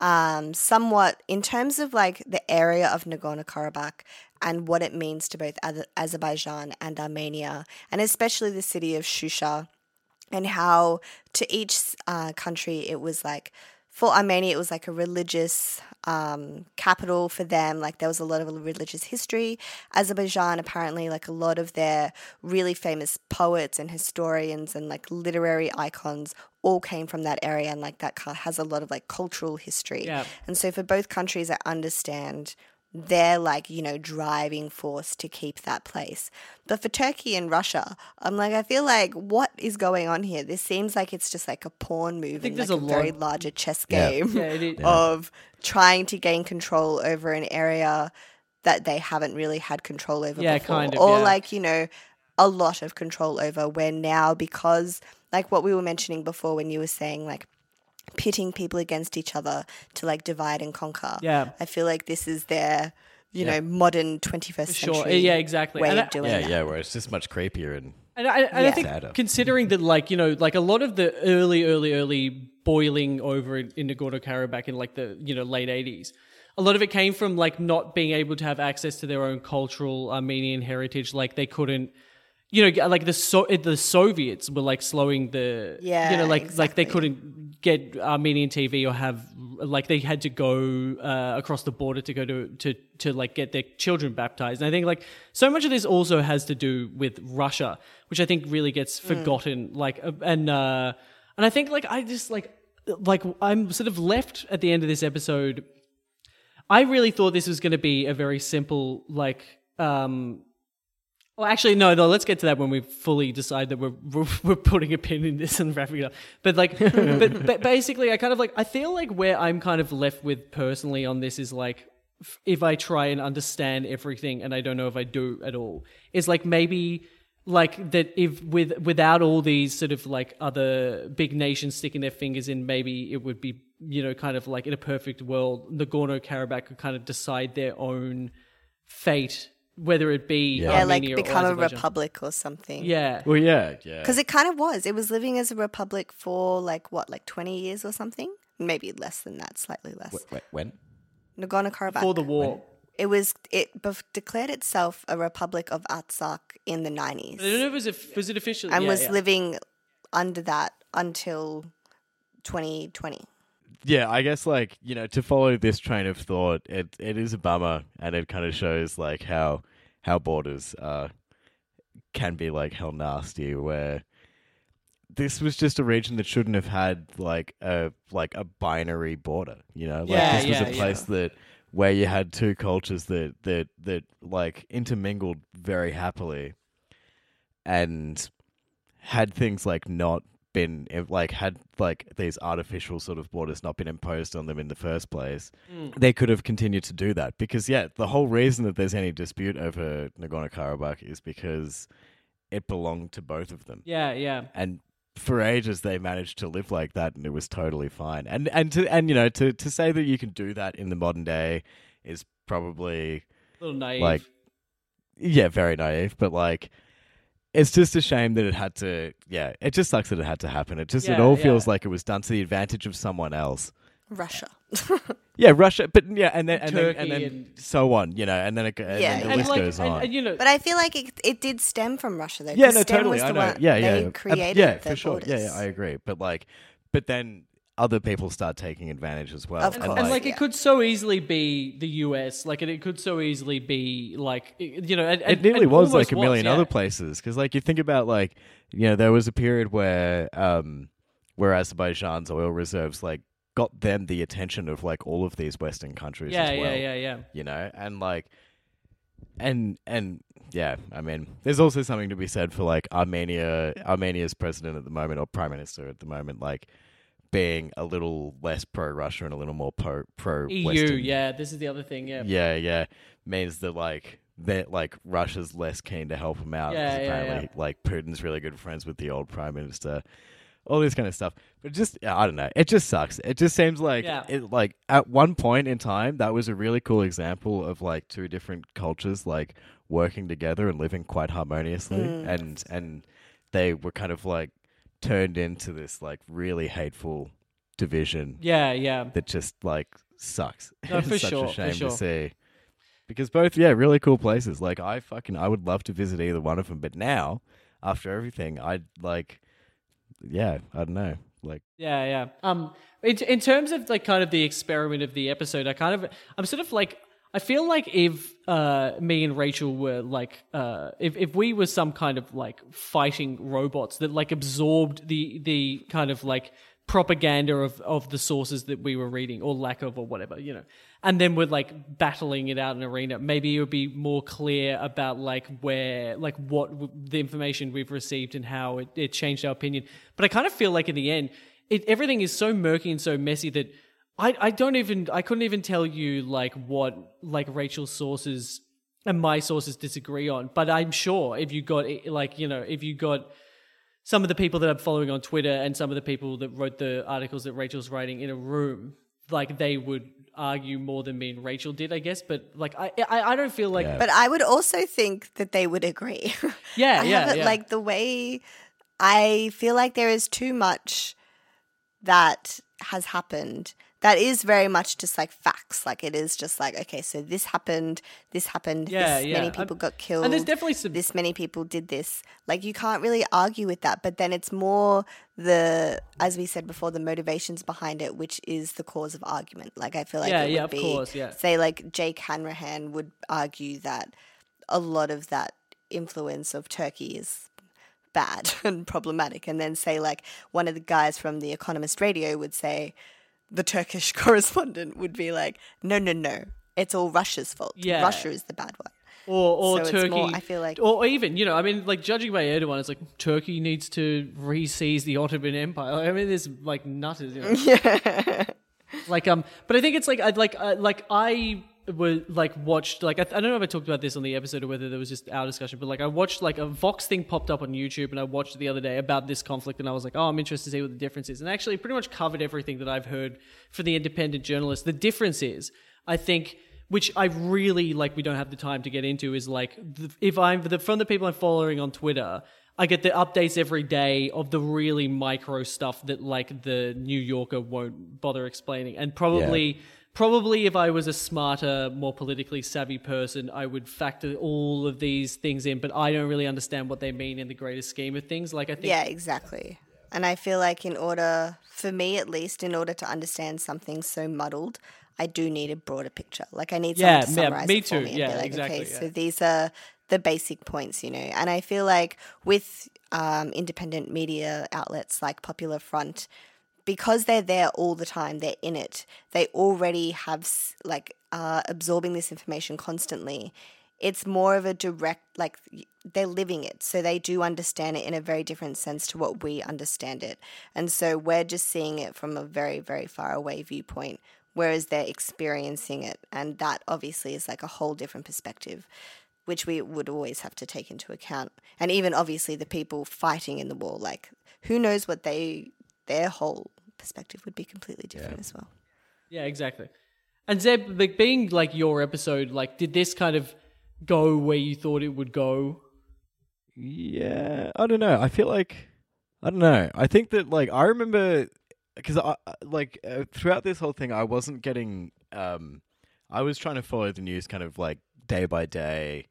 um, somewhat in terms of like the area of Nagorno Karabakh and what it means to both Azerbaijan and Armenia, and especially the city of Shusha, and how to each uh, country it was like. For Armenia, it was like a religious um, capital for them. Like there was a lot of religious history. Azerbaijan, apparently, like a lot of their really famous poets and historians and like literary icons all came from that area, and like that has a lot of like cultural history. Yeah. And so for both countries, I understand their like you know driving force to keep that place. But for Turkey and Russia, I'm like I feel like what is going on here? This seems like it's just like a pawn move think in there's like a a, very larger chess Yeah. game Yeah, of trying to gain control over an area that they haven't really had control over Yeah, before. kind of, or yeah. like you know a lot of control over where now because like what we were mentioning before when you were saying like pitting people against each other to like divide and conquer. Yeah. I feel like this is their, you Yeah. know, modern 21st Sure. century Yeah, exactly. way And of I- doing Yeah, that. yeah, where it's just much creepier and And I, and I think Sadder. considering that, like you know, like a lot of the early, early, early boiling over in, in Nagorno Karabakh in like the you know late eighties, a lot of it came from like not being able to have access to their own cultural Armenian heritage. Like they couldn't, you know, like the so the Soviets were like slowing the, Yeah, you know, like like they couldn't get Armenian TV or have like they had to go uh, across the border to go to to to like get their children baptized. And I think like so much of this also has to do with Russia, which I think really gets forgotten. Like uh, and uh, and I think like I just like like I'm sort of left at the end of this episode. I really thought this was going to be a very simple like um well, actually, no, no. Let's get to that when we fully decide that we're we're, we're putting a pin in this and wrapping it up. But like, but, but basically, I kind of like I feel like where I'm kind of left with personally on this is like, if I try and understand everything, and I don't know if I do at all, is like maybe like that if with without all these sort of like other big nations sticking their fingers in, maybe it would be you know kind of like in a perfect world, Nagorno Karabakh could kind of decide their own fate. Whether it be Yeah, like Armenia or become a republic or something. Yeah. well, yeah, yeah. Because it kind of was. It was living as a republic for like what, like 20 years or something? Maybe less than that, slightly less. Wh- wh- when? Nagorno Karabakh. Before the war. It was it bef- declared itself a republic of Artsakh in the nineties. I don't 90s know if it was, was it official? and yeah, was yeah. living under that until 2020. Yeah, I guess like you know to follow this train of thought, it it is a bummer, and it kind of shows like how how borders uh can be like hell nasty. Where this was just a region that shouldn't have had like a like a binary border. You know, like Yeah, this was yeah, a place that where you had two cultures that that that like intermingled very happily, and had things like not been like had like these artificial sort of borders not been imposed on them in the first place mm. they could have continued to do that because yeah the whole reason that there's any dispute over Nagorno-Karabakh is because it belonged to both of them Yeah, yeah. and for ages they managed to live like that and it was totally fine. And and to and you know to to say that you can do that in the modern day is probably A little naive. like yeah, very naive, but like it's just a shame that it had to yeah, it just sucks that it had to happen. It just it Yeah, all feels yeah. like it was done to the advantage of someone else. Russia. Yeah, Russia, but yeah, and then and then, and Turkey then and- so on, you know, and then it, and Yeah, then the yeah. list like, goes and- on. and, you know, But I feel like it, it did stem from Russia though. yeah, 'cause no, STEM totally, was I know. one- yeah, yeah, They yeah. Uh, created yeah, the for sure. Yeah, yeah. I agree. But like, but then other people start taking advantage as well. Of and, and like, like it could so easily be the US, like and it could so easily be like you know, and, it nearly and was like a million yeah. other places because like you think about like you know there was a period where um where Azerbaijan's oil reserves like got them the attention of like all of these Western countries Yeah, as well. yeah, yeah, yeah. You know, and like, and and yeah, I mean, there's also something to be said for like Armenia, Armenia's president at the moment or prime minister at the moment, like being a little less pro Russia and a little more pro pro EU, Western. yeah, this is the other thing, yeah. yeah, yeah, means that like that like Russia's less keen to help him out. Yeah, yeah, apparently, yeah. like Putin's really good friends with the old prime minister. All this kind of stuff, but just I don't know. It just sucks. It just seems like Yeah. it like at one point in time that was a really cool example of like two different cultures like working together and living quite harmoniously, Mm. and and they were kind of like turned into this like really hateful division Yeah, yeah. that just like sucks. No, it's for such sure, a for shame sure. to see. Because both, yeah, really cool places. Like I fucking, I would love to visit either one of them. But now, after everything, I'd like, yeah, I don't know, like, Yeah, yeah. Um, in, in terms of like kind of the experiment of the episode, I kind of, I'm sort of like, I feel like if uh, me and Rachel were like, uh, if if we were some kind of like fighting robots that like absorbed the the kind of like propaganda of of the sources that we were reading or lack of or whatever, you know, and then we're like battling it out in arena, maybe it would be more clear about like where, like what w- the information we've received and how it, it changed our opinion. But I kind of feel like in the end, it, everything is so murky and so messy that I, I don't even I couldn't even tell you like what like Rachel's sources and my sources disagree on. But I'm sure if you got like you know if you got some of the people that I'm following on Twitter and some of the people that wrote the articles that Rachel's writing in a room, like they would argue more than me and Rachel did, I guess. But like I I, I don't feel like Yeah. But I would also think that they would agree. Yeah, I yeah, haven't- yeah. Like the way I feel like there is too much that has happened that is very much just like facts. Like it is just like, okay, so this happened, this happened, Yeah, this yeah. many people Um, got killed. and there's definitely some- this many people did this. Like you can't really argue with that. But then it's more the as we said before, the motivations behind it, which is the cause of argument. Like I feel like Yeah, it yeah, would of be course, yeah. say like Jake Hanrahan would argue that a lot of that influence of Turkey is bad and problematic. And then say like one of the guys from the Economist Radio would say the Turkish correspondent would be like, no, no, no, it's all Russia's fault. Yeah. Russia is the bad one. or or So Turkey. more- I feel like- or even you know, I mean, like judging by Erdogan, it's like Turkey needs to re-seize the Ottoman Empire. I mean, there's like nutters, you know. like um, but I think it's like I like uh, like I was like watched like I, I don't know if I talked about this on the episode or whether there was just our discussion, but like I watched like a Vox thing popped up on YouTube and I watched it the other day about this conflict and I was like, oh, I'm interested to see what the difference is, and actually pretty much covered everything that I've heard for the independent journalist. The difference is, I think which I really like. We don't have the time to get into. Is like if I'm from the people I'm following on Twitter, I get the updates every day of the really micro stuff that like the New Yorker won't bother explaining, and probably. Probably, if I was a smarter, more politically savvy person, I would factor all of these things in. But I don't really understand what they mean in the greater scheme of things. Like I think, Yeah, exactly. And I feel like in order, for me at least, in order to understand something so muddled, I do need a broader picture. Like I need Yeah, someone to yeah, summarize me it for too. me and Yeah, be like, exactly, okay, yeah. so these are the basic points, you know. And I feel like with um, independent media outlets like Popular Front, because they're there all the time, they're in it. They already have like uh, absorbing this information constantly. It's more of a direct, like they're living it, so they do understand it in a very different sense to what we understand it. And so we're just seeing it from a very, very far away viewpoint, whereas they're experiencing it, and that obviously is like a whole different perspective which we would always have to take into account. And even obviously the people fighting in the war, like who knows what they their whole perspective would be completely different as well. Yeah, exactly. And Zeb, like being like your episode, like did this kind of go where you thought it would go? Yeah, I don't know. I feel like I don't know. I think that like I remember because I I- like uh, throughout this whole thing, I wasn't getting. um I was trying to follow the news kind of like day by day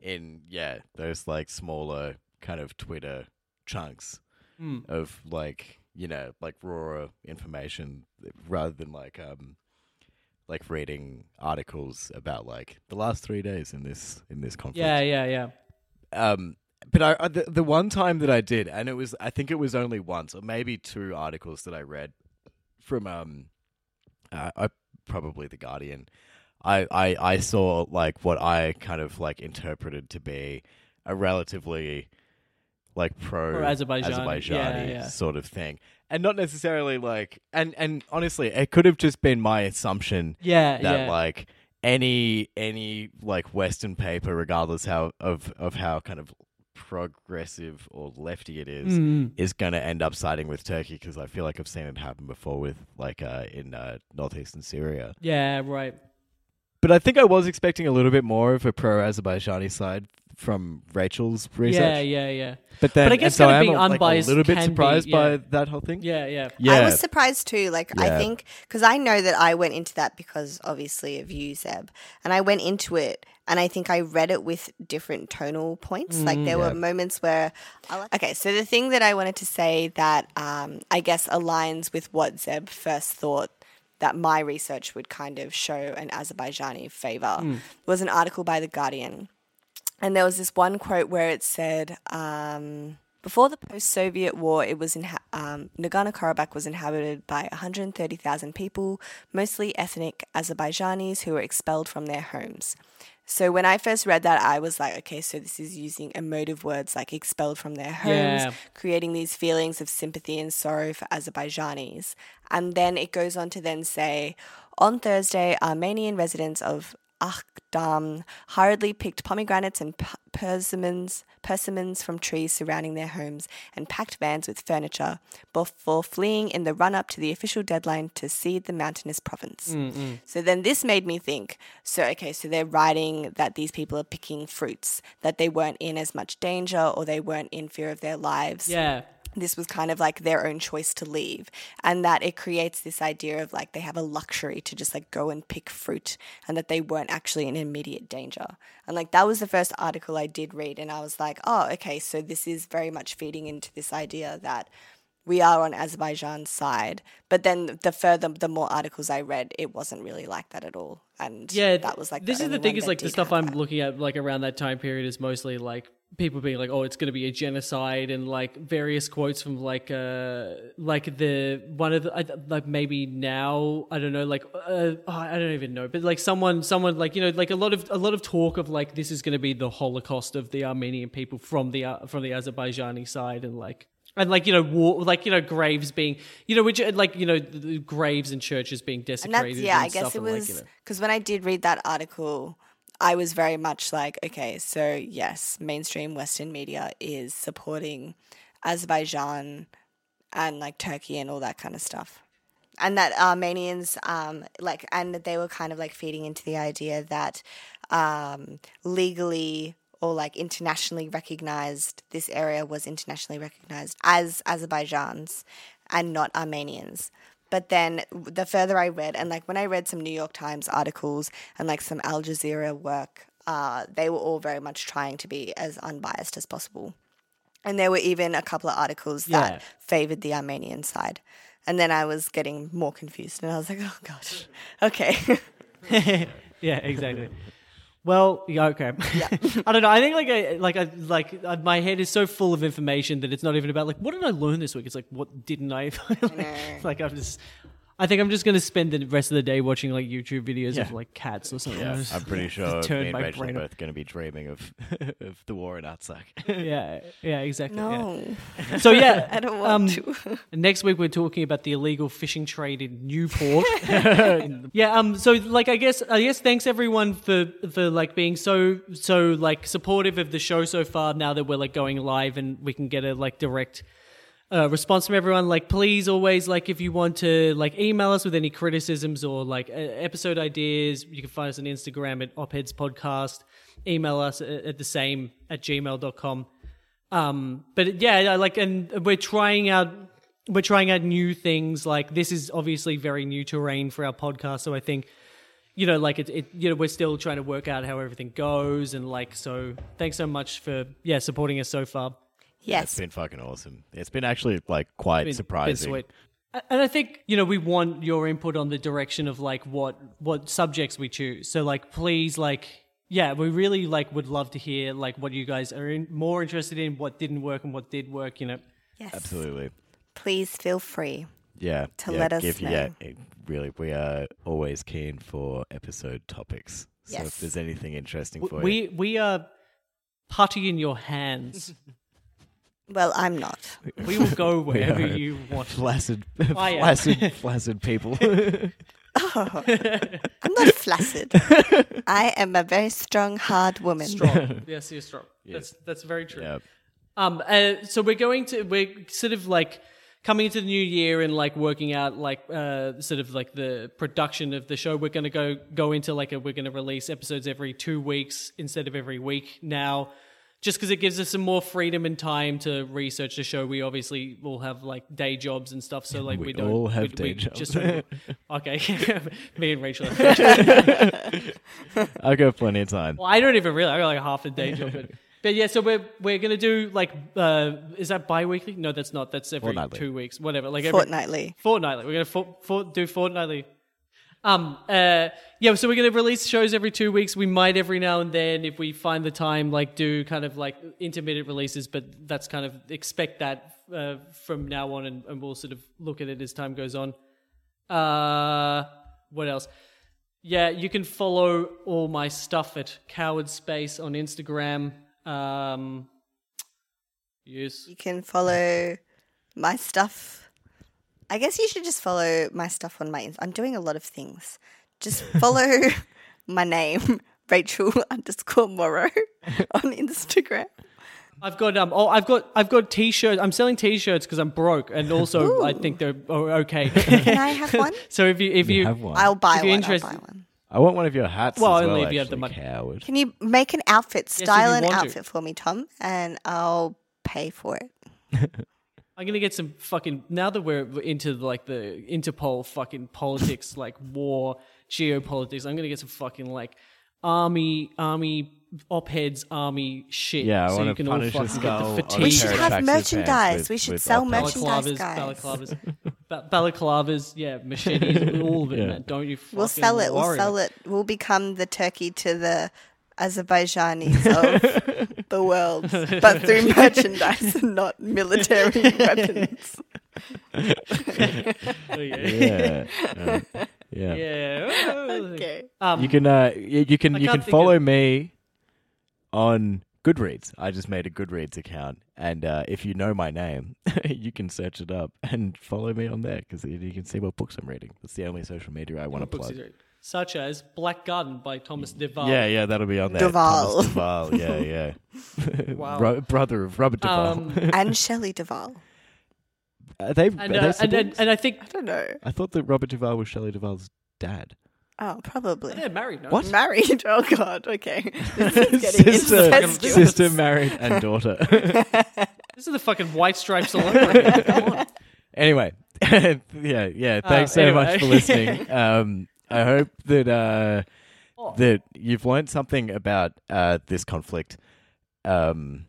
in yeah those like smaller kind of Twitter chunks Hmm. of like you know like raw information rather than like um like reading articles about like the last three days in this in this conflict Yeah, yeah, yeah. um but I the, the one time that I did and it was I think it was only once or maybe two articles that I read from um uh, I, probably the Guardian I, I I saw like what I kind of like interpreted to be a relatively like pro Pro Azerbaijan, Azerbaijani yeah, yeah. sort of thing and not necessarily like and and honestly it could have just been my assumption Yeah, that yeah. like any any like Western paper, regardless how of of how kind of progressive or lefty it is, Mm. is going to end up siding with Turkey because I feel like I've seen it happen before with like uh, in uh, northeastern Syria. Yeah, right. But I think I was expecting a little bit more of a pro-Azerbaijani side from Rachel's research. Yeah, yeah, yeah. But then, But I guess so kind of I am being like, a little bit can be- surprised yeah. by that whole thing. Yeah, yeah. Yeah, I was surprised too. Like Yeah. I think because I know that I went into that because obviously of you, Zeb, and I went into it and I think I read it with different tonal points. like there were moments where, like- okay, so the thing that I wanted to say that um, I guess aligns with what Zeb first thought that my research would kind of show an Azerbaijani favor was an article by the Guardian. And there was this one quote where it said, um, before the post-Soviet war, it was inha- um, Nagorno-Karabakh was inhabited by 130,000 people, mostly ethnic Azerbaijanis who were expelled from their homes. So when I first read that, I was like, okay, so this is using emotive words like expelled from their homes, Yeah. creating these feelings of sympathy and sorrow for Azerbaijanis. And then it goes on to then say, on Thursday, Armenian residents of Aghdam hurriedly picked pomegranates and persimmons, persimmons from trees surrounding their homes and packed vans with furniture before fleeing in the run up to the official deadline to cede the mountainous province. Mm, mm. So then this made me think so, okay, so they're writing that these people are picking fruits, that they weren't in as much danger or they weren't in fear of their lives Yeah. This was kind of like their own choice to leave and that it creates this idea of like they have a luxury to just like go and pick fruit and that they weren't actually in immediate danger and like that was the first article i did read and i was like oh okay so this is very much feeding into this idea that we are on azerbaijan's side but then the further the more articles i read it wasn't really like that at all and Yeah, that was like this is the thing is like the stuff I'm that. looking at like around that time period is mostly like people being like, oh, it's going to be a genocide and like various quotes from like uh like the one of the like maybe now I don't know like uh, oh, I don't even know but like someone someone like you know like a lot of a lot of talk of like this is going to be the Holocaust of the Armenian people from the uh, from the Azerbaijani side and like. And like you know, war, like you know, graves being, you know, which like you know, graves and churches being And desecrated. that's yeah, and I guess it and, like, was you know. because when I did read that article, I was very much like, okay, so yes, mainstream Western media is supporting Azerbaijan and like Turkey and all that kind of stuff. And that Armenians, um, like, and they were kind of like feeding into the idea that um, legally or like internationally recognized, this area was internationally recognized as Azerbaijan's and not Armenians. But then the further I read, and like when I read some New York Times articles and like some Al Jazeera work, uh, they were all very much trying to be as unbiased as possible. And there were even a couple of articles Yeah. that favored the Armenian side. And then I was getting more confused and I was like, oh gosh, okay. yeah, exactly. Well, yeah, okay. I don't know. I think like I like I like uh, my head is so full of information that it's not even about like what did I learn this week. It's like what didn't I? like I'm just. I think I'm just gonna spend the rest of the day watching like YouTube videos of Yeah. like cats or something. Yeah, Just- I'm pretty sure just turn me and my Rachel are brain off. both going to be dreaming of of the war in Artsakh. yeah, yeah, exactly. yeah. no, So yeah, I don't want um, to. Next week we're talking about the illegal fishing trade in Newport. yeah, um so like I guess I guess thanks everyone for for like being so so like supportive of the show so far now that we're like going live and we can get a like direct uh, response from everyone. Like, please always like if you want to like email us with any criticisms or like uh, episode ideas, you can find us on Instagram at Op-Eds Podcast. Email us at, at the same at gmail.com. Um, but yeah, I like, and we're trying out, we're trying out new things. Like this is obviously very new terrain for our podcast. So I think, you know, like it, it, you know, we're still trying to work out how everything goes. And like, so thanks so much for, yeah, supporting us so far. It's Yes. been fucking awesome. It's been actually like quite been- been surprising. sweet. And I think you know we want your input on the direction of like what what subjects we choose. So like please like yeah, we really like would love to hear like what you guys are in, more interested in, what didn't work and what did work. You know, Yes. Absolutely. Please feel free. Yeah. To yeah, let us give, know. Yeah, it- really, we are always keen for episode topics. So Yes. if there's anything interesting for you, we we are putty in your hands. Well, I'm not. We will go wherever are you want. flaccid, I am. flaccid, flaccid people. I'm not flaccid. I am a very strong, hard woman. Strong. yes, you're strong. That's that's very true. yeah. Um, uh, so we're going to we're sort of like coming into the new year and like working out like uh sort of like the production of the show. We're going to go go into like a, we're going to release episodes every two weeks instead of every week now. Just because it gives us some more freedom and time to research the show, we obviously will have like day jobs and stuff. So like we, We don't all have we, day we jobs. Just okay, me and Rachel. I got plenty of time. Well, I don't even really. I got like half a day job. But, but yeah, so we're we're gonna do like uh is that bi-weekly? No, that's not. That's every Fortnightly. two weeks, whatever. Like every, Fortnightly. Fortnightly. We're gonna for, for, do fortnightly. Um. Uh. Yeah. So we're gonna release shows every two weeks. We might every now and then, if we find the time, like do kind of like intermittent releases. But that's kind of expect that uh, from now on, and, and we'll sort of look at it as time goes on. Uh. What else? Yeah, you can follow all my stuff at Coward Space on Instagram. Um, yes. You can follow my stuff. I guess you should just follow my stuff on my. I'm doing a lot of things. Just follow my name, Rachel underscore Morrow, on Instagram. I've got um. Oh, I've got I've got t-shirts. I'm selling t-shirts because I'm broke, and also I think they're oh, okay. Can I have one? so if you if you, have one. I'll buy If you're one. interested- I'll buy one. I want one of your hats. Well, as only well, if you have the actually, money. Coward. Can you make an outfit, if you style an want to. outfit for me, Tom, and I'll pay for it. I'm gonna get some fucking now that we're into like the Interpol fucking politics, like war, geopolitics. I'm gonna get some fucking like army army Op-Eds army shit. Yeah, I so wanna you can all punish a fucking get skull the on a fatigue. We pair should of have tracksuit merchandise. pants with- we should with sell op- merchandise, balaclavas, guys. balaclavas, ba- balaclavas, yeah, machetes, all of it, Yeah. man. Don't you? Fucking We'll sell it. We'll worry sell it. We'll become the Turkey to the Azerbaijanis of the world, but through merchandise and not military weapons. Oh, yeah. Yeah. Uh, yeah. yeah. Okay. Um, You can uh you can I you can't can think follow of- me on Goodreads. I just made a Goodreads account, and uh, if you know my name, you can search it up and follow me on there because you can see what books I'm reading. That's the only social media I want to books plug. Is great. Such as Black Garden by Thomas de Waal. Yeah, yeah, that'll be on there. de Waal. Thomas de Waal. Yeah, yeah. Wow. Ro- brother of Robert Duvall. Um, And Shelley Duvall. are they, and, are they uh, and, and and I think I don't know. I thought that Robert Duvall was Shelley Duvall's dad. Oh, probably. they're married. No? What? Married. Oh God. Okay. This is getting sister, incestuous. sister, married, and daughter. This is the fucking white stripes all over again. Anyway, yeah, yeah. Thanks so anyway. much for listening. Um, I hope that uh, Oh. that you've learned something about uh, this conflict. Um,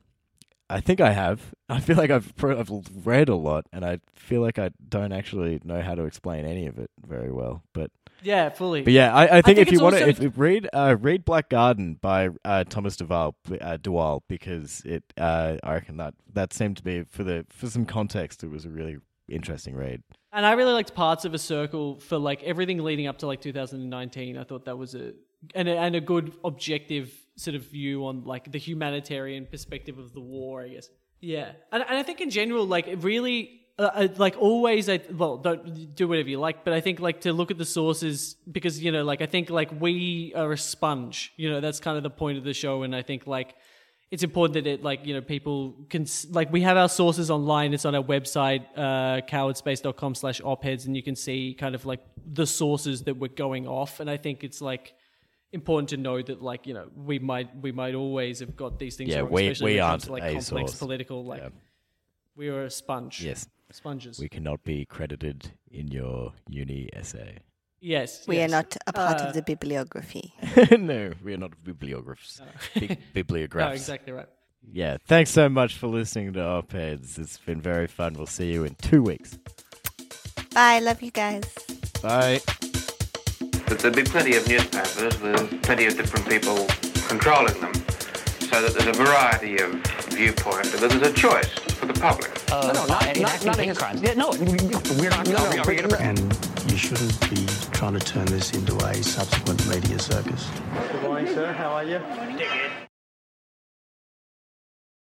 I think I have. I feel like I've pro- I've read a lot, and I feel like I don't actually know how to explain any of it very well. But Yeah, fully. but yeah, I, I think, think if you want to, also- if, if read uh, read Black Garden by uh, Thomas de Waal, uh, de Waal, because it uh, I reckon that that seemed to be for the for some context, it was a really interesting read. And I really liked parts of a circle for like everything leading up to like 2019. I thought that was a and a, and a good objective sort of view on like the humanitarian perspective of the war. I guess. Yeah, and, and I think in general, like really. Uh, uh, like always, I well don't do whatever you like, but I think like to look at the sources because you know, like I think like we are a sponge. You know, that's kind of the point of the show, and I think like it's important that it like you know people can like we have our sources online. It's on our website, uh, cowardspace.com slash opeds, and you can see kind of like the sources that were going off. And I think it's like important to know that like you know we might we might always have got these things Yeah, wrong, we- we comes to aren't like a complex source. political like Yeah. we are a sponge. Yes. sponges. We cannot be credited in your uni essay. Yes, We yes. are not a part Uh, of the bibliography. no, we are not bibliographs. Big No, bibliographs. Oh, exactly right. Yeah. Thanks so much for listening to Op-Eds. It's been very fun. We'll see you in two weeks. Bye. Love you guys. Bye. That there'd be plenty of newspapers with plenty of different people controlling them, so that there's a variety of viewpoint, and that there's a choice for the public. Uh, no, no, not, not, not hate crimes. Yeah, no, we're not. No, no, we're- And you shouldn't be trying to turn this into a subsequent media circus. Good morning, sir. How are you?